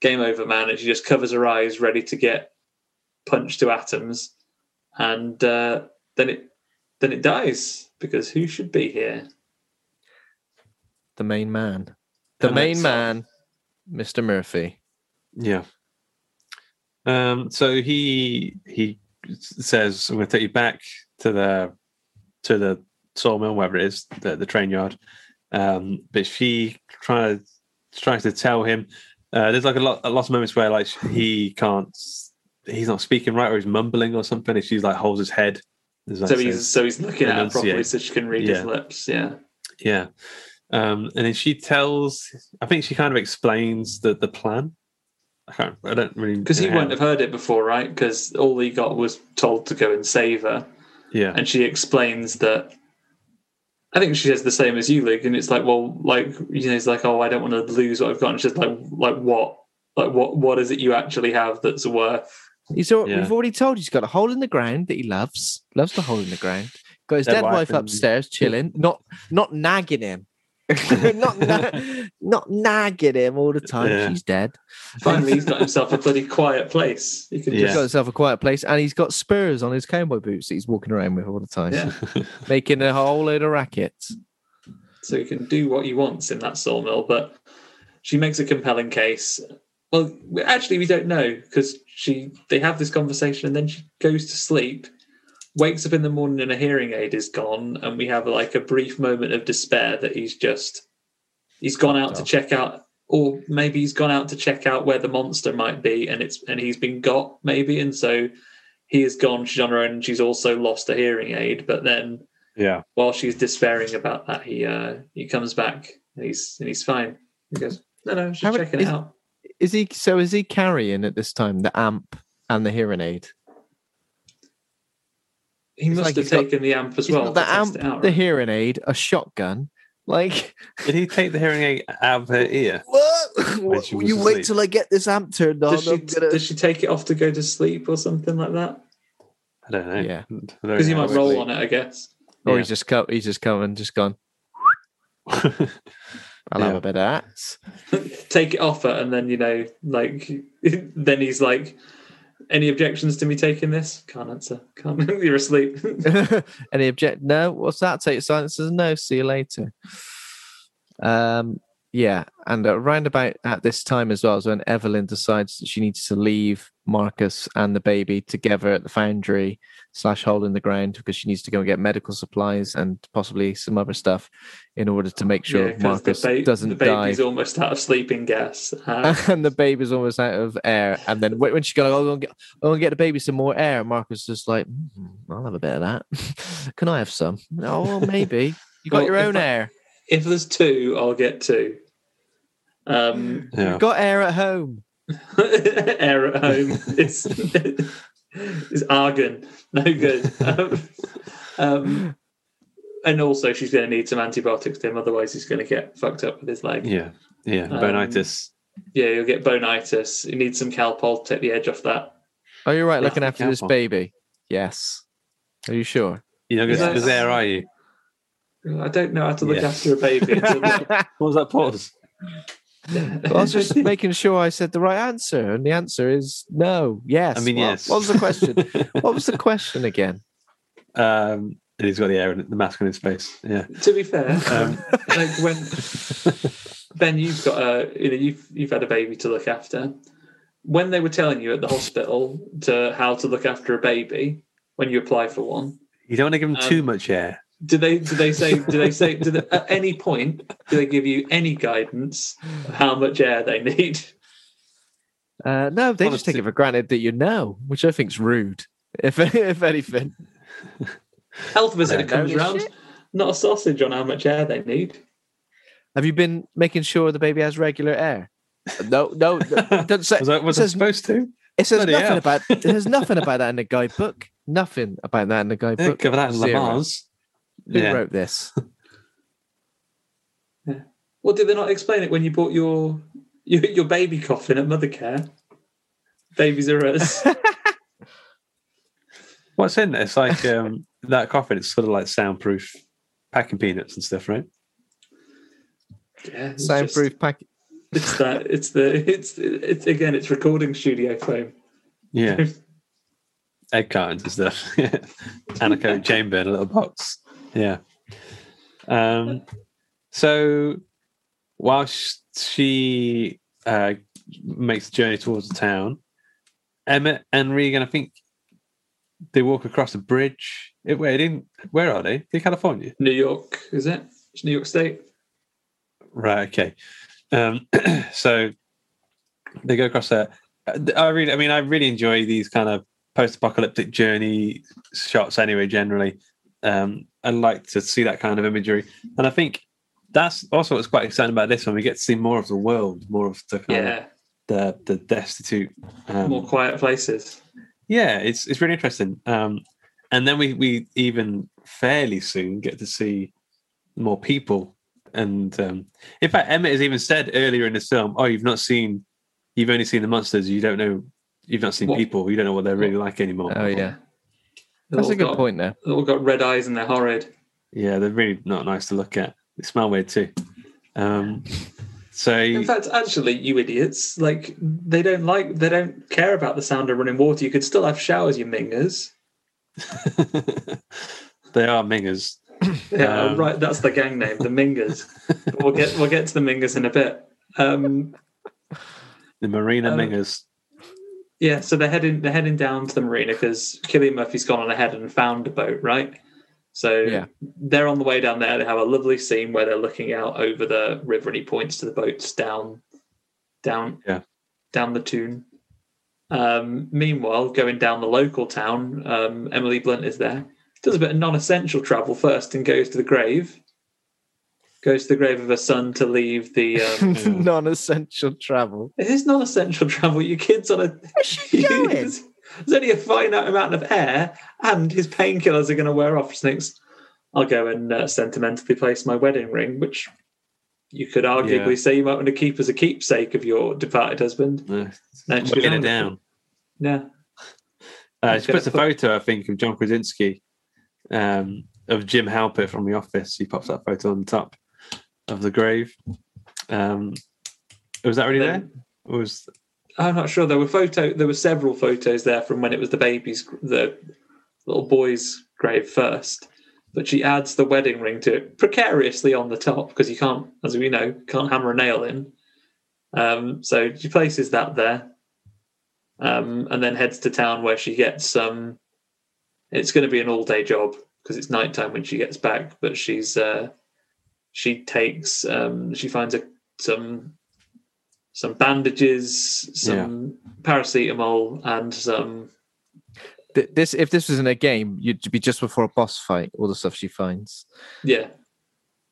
game over man and she just covers her eyes ready to get punched to atoms and uh, then it then it dies because who should be here The main man. The And main man, Mr. Murphy. Yeah. Um, so he he says, "I'm going to take you back to the to the sawmill, wherever it is, the, the train yard." Um, but she tries tries to tell him. Uh, there's like a lot a lot of moments where like he can't, he's not speaking right, or he's mumbling or something. And she's like holds his head. Like, so he's so he's looking at her properly so she can read his lips yeah Yeah. Um, and then she tells, I think she kind of explains the, the plan. I I don't really. because he know wouldn't have heard it before right because all he got was told to go and save her Yeah. and she explains that I think she says the same as you, Luke, and it's like, well, like you know, it's like, oh, I don't want to lose what I've got. And she's like, like what, like what, what is it you actually have that's worth? He's al- Yeah. We've already told you he's got a hole in the ground that he loves. Loves the hole in the ground. Got his Dead dead, wife wife and- upstairs chilling, not not nagging him. not na- not nagging him all the time. Yeah. She's dead. Finally, he's got himself a bloody quiet place. He can He's Yeah. got himself a quiet place, and he's got spurs on his cowboy boots that he's walking around with all the time, yeah, making a whole load of rackets. so he can do what he wants in that sawmill. But she makes a compelling case. Well, actually, we don't know because she they have this conversation and then she goes to sleep. Wakes up in the morning and a hearing aid is gone, and we have like a brief moment of despair that he's just he's gone out to check out, or maybe he's gone out to check out where the monster might be, and it's and he's been got maybe, and so he is gone. She's on her own, and she's also lost a hearing aid. But then Yeah. while she's despairing about that, he uh he comes back and he's and he's fine. He goes, no, no, How just many- checking is- it out. Is he so? Is he carrying at this time the amp and the hearing aid? He it's must like have he's got- taken the amp as well. the amp, it out, the hearing aid, a shotgun. Like Did he take the hearing aid out of her ear? what? When she was you asleep. wait till I get this amp turned on. Does she, gonna- does she take it off to go to sleep or something like that? I don't know. Yeah. Because he might roll on it, I guess. Or Yeah. he's just come, he's just come and just gone. I'll have a bit of that. Take it off her, and then you know, like, then he's like, "Any objections to me taking this?" Can't answer. Can't. You're asleep. Any object? No. What's that? Take silence a no. See you later. Um. Yeah, and around about at this time as well is when Evelyn decides that she needs to leave Marcus and the baby together at the foundry slash hole in the ground because she needs to go and get medical supplies and possibly some other stuff in order to make sure Yeah, 'cause Marcus the, ba- doesn't the die. baby's almost out of sleeping gas. Uh, and the baby's almost out of air. And then when when she goes, "I'll go and get, I'll go and get the baby some more air," Marcus is just like, "Mm, "I'll have a bit of that. Can I have some?" Oh, maybe. You got Well, your if own I- air. if there's two, I'll get two. Um, Yeah. You've got air at home. Air at home is is argon, no good. Um, um, and also, she's going to need some antibiotics to him, otherwise, he's going to get fucked up with his leg. Yeah. Yeah. Um, Yeah, you'll get bonitis. You need some Calpol to take the edge off that. Oh, you're right Yeah, looking after this baby? Yes. Are you sure? You're not going to there, are you? I don't know how to look Yeah. after a baby. What was that pause? Was just making sure I said the right answer, and the answer is no. Yes. I mean, What- yes. What was the question? what was the question again? um, and he's got the air and the mask on his face. Yeah. to be fair, Um, like when Ben, you've got a you know you've you've had a baby to look after. When they were telling you at the hospital to how to look after a baby when you apply for one, you don't want to give him Um, too much air. Did they did they say did they say did they, at any point do they give you any guidance of how much air they need? Uh, no, they just take it for granted that you know, which I think is rude. If if anything, Health visitor Don't comes know this round, shit. not a sausage on how much air they need. have you been making sure the baby has regular air? No, no, it doesn't say. Was I, was it I says, supposed to? it says Bloody nothing hell. about. There's nothing about that in the guidebook. Nothing about that in the Yeah, guidebook. cover that in Zero. Lamar's. Who Yeah. wrote this? yeah. Well, did they not explain it when you bought your your, your baby coffin at Mothercare? Babies are us. What's in it? It's like um, that coffin. It's sort of like soundproof packing peanuts and stuff, right? yeah, it's just- Soundproof pack. It's that. It's the. It's it's again. It's recording studio foam. Yeah. Egg cartons and stuff. Anechoic chamber in a little box. Yeah. Um, so while sh- she uh, makes the journey towards the town, Emmett and Regan, I think they walk across a bridge. It, wait, in where are they? They're California. New York, is it? It's New York State. Right. Okay. Um, so they go across there. I really, I mean, I really enjoy these kind of post-apocalyptic journey shots. Anyway, generally, um, I like to see that kind of imagery, and I think that's also what's quite exciting about this one. We get to see more of the world, more of the kind Yeah, of the the destitute. Um, more quiet places. yeah, it's it's really interesting. Um, and then we we even fairly soon get to see more people. And um, in fact, Emmett has even said earlier in the film, "Oh, you've not seen, you've only seen the monsters. You don't know, you've not seen What? people. You don't know what they're really like anymore." Oh yeah, They've that's a good got- point there. They've all got red eyes and they're horrid. Yeah, they're really not nice to look at. They smell weird too. Um, so In fact, actually, you idiots, like they don't like, they don't care about the sound of running water. You could still have showers, you mingers. they are mingers. Yeah, Um, right. That's the gang name, the Mingers. We'll get we'll get to the Mingers in a bit. Um, The marina Um, mingers. Yeah, so they're heading they're heading down to the marina because Cillian Murphy's gone on ahead and found a boat, right? So Yeah. they're on the way down there. They have a lovely scene where they're looking out over the river, and he points to the boats down, down, Yeah. down the tune. Um, meanwhile, going down the local town, um, Emily Blunt is there. Does a bit of non-essential travel first and goes to the grave. Goes to the grave of her son to leave the. Um, Non-essential travel. it is non-essential travel. Your kid's on a. Where's she going? there's, there's only a finite amount of air, and his painkillers are going to wear off. She thinks, "I'll go and uh, sentimentally place my wedding ring," which you could arguably Yeah. say you might want to keep as a keepsake of your departed husband. Uh, No, she it down. Yeah, Uh, she puts a put- photo, I think, of John Krasinski, um, of Jim Halpert from The Office. He pops that photo on the top of the grave. Um, was that already there? Was I'm not sure. There were photo. There were several photos there from when it was the baby's, the little boy's grave first. But she adds the wedding ring to it precariously on the top because you can't, as we know, can't hammer a nail in. Um, so she places that there, um, and then heads to town where she gets some. it's going to be an all-day job because it's nighttime when she gets back. But she's uh, she takes um, she finds a, some some bandages, some paracetamol, and some Th- This, if this was in a game, you'd be just before a boss fight. All the stuff she finds. yeah.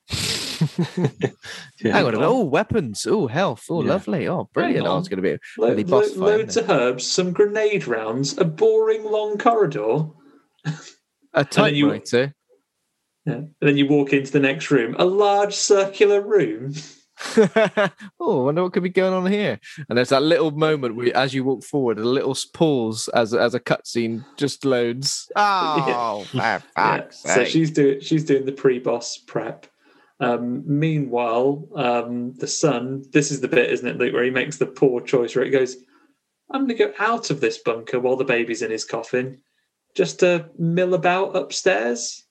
yeah. Hang on. Oh, weapons. Oh, health. Oh, Yeah. lovely. Oh, brilliant. Oh, it's going to be a Lo- bloody boss lo- fight. loads of herbs, some grenade rounds, a boring long corridor. A then typewriter. Yeah. And then you walk into the next room, a large circular room. oh, I wonder what could be going on here. And there's that little moment where, as you walk forward, a little pause as as a cutscene just loads. Oh, for Yeah. fuck's So she's doing she's doing the pre-boss prep. Um, meanwhile, um, the son. This is the bit, isn't it, Luke, where he makes the poor choice where it goes, "I'm going to go out of this bunker while the baby's in his coffin, just to mill about upstairs."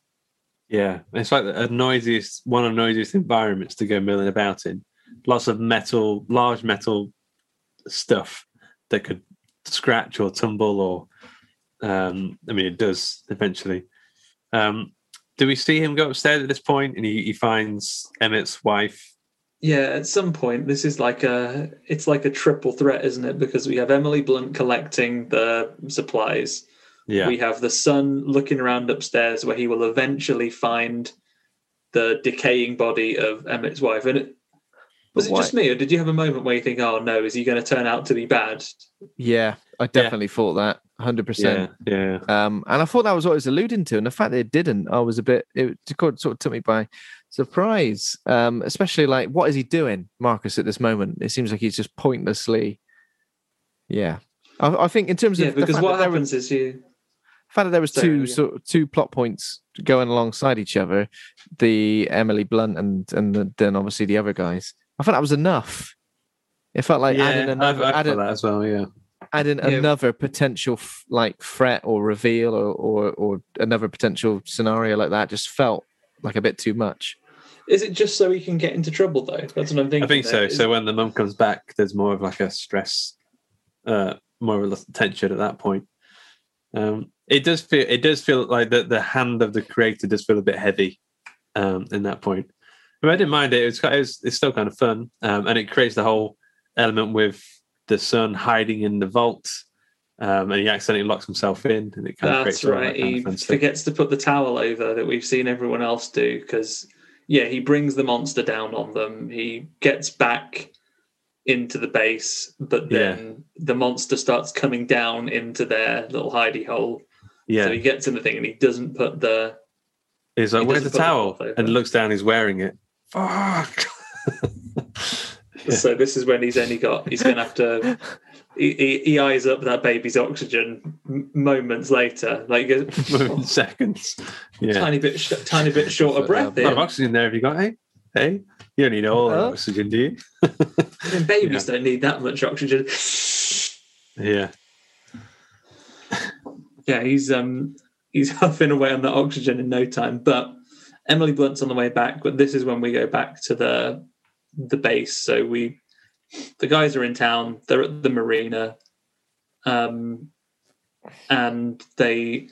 Yeah, it's like the noisiest, one of the noisiest environments to go milling about in. Lots of metal, large metal stuff that could scratch or tumble, or um, I mean, it does eventually. Um, do we see him go upstairs at this point, and he, he finds Emmett's wife? Yeah, at some point, this is like a it's like a triple threat, isn't it? Because we have Emily Blunt collecting the supplies. Yeah, We have the son looking around upstairs, where he will eventually find the decaying body of Emmett's wife. And it, was it But just me, or did you have a moment where you think, "Oh no, is he going to turn out to be bad?" yeah, I definitely thought that. hundred Yeah, percent. yeah. Um, and I thought that was what it was alluding to, and the fact that it didn't, I was a bit. It sort of took me by surprise. Um, especially like, what is he doing, Marcus, at this moment? It seems like he's just pointlessly. Yeah, I, I think in terms Yeah, of the because what that there was- happens is you. The fact that there was Sorry, two yeah. sort of two plot points going alongside each other, the Emily Blunt and and the, then obviously the other guys. I thought that was enough. It felt like yeah, adding I've, another, I've adding, that as well. Yeah, adding Yeah. another potential f- like threat or reveal or, or or another potential scenario like that just felt like a bit too much. Is it just so he can get into trouble though? That's what I'm thinking. I think so. there. So when the mum comes back, there's more of like a stress, uh, more of a tension at that point. Um, it does feel it does feel like the the hand of the creator does feel a bit heavy, um, in that point. But I didn't mind it. It's it was, it's still kind of fun, um, and it creates the whole element with the son hiding in the vault, um, and he accidentally locks himself in, and it kind of creates that right. kind He of fun stuff. forgets to put the towel over that we've seen everyone else do because, yeah, he brings the monster down on them. He gets back into the base, but then the monster starts coming down into their little hidey hole. Yeah, So he gets in the thing and he doesn't put the. he's like, he "Where's the put the towel?" cloth and looks down. He's wearing it. Fuck. Yeah. So this is when he's only got. He's going to have to. He, he, he eyes up that baby's oxygen m- moments later, like he goes, Moving seconds. Yeah. tiny bit, sh- tiny bit short of breath. Lot Here. oxygen there. Have you got? Hey, hey, you don't need all the Huh? oxygen, do you? And babies don't need that much oxygen. Yeah. Yeah, he's um he's huffing away on that oxygen in no time. But Emily Blunt's on the way back. But this is when we go back to the the base. So we the guys are in town. They're at the marina, um, and they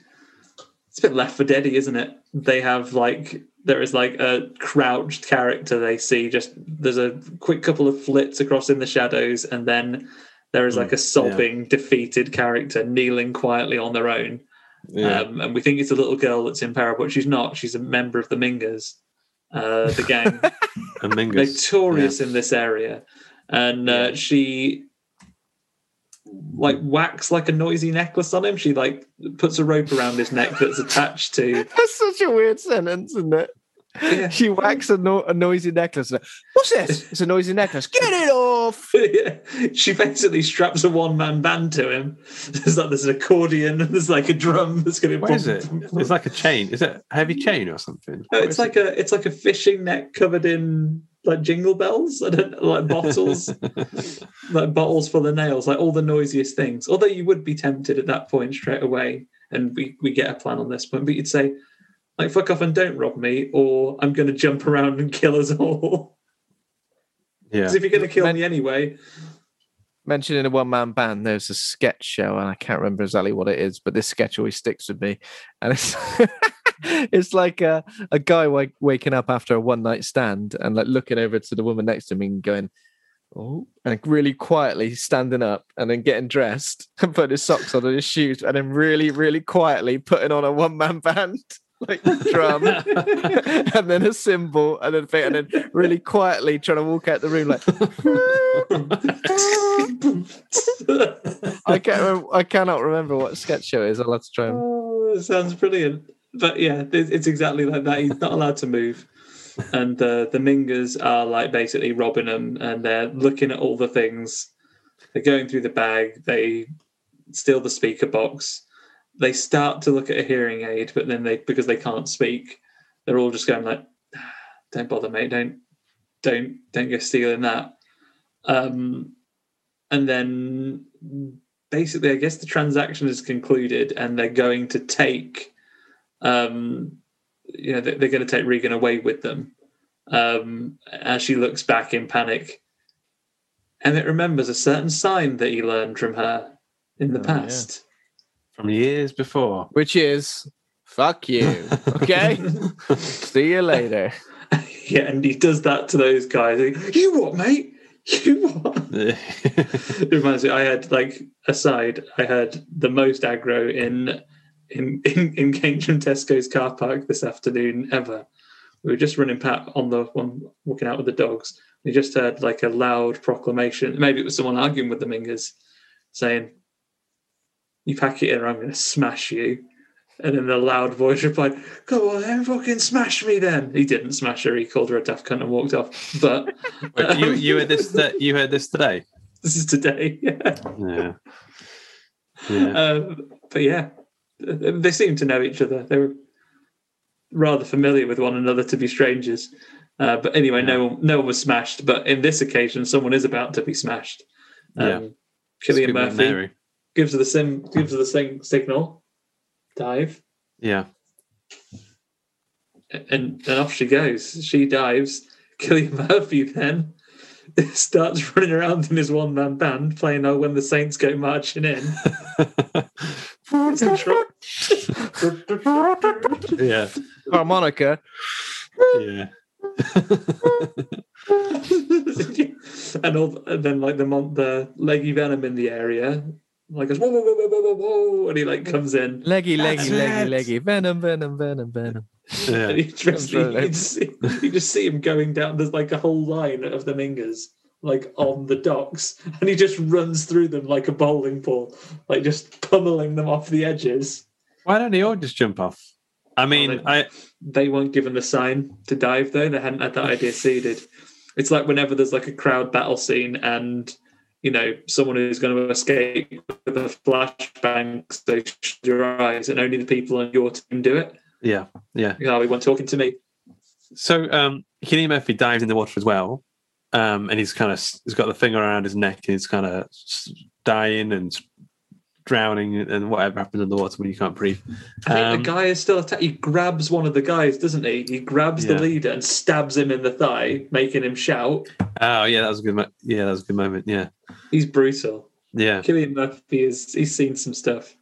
it's a bit left for deady, isn't it? They have like there is like a crouched character they see. Just there's a quick couple of flits across in the shadows, and then there is like a sobbing, defeated character kneeling quietly on their own. Yeah. Um, and we think it's a little girl that's in peril, but she's not. She's a member of the Mingers, uh, the gang, and Mingus. notorious in this area. And uh, she like whacks like a noisy necklace on him. She like puts a rope around his neck that's attached to. That's such a weird sentence, isn't it? Yeah. She whacks a, no- a noisy necklace. What's this? It's a noisy necklace. Get it off! yeah. She basically straps a one man band to him. There's like there's an accordion and there's like a drum that's going to. What is it? It's like a chain. Is it a heavy chain or something? No, it's is like a it's like a fishing net covered in like jingle bells. I don't like bottles, like bottles full of nails, like all the noisiest things. Although you would be tempted at that point straight away, and we we get a plan on this point, but you'd say like fuck off and don't rob me, or I'm going to jump around and kill us all. Yeah. Because if you're going to kill Men- me anyway, Mentioned in a one man band, there's a sketch show, and I can't remember exactly what it is, but this sketch always sticks with me. And it's it's like a, a guy wake, waking up after a one night stand and like looking over to the woman next to him and going, Oh, and really quietly standing up and then getting dressed and putting his socks on and his shoes, and then really, really quietly putting on a one man band. Like drum, and then a cymbal, and then and then really quietly trying to walk out the room like I can't. Remember, I cannot remember what sketch show is. I'll have to try. And... Oh, it sounds brilliant. But yeah, it's exactly like that. He's not allowed to move. And uh, the Mingers are like basically robbing him and they're looking at all the things. They're going through the bag. They steal the speaker box. They start to look at a hearing aid, but then they, because they can't speak, they're all just going like, "Ah, don't bother, mate. Don't, don't, don't go stealing that. Um, and then basically, I guess the transaction is concluded, and they're going to take, um, you know, they're, they're going to take Regan away with them. Um, as she looks back in panic, and it remembers a certain sign that he learned from her in the Oh, yeah. Past. From years before. Which is fuck you. Okay. See you later. Yeah, and he does that to those guys. Like, you what, mate? You what? it reminds me. I had like aside. I had the most aggro in in in, in Cambridge Tesco's car park this afternoon ever. We were just running pat on the one walking out with the dogs. We just heard like a loud proclamation. Maybe it was someone arguing with the Mingers, saying, You pack it in, or I'm going to smash you." And then the loud voice replied, "Go on then, fucking smash me then." He didn't smash her. He called her a daft cunt and walked off. But Wait, you um, you heard this that you heard this today? this is today. Yeah. Yeah. Yeah. Um, but yeah, they seem to know each other. They were rather familiar with one another to be strangers. Uh, but anyway, no one, no one was smashed. But in this occasion, someone is about to be smashed. Um, Yeah. Cillian Murphy. Gives her the sim, gives her the sing, signal, dive, Yeah. and, and off she goes. She dives. Cillian Murphy then starts running around in his one man band, playing "Oh When the Saints Go Marching In." yeah. Harmonica. Yeah. and all, and then like the mon- the leggy venom in the area, like goes whoa whoa whoa whoa whoa whoa, whoa and he like comes in. Leggy, leggy, That's leggy, it. leggy. Venom, venom, venom, venom. Yeah. And you just, Comes you, just see, you just see him going down. There's like a whole line of the Mingers like on the docks, and he just runs through them like a bowling ball, like just pummeling them off the edges. Why don't they all just jump off? I mean, they- I They weren't given the sign to dive though. They hadn't had that idea seeded. It's like whenever there's like a crowd battle scene and you know someone who's going to escape with a flashbang, so shut your eyes, and only the people on your team do it. yeah, yeah. You know, one talking to me. So um Cillian Murphy dives in the water as well. Um and he's kind of he's got the finger around his neck and he's kind of dying and drowning and whatever happens in the water when you can't breathe. I think Um, the guy is still attacked. He grabs one of the guys, doesn't he? He grabs Yeah. the leader and stabs him in the thigh, making him shout. Oh yeah, that was a good. Mo- yeah, that was a good moment. Yeah, He's brutal. yeah. Cillian Murphy is he's seen some stuff.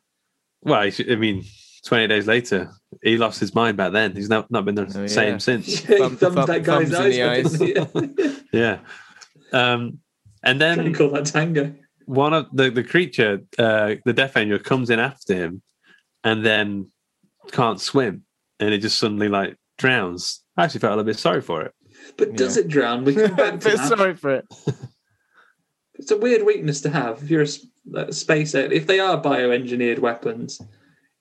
Well, I mean, twenty days later, he lost his mind back then. He's not not been the Oh, yeah. same since. he Thumb- thumbs that guy's thumbs in eyes. the up, didn't he? Yeah. Um, and Try and then call that tango. One of the the creature, uh, the Death Angel, comes in after him, and then can't swim, and it just suddenly like drowns. I actually felt a little bit sorry for it. But does it drown? We come back to Feel that. sorry for it. It's a weird weakness to have if you're a space. If they are bioengineered weapons,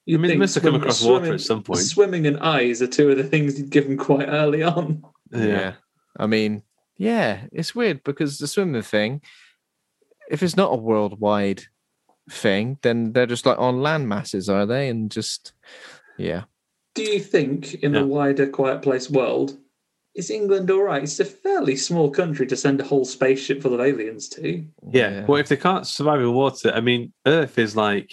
you I mean, they must have come across water at some point. Swimming and eyes are two of the things you'd give them quite early on. Yeah. I mean, yeah, it's weird because the swimming thing, if it's not a worldwide thing, then they're just like on land masses, are they? And just, yeah. Do you think in Yeah. the wider Quiet Place world, is England all right? It's a fairly small country to send a whole spaceship full of aliens to. Yeah. Well, if they can't survive in water, I mean, Earth is like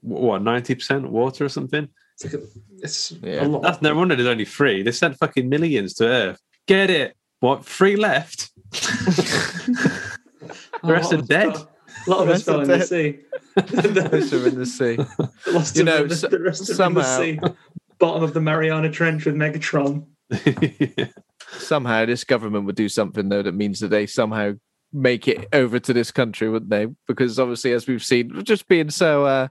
what ninety percent water or something. It's, like a, it's Yeah. a lot. That's no wonder there's only three. They sent fucking millions to Earth. Get it? What? Three left? the rest A are lot of us dead. A lot of us fell are in the dead. sea. Most are in the sea. Lost You know, in the, so- the rest of somehow- them in the sea. Bottom of the Mariana Trench with Megatron. Somehow, this government would do something though that means that they somehow make it over to this country, wouldn't they? Because obviously, as we've seen, just being so uh,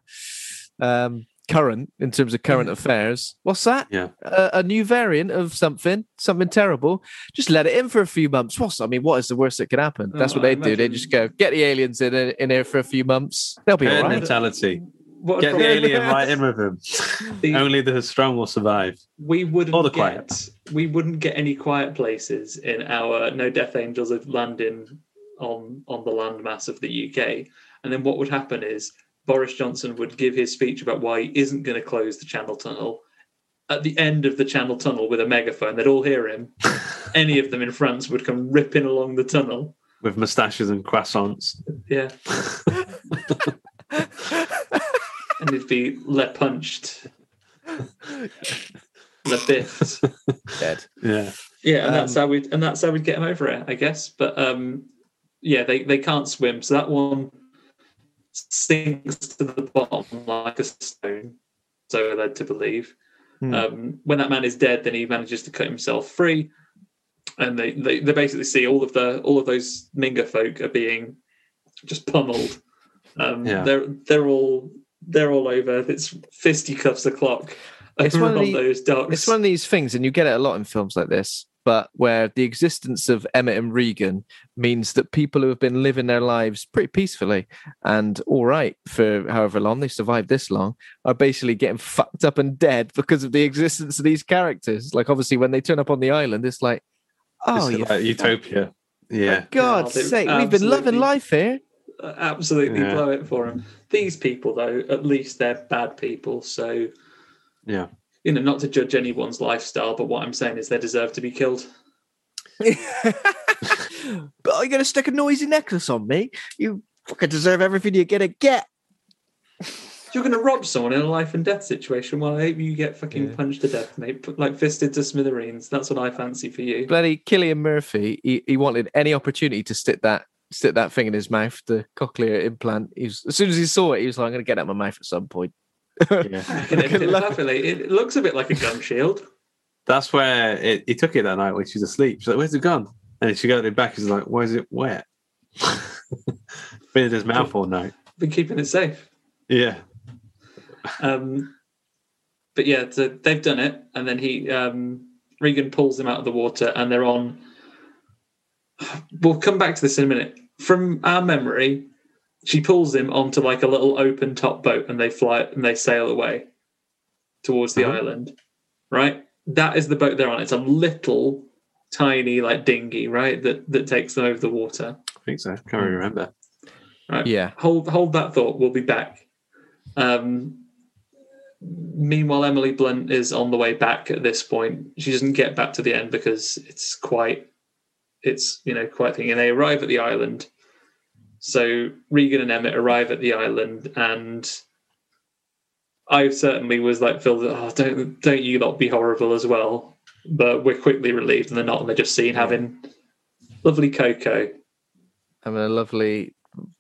um, current in terms of current mm-hmm. affairs. What's that? Yeah. a, a new variant of something, something terrible. Just let it in for a few months. What's I mean, what is the worst that could happen? That's Oh, what they do. They just go get the aliens in in here for a few months. They'll be all Herd right. mentality. What Get the probably- alien right in with them. The- Only the strong will survive. we wouldn't Or the get quiet. we wouldn't get any quiet places in our no death angels of landing on on the landmass of the UK. And then what would happen is Boris Johnson would give his speech about why he isn't going to close the Channel Tunnel. At the end of the Channel Tunnel with a megaphone, they'd all hear him. Any of them in France would come ripping along the tunnel. With moustaches and croissants. Yeah. and it'd be le punched. Le biffed. Dead. Yeah. Yeah, and that's Um, how we and that's how we'd get him over it, I guess. But um, yeah, they, they can't swim, so that one sinks to the bottom like a stone. So we're led to believe. Hmm. Um, when that man is dead, then he manages to cut himself free, and they, they, they basically see all of the all of those Minga folk are being just pummeled. Um, Yeah. They're they're all they're all over. It's fisticuffs o'clock It's one of the- those docks. It's one of these things, and you get it a lot in films like this. But where the existence of Emmett and Regan means that people who have been living their lives pretty peacefully and all right for however long they survived this long are basically getting fucked up and dead because of the existence of these characters. Like obviously when they turn up on the island, it's like, oh, It's you like utopia. Yeah. God's Yeah, they sake, we've been loving life here. Uh, absolutely Yeah. blow it for them. These people, though, at least they're bad people. So, Yeah. You know, not to judge anyone's lifestyle, but what I'm saying is they deserve to be killed. but are you going to stick a noisy necklace on me? You fucking deserve everything you're going to get. You're going to rob someone in a life and death situation. Well, I hope you get fucking punched to death, mate. Like fisted to smithereens. That's what I fancy for you. Bloody Cillian Murphy, he, he wanted any opportunity to stick that stick that thing in his mouth, the cochlear implant. He was, as soon as he saw it, he was like, I'm going to get out of my mouth at some point. Yeah. And it, it, it looks a bit like a gun shield. That's where it, he took it that night when she's asleep. She's like, "Where's the gun?" And she got it back. He's like, "Why is it wet?" Been in his mouth all night. Been keeping it safe. Yeah, Um, but yeah, so they've done it, and then he um, Regan pulls them out of the water, and they're on. We'll come back to this in a minute. From our memory, she pulls him onto like a little open top boat, and they fly and they sail away towards the Uh-huh. island. Right, that is the boat they're on. It's a little tiny like dinghy, right? That that takes them over the water. I think so. Can't really remember. Right. Yeah. Hold hold that thought. We'll be back. Um, meanwhile, Emily Blunt is on the way back at this point. She doesn't get back to the end because it's quite, it's you know quite thing. And they arrive at the island. So Regan and Emmett arrive at the island, and I certainly was like, Phil, oh, don't don't you lot be horrible as well. But we're quickly relieved, and they're not, and they're just seen having lovely cocoa. having a lovely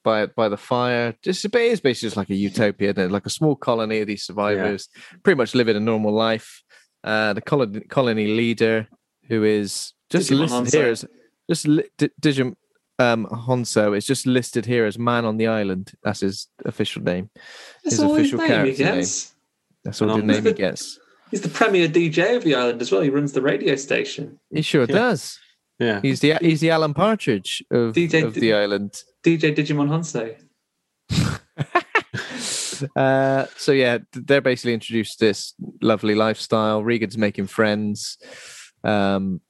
by by the fire. Just it is basically just like a utopia, like a small colony of these survivors, pretty much living a normal life. Uh, the colony, colony leader, who is just Djimon listed Hounsou. here as just li- D- Digim um, Hounsou is just listed here as man on the island. That's his official name. That's His all official his name he character name. gets. That's all the Phenomenal. name he gets. He's the premier DJ of the island as well. He runs the radio station. He sure Yeah. does. Yeah, He's the he's the Alan Partridge of, DJ of the island. DJ Djimon Hounsou. uh, so yeah, they're basically introduced to this lovely lifestyle. Regan's making friends, um,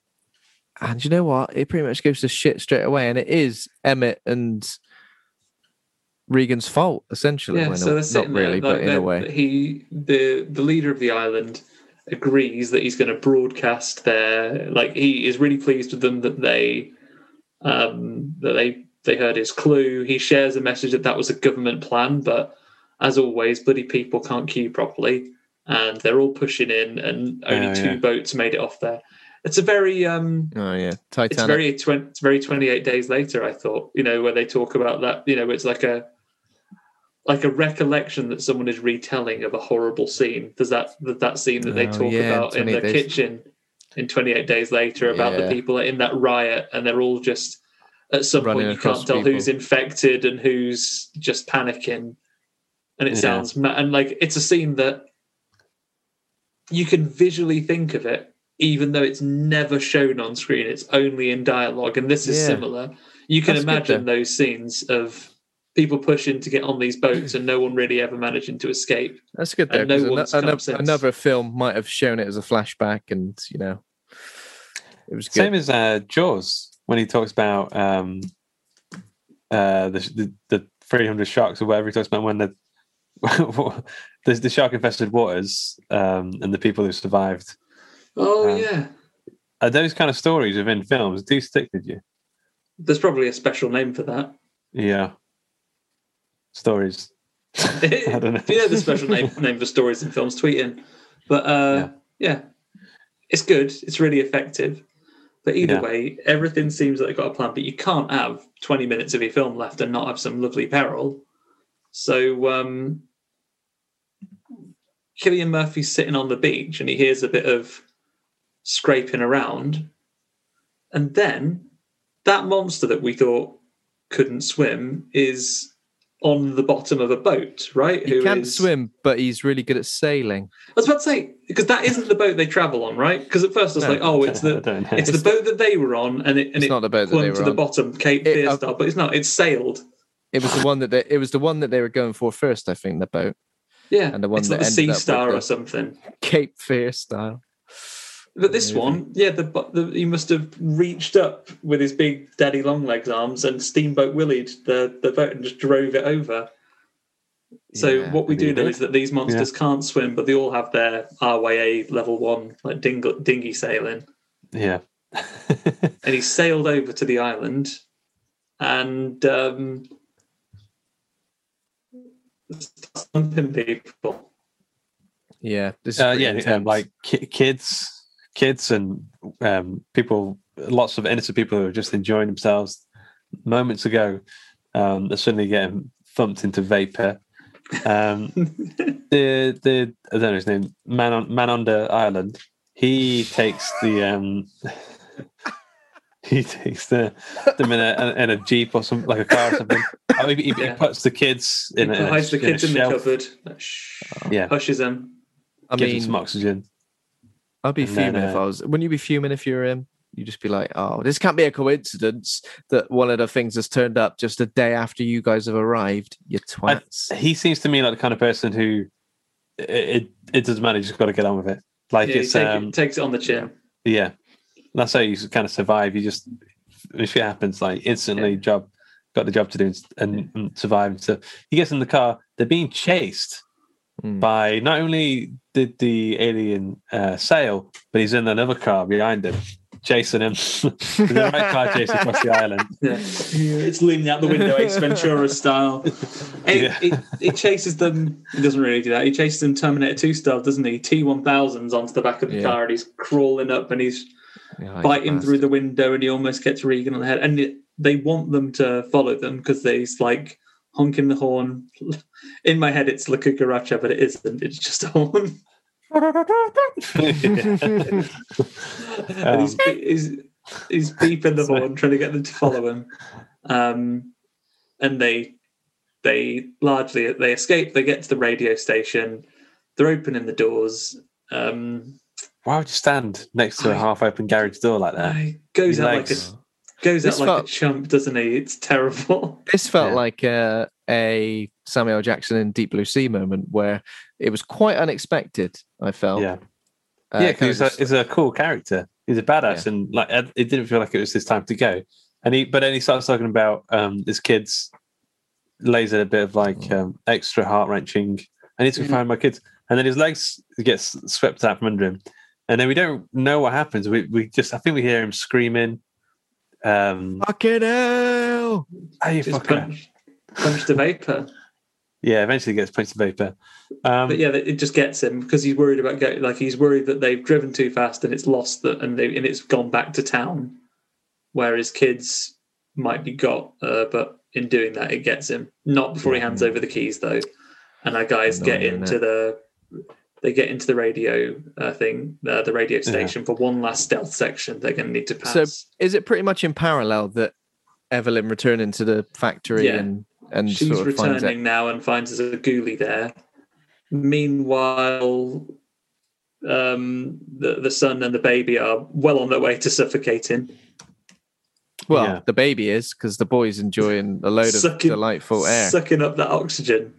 and you know what? It pretty much gives us shit straight away, and it is Emmett and Regan's fault essentially. Yeah, so no- they're not really, there. but in a way. he the the leader of the island agrees that he's going to broadcast their like he is really pleased with them that they um that they they heard his clue. He shares a message that that was a government plan, but as always, bloody people can't queue properly, and they're all pushing in, and only Yeah, two yeah. boats made it off there. It's a very um Oh yeah, it's very twen- it's very 28 days later i thought you know where they talk about that you know it's like a like a recollection that someone is retelling of a horrible scene there's that that, that scene that they Oh, talk yeah, about in the days. kitchen in 28 days later about Yeah. the people in that riot and they're all just at some Running point you can't tell who's infected and who's just panicking and it Yeah. sounds ma- and like it's a scene that you can visually think of it even though it's never shown on screen it's only in dialogue and this is Yeah. similar you can That's imagine those scenes of people pushing to get on these boats and no one really ever managing to escape That's good though. and no 'cause ano- one's come ano- since. another film might have shown it as a flashback, and you know, it was good. same as uh, Jaws when he talks about um, uh, the, the the 300 sharks or whatever. He talks about when the there's the shark infested waters um, and the people who survived. Oh Um, yeah Are those kind of stories within films do stick with you? there's probably a special name for that Yeah, stories. I don't know. know the special name, name for stories in films, tweet in. But uh, yeah. it's good. It's really effective. But either Yeah. way, everything seems like they've got a plan. But you can't have 20 minutes of your film left and not have some lovely peril. So um, Cillian Murphy's sitting on the beach and he hears a bit of scraping around. And then that monster that we thought couldn't swim is on the bottom of a boat, right? He who can't is- swim, but he's really good at sailing. I was about to say because that isn't the boat they travel on, right? Because at first I was No, like, oh, it's the don't it's the boat that they were on, and it and It's it not the boat that they clung were to the bottom, Cape It- Fear uh, style. But it's not. It's sailed. It was the one that they, it was the one that they were going for first, I think, the boat. Yeah, And the one it's that like the ended Sea up with Star or something. Cape Fear style. But this Amazing. one, yeah, the, the he must have reached up with his big daddy long legs arms and steamboat willied the, the boat and just drove it over. So Yeah, what we do maybe. know is that these monsters can't swim, but they all have their RYA level one like ding- dinghy sailing. Yeah. And he sailed over to the island and um, starts thumping people. Yeah, this is uh, pretty yeah, um, like ki- kids, kids, and um, people. Lots of innocent people who are just enjoying themselves. Moments ago, um, they're suddenly getting thumped into vapor. Um, the the I don't know his name, man on man on the island. He takes the um, he takes the them in a in a jeep or something like a car or something. Oh, he, he- he Yeah. puts the kids in he a, hides the in a kids in the shelf. cupboard, like, shh, Yeah, hushes them. I gives them mean, some oxygen. I'd be and then, fuming if uh, I was. Wouldn't you be fuming if you were him? You'd just be like, "Oh, this can't be a coincidence that one of the things has turned up just a day after you guys have arrived." You I- twats. he seems to me like the kind of person who it it, it doesn't matter. You just got to get on with it. Like Yeah, it's take um it, takes it on the chin. yeah, that's how you kind of survive. You just if it happens, like instantly Yeah. job got the job to do and, and survive. So he gets in the car. They're being chased Hmm. by not only did the alien uh, sail, but he's in another car behind him, chasing him. There's a right car chase across the island. Yeah. It's leaning out the window, Ace Ventura style. It, Yeah. it, it chases them. He doesn't really do that. He chases them Terminator 2 style, doesn't he? T1000s onto the back of the Yeah. car and he's crawling up and he's Yeah, you biting through the window and he almost gets Regan on the head. And it, they want them to follow them because he's like honking the horn. In my head, it's La Cucaracha, but it isn't. It's just a horn. and he's, Um, he's, he's beeping the horn, trying to get them to follow him. Um, and they they largely they escape. They get to the radio station. They're opening the doors. Um, Why would you stand next to a I- half-open garage door like that? he goes His out legs. like a goes This out like felt- a chump, doesn't he? It's terrible. This felt Yeah. like a, a Samuel Jackson in Deep Blue Sea moment where it was quite unexpected. I felt. Yeah, Uh, yeah, because he's, a- he's a cool character. He's a badass, Yeah. and like it it didn't feel like it was his time to go. And he, but then he starts talking about um, his kids, lays in a bit of like Mm. um, extra heart wrenching. I need to Mhm. find my kids, and then his legs gets swept out from under him, and then we don't know what happens. We we just I think we hear him screaming. Um, Fucking hell! "Are you fucking-" punch, punch the vapor. Yeah, eventually gets punched to vapor. Um, But yeah, it just gets him because he's worried about getting like he's worried that they've driven too fast and it's lost that and they and it's gone back to town where his kids might be got. Uh, but in doing that, it gets him. Not before he hands over the keys though, and our guys get into innit? the they get into the radio uh, thing, uh, the radio station for one last stealth section. They're going to need to pass. So is it pretty much in parallel that Evelyn returning to the factory Yeah. and and She's sort of returning it? now and finds there's a ghoulie there. Meanwhile, um, the the son and the baby are well on their way to suffocating. Well, Yeah. the baby is because the boy's enjoying a load of Sucking- delightful air, sucking up that oxygen.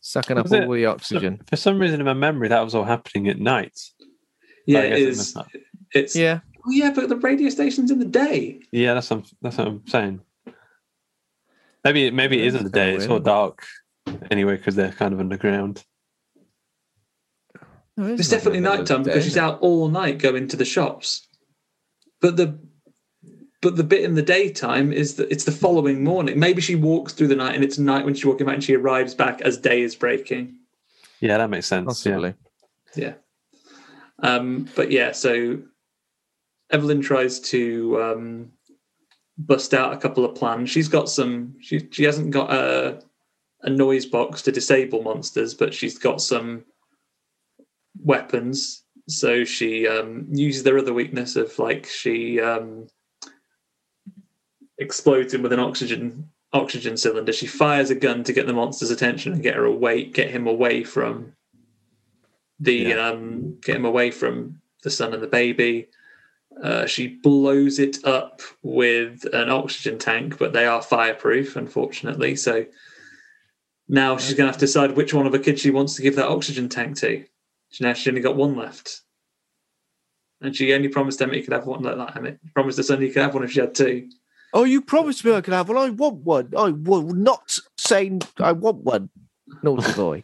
sucking up Was all it- the oxygen. for some reason in my memory, that was all happening at night. Yeah, I it guess is. messed up. It's Yeah, oh yeah, but the radio station's in the day. Yeah, that's what I'm, that's what I'm saying. Maybe maybe it Yeah, isn't the day. It's all dark anyway because they're kind of underground. No, It's not definitely in the middle of nighttime the because she's out all night going to the shops. But the but the bit in the daytime is that it's the following morning. Maybe she walks through the night and it's night when she's walking back and she arrives back as day is breaking. Yeah, that makes sense. Possibly. Yeah. Um, but yeah, so Evelyn tries to um, bust out a couple of plans. She's got some. She she hasn't got a a noise box to disable monsters, but she's got some weapons. So she um, uses their other weakness of like she um, explodes him with an oxygen oxygen cylinder. She fires a gun to get the monster's attention and get her away, get him away from the Yeah. um, get him away from the son and the baby. Uh, she blows it up with an oxygen tank, but they are fireproof, unfortunately. So now she's going to have to decide which one of her kids she wants to give that oxygen tank to. She now she's only got one left, and she only promised Emmett he could have one like that. Emmett promised her son he could have one if she had two. Oh, you promised me I could have one. I want one. I will not say I want one. Naughty boy.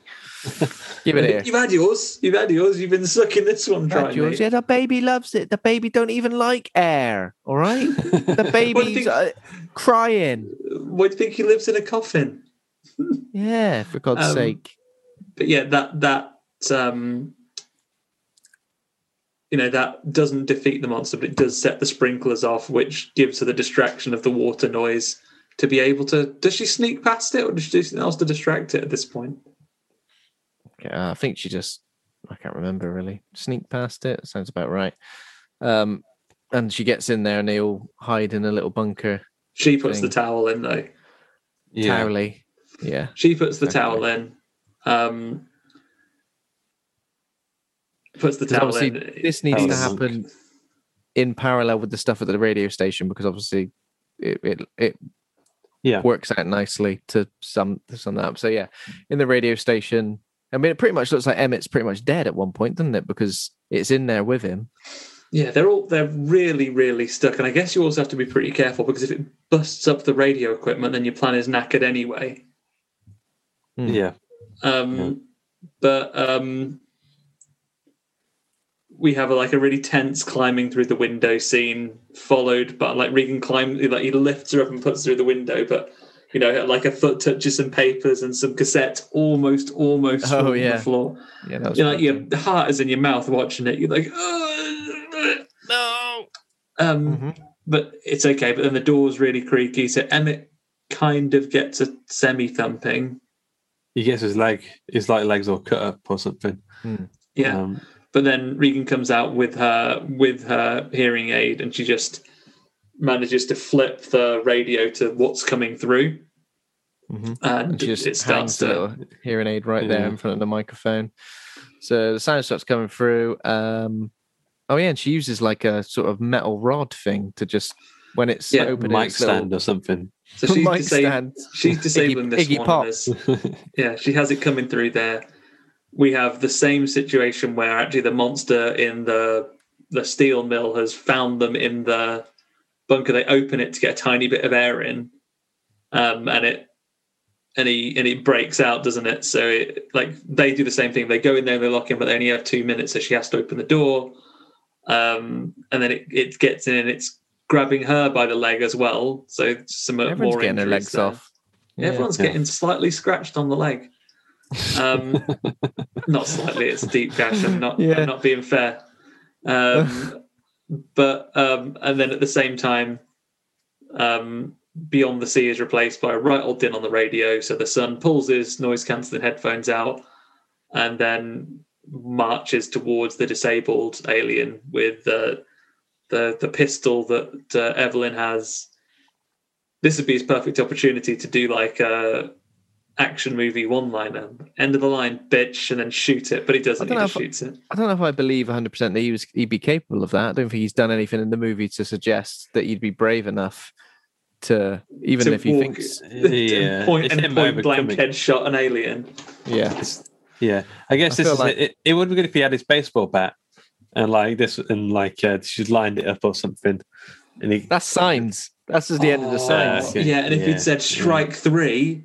Give it here. You've had yours. You've had yours. You've been sucking this one, trying. yours. Yeah, the baby loves it. The baby don't even like air. All right, the baby's think- uh, crying. Why do you think he lives in a coffin? Yeah, for God's Um, sake. But yeah, that that um, you know that doesn't defeat the monster, but it does set the sprinklers off, which gives her the distraction of the water noise to be able to. Does she sneak past it, or does she do something else to distract it at this point? Okay, uh, I think she just I can't remember really. Sneak past it. Sounds about right. Um, and she gets in there, and they all hide in a little bunker. She puts the towel in though. Yeah. Towley. Yeah. She puts the Okay. towel in. Um, puts the 'Cause towel in. this needs to happen in parallel with the stuff at the radio station because obviously it it, it Yeah. works out nicely to sum to sum that up. So yeah, in the radio station, I mean, it pretty much looks like Emmett's pretty much dead at one point, doesn't it? Because it's in there with him. Yeah, they're all they're really, really stuck. And I guess you also have to be pretty careful because if it busts up the radio equipment, then your plan is knackered anyway. Hmm. Yeah. Um, But um, we have a, like a really tense climbing through the window scene, followed by like Regan climbs, like he lifts her up and puts her through the window, but you know, like a foot touches some papers and some cassettes, almost, almost Oh, on yeah. the floor. Yeah, that was You know, like quite your heart is in your mouth watching it. You're like, "Ugh." no. um, Mhm. but it's okay. But then the door's really creaky, so Emmett kind of gets a semi thumping. He gets his leg, his like legs all cut up or something. Yeah. Um, But then Regan comes out with her with her hearing aid, and she just manages to flip the radio to what's coming through, Mhm. and, And she just it starts to. little hearing aid right there in front of the microphone. So the sound starts coming through. Um, oh yeah, and she uses like a sort of metal rod thing to just when it's Yeah, open, mic it's little- stand or something. So she's, mic disab- stand. she's disabling this Iggy one. Pop. yeah, she has it coming through there. We have the same situation where actually the monster in the the steel mill has found them in the bunker. They open it to get a tiny bit of air in, um, and it and he and it breaks out, doesn't it? So it, like they do the same thing. They go in there and they lock in, but they only have two minutes, so she has to open the door. Um, and then it, it gets in and it's grabbing her by the leg as well. So some Everyone's more getting their legs there. off. Yeah. Everyone's Yeah. getting slightly scratched on the leg. Um, not slightly, it's a deep gash. I'm not, Yeah. I'm not being fair. Um, but um, and then at the same time, um, Beyond the Sea is replaced by a right old din on the radio. So the son pulls his noise cancelling headphones out and then marches towards the disabled alien with the the the pistol that uh, Evelyn has. This would be his perfect opportunity to do like a action movie one liner, end of the line, bitch, and then shoot it. But he doesn't. I don't He know just if- shoots it. I don't know if I believe 100 percent that he was he'd be capable of that. I don't think he's done anything in the movie to suggest that he'd be brave enough to even To if he walk- thinks Yeah, and point blank overcoming. headshot an alien. yeah yeah, I guess I this is like- it, it. would be good if he had his baseball bat and like this and like uh, she's lined it up or something. And he, that's signs. That's just the end of the Oh, signs. okay. Yeah, and if Yeah, he'd said strike three,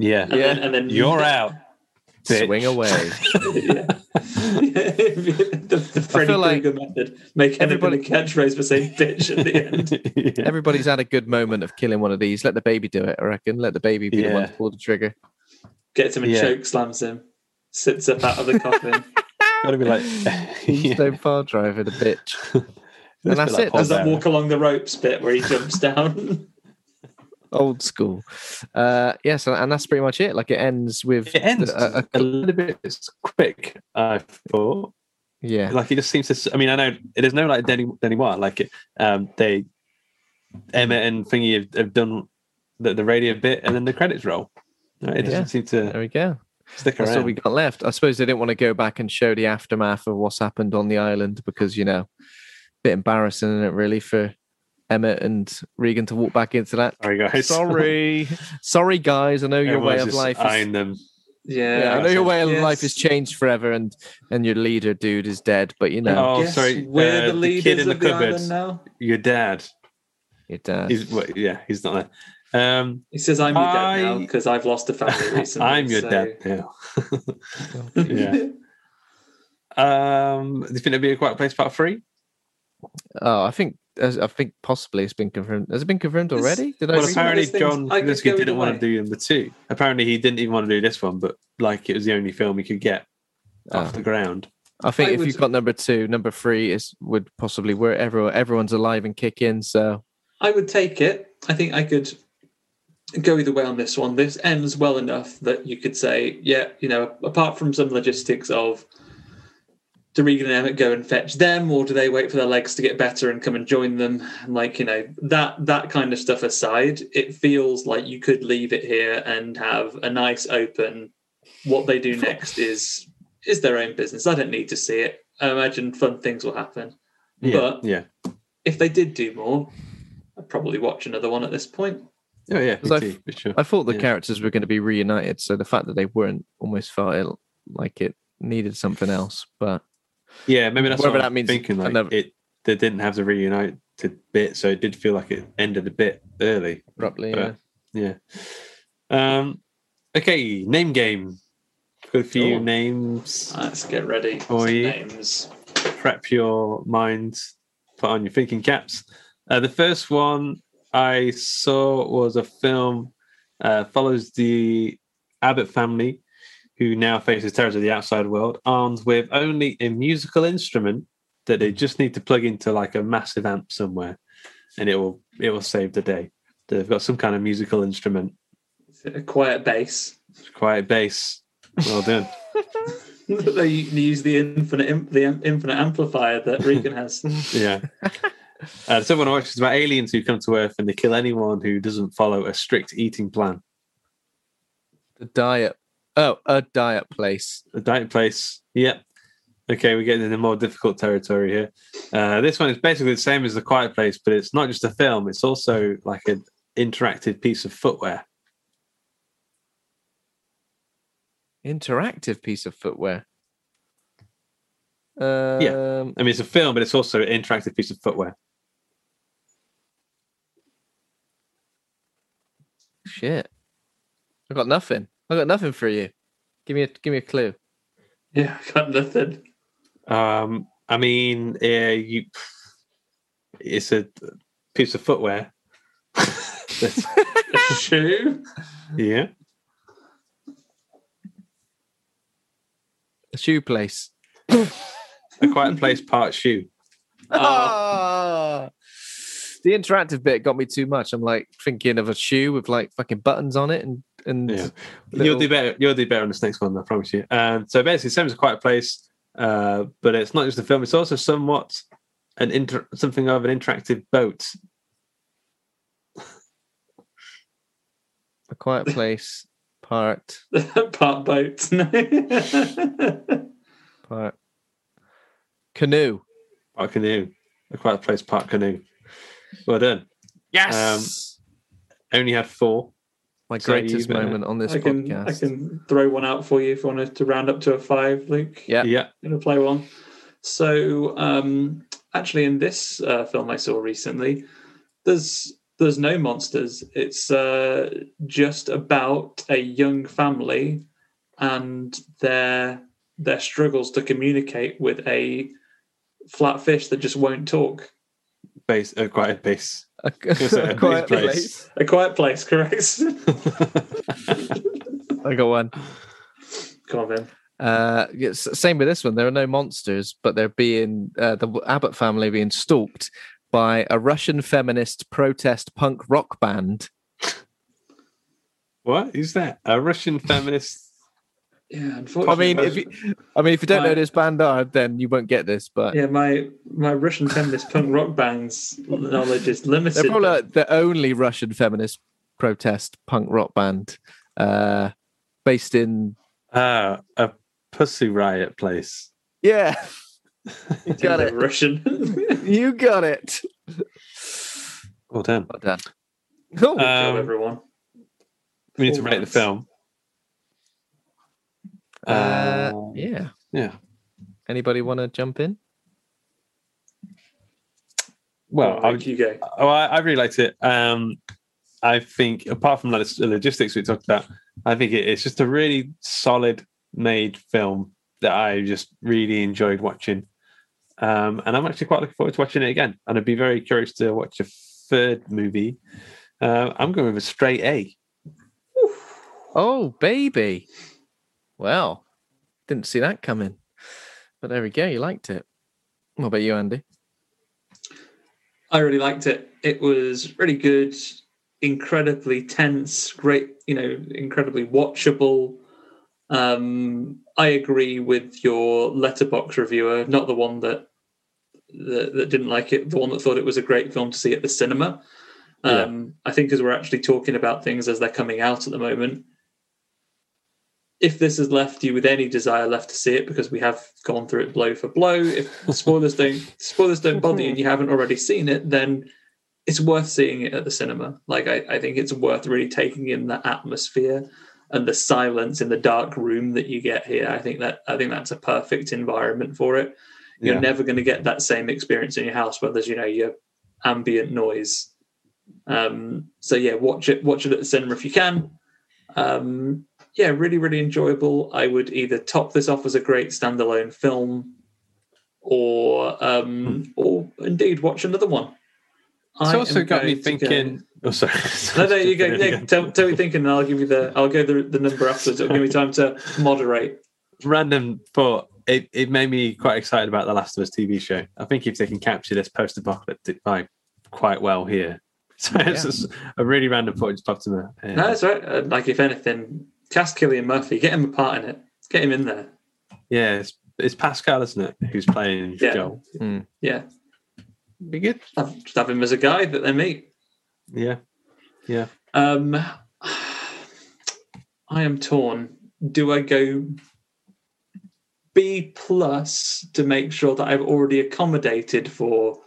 yeah, and Yeah. then and then you're out. bitch. Swing away. the, the Freddy like Krueger method. Make everybody everybody- a catchphrase for saying bitch at the end. Yeah. Everybody's had a good moment of killing one of these. Let the baby do it. I reckon. Let the baby be the one to pull the trigger. Gets him and Yeah. choke slams him. Sits up out of the coffin. Gotta be like, yeah. Stone far driver, the bitch. Let's that's like it. Paul Does that walk along the ropes bit where he jumps down? Old school. Uh, yes, and, that's pretty much it. Like it ends with It ends a- a- a little bit quick. I thought. yeah. like it just seems to I mean i know there's no like denny denny Moore, like it um they Emma and thingy have, have done the, the radio bit, and then the credits roll. Right, It doesn't seem There we go. stick That's around. all we got left. I suppose they didn't want to go back and show the aftermath of what's happened on the island because you know, bit embarrassing, isn't it? Really for Emmett and Regan to walk back into that. Sorry, guys. Sorry, sorry, guys. I know your way of life. Is, eyeing them. Yeah, yeah, I know your way of Yes. life has changed forever, and and your leader dude is dead. But you know, Oh, Guess sorry, We're uh, the the leaders kid in the of the cupboard. island now. Your dad. your dad. He's well, yeah, he's not there. Um, He says, "I'm your dad now because I've lost a family recently." I'm your so- dad now. yeah. Um, do you think it'd be a quiet place part three? Oh, I think as- I think possibly it's been confirmed. Has it been confirmed already? Did I Well, read one of apparently John I Krasinski didn't want to do number two. Apparently, he didn't even want to do this one, but like it was the only film he could get off Oh. the ground. I think I if would- you've got number two, number three is would possibly where everyone everyone's alive and kick in. So I would take it. I think I could go either way on this one. This ends well enough that you could say, yeah, you know, apart from some logistics of do Regan and Emmett go and fetch them, or do they wait for their legs to get better and come and join them? And like, you know, that that kind of stuff aside, it feels like you could leave it here and have a nice open. What they do next is is their own business. I don't need to see it. I imagine fun things will happen. Yeah, But- yeah, If they did do more, I'd probably watch another one at this point. oh yeah, I too, for sure. I thought the Yeah. characters were going to be reunited. So the fact that they weren't almost felt like it needed something else. But Yeah, maybe that's Whatever what that I'm means, thinking. Like another- it, they didn't have the reunited bit, so it did feel like it ended a bit early. abruptly, But- yeah. Yeah. Um. Okay, name game. Got a few Sure. names. Let's get ready. Oh, Some names. Prep your mind. Put on your thinking caps. Uh, the first one I saw was a film. Uh, follows the Abbott family, who now faces terrors of the outside world, armed with only a musical instrument that they just need to plug into like a massive amp somewhere, and it will it will save the day. They've got some kind of musical instrument. A quiet bass. Quiet bass. Well done. they use the infinite the infinite amplifier that Regan has. yeah. Uh, someone watches about aliens who come to Earth and they kill anyone who doesn't follow a strict eating plan. The diet. Oh, a diet place. A diet place. Yep. Okay, we're getting into more difficult territory here. Uh, this one is basically the same as The Quiet Place, but it's not just a film, it's also like an interactive piece of footwear. Interactive piece of footwear. Um, I mean, it's a film, but it's also an interactive piece of footwear. Shit. I've got nothing. I got nothing for you. Give me a give me a clue. Yeah, I got nothing. Um, I mean, uh, you, it's a piece of footwear. That's- A shoe. yeah. A shoe place. A quiet place part shoe. Ah. The interactive bit got me too much. I'm like thinking of a shoe with like fucking buttons on it and and Yeah. little- You'll do better. You'll do better on this next one, I promise you. Um, so basically, same as a quiet place, uh, but it's not just a film; it's also somewhat an inter- something of an interactive boat. a quiet place part Part boat. part canoe. Part canoe, a quiet place, part canoe. Well done. Yes. Um, Only had four. My So greatest you've, uh, moment on this I can podcast. I can throw one out for you if you wanted to round up to a five, Luke. Yeah. Yeah. gonna play one. So um, actually, in this uh, film I saw recently, there's there's no monsters. It's uh, just about a young family and their their struggles to communicate with a flat fish that just won't talk. Base, quite a quiet base. A, a a quiet place. place. A quiet place, correct? I got one. Come on, then. Uh, yes, same with this one. There are no monsters, but they're being uh, the Abbott family are being stalked by a Russian feminist protest punk rock band. What is that? A Russian feminist? Yeah, I unfortunately. mean, if you, I mean, if you don't know this band are, then you won't get this. But yeah, my my Russian feminist punk rock band's knowledge is limited. they're probably like the only Russian feminist protest punk rock band uh, based in. Uh, a Pussy Riot place. Yeah, you got it. Russian. You got it. Well done. Well done. Cool. Good job, Um, everyone. we need to rate the film. Uh, Uh, yeah. yeah. Anybody want to jump in? Well, I, Luke, you go. oh, I, I really liked it. Um, I think, apart from like, the logistics we talked about, I think it, it's just a really solid made film that I just really enjoyed watching. Um, and I'm actually quite looking forward to watching it again. And I'd be very curious to watch a third movie. Uh, I'm going with a straight A. Oh, baby. Well, didn't see that coming. But there we go. You liked it. What about you, Andy? I really liked it. It was really good, incredibly tense, great, you know, incredibly watchable. Um, I agree with your Letterboxd reviewer, not the one that, that that didn't like it, the one that thought it was a great film to see at the cinema. Um, I think as we're actually talking about things as they're coming out at the moment, if this has left you with any desire left to see it, because we have gone through it blow for blow, if the spoilers don't spoilers don't bother you and you haven't already seen it, then it's worth seeing it at the cinema. Like I, I think it's worth really taking in the atmosphere and the silence in the dark room that you get here. I think that I think that's a perfect environment for it. You're Yeah. never going to get that same experience in your house where there's you know your ambient noise. Um, so yeah, watch it watch it at the cinema if you can. Um, yeah, really really enjoyable. I would either top this off as a great standalone film, or um, or indeed watch another one. It's I also got me to go- thinking. Oh, sorry. no, no, you go. Yeah, tell, tell me thinking, and I'll give you the. I'll go the, the number afterwards. It'll give me time to moderate. Random thought. It, it made me quite excited about the Last of Us TV show. I think if they can capture this post-apocalyptic vibe quite well here, so it's Yeah. just a really random thought just popped in my head. No, that's right. Uh, like if anything, cast Cillian Murphy, get him a part in it, get him in there. Yeah, it's, it's Pascal, isn't it, who's playing Yeah. Joel? Yeah, Be good. have, just have him as a guy that they meet. Yeah, yeah. Um, I am torn. Do I go B plus to make sure that I've already accommodated for,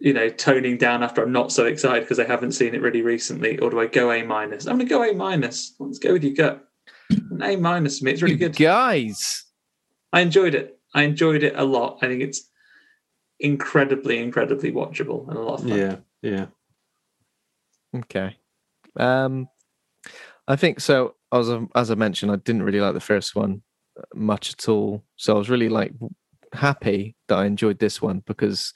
you know, toning down after I'm not so excited because I haven't seen it really recently, or do I go A minus? I'm going to go A minus. Let's go with your gut. An A minus for me. It's really good. guys. I enjoyed it. I enjoyed it a lot. I think it's incredibly, incredibly watchable and a lot of fun. Yeah, yeah. Okay. Um, I think so. As I, as I mentioned, I didn't really like the first one uh, much at all. So I was really like happy that I enjoyed this one because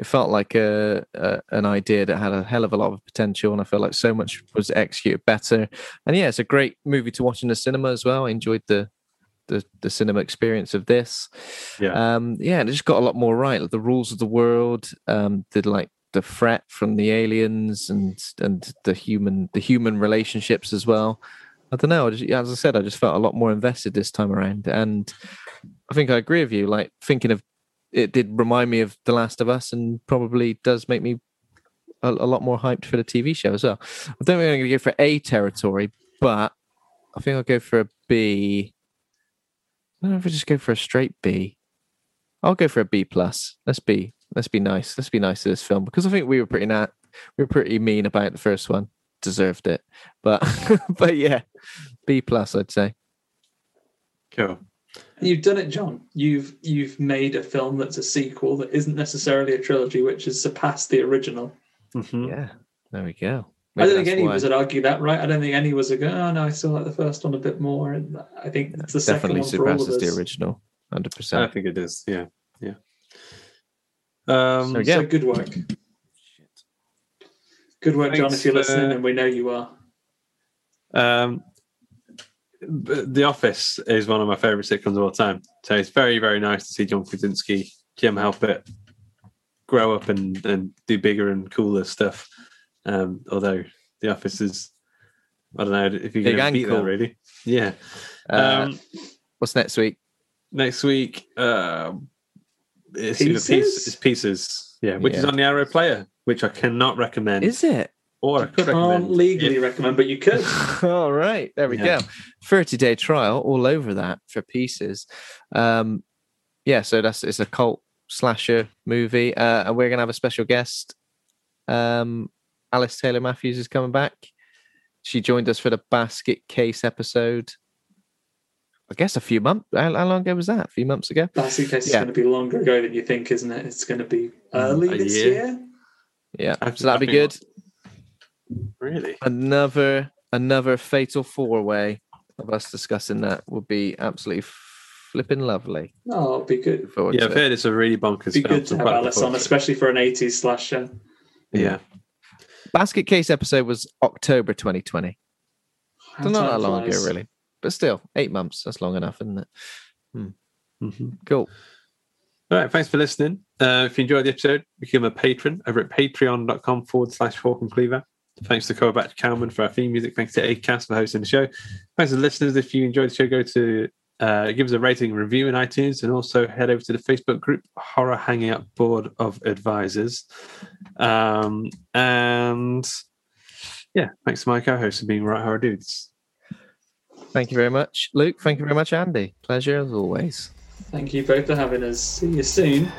it felt like a, a an idea that had a hell of a lot of potential, and I felt like so much was executed better. And yeah, it's a great movie to watch in the cinema as well. I enjoyed the the, the cinema experience of this. Yeah. Um, yeah, and it just got a lot more right. Like the rules of the world, um, the like the threat from the aliens and and the human the human relationships as well. I don't know. I just, as I said, I just felt a lot more invested this time around, and I think I agree with you. Like thinking of it did remind me of The Last of Us, and probably does make me a, a lot more hyped for the TV show as well. I don't think I'm going to go for A territory, but I think I'll go for a B. I don't know if I just go for a straight B. I'll go for a B plus. Let's be let's be nice. Let's be nice to this film because I think we were pretty nat we were pretty mean about the first one. Deserved it, but but yeah, B plus I'd say. Cool. You've done it, John. You've you've made a film that's a sequel that isn't necessarily a trilogy, which has surpassed the original. Mhm. Yeah, there we go. I don't think that's any why. of us would argue that, right? I don't think any of us are going, oh no, I still like the first one a bit more. And I think it's the second definitely one for all of surpasses us. the original, hundred percent. I think it is. Yeah, yeah. Um, So, yeah. So good work. Good work, John, if you're listening, for- and we know you are. Um, b- The Office is one of my favorite sitcoms of all time. So it's very, very nice to see John Krasinski, Jim Halpert grow up and, and do bigger and cooler stuff. Um, although The Office is, I don't know if you can beat that really. Yeah. Uh, Um, what's next week? next week, uh, it's Pieces? piece, it's pieces. Yeah, which is on the Arrow Player, which I cannot recommend. Is it? Or I could Can't recommend legally if- recommend, but you could. All right, there we Yeah. go. 30 day trial all over that for pieces. Um, yeah, so that's it's a cult slasher movie, uh, and we're gonna have a special guest. Um, Alice Taylor Matthews is coming back. She joined us for the basket case episode. I guess a few months. How, how long ago was that? A few months ago. In case Yeah. going to be longer ago than you think, isn't it? It's going to be early a this year. year. Yeah, so that'd be good. Really? Another another fatal four way of us discussing that would be absolutely flipping lovely. Oh, it'd be good. Look forward Yeah, I've it. heard it's a really bonkers It'd be good to have quite Alice on, forward to it. especially for an 80s slasher. Yeah. Basket case episode was October 2020. How So not that time long ago, really. But still, eight months. That's long enough, isn't it? Mhm. Cool. All right, thanks for listening. Uh, if you enjoyed the episode, become a patron over at patreon.com forward slash Hawk and Cleaver. Thanks to Kovac Kalman for our theme music. Thanks to Acast for hosting the show. Thanks to the listeners. If you enjoyed the show, go to uh, give us a rating and review in iTunes and also head over to the Facebook group Horror Hanging Out Board of Advisors. Um, and yeah, thanks to my co host for being right horror dudes. Thank you very much, Luke. Thank you very much, Andy. Pleasure as always. Thank you both for having us. See you soon.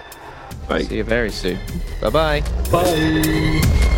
Bye. See you very soon. Bye bye bye.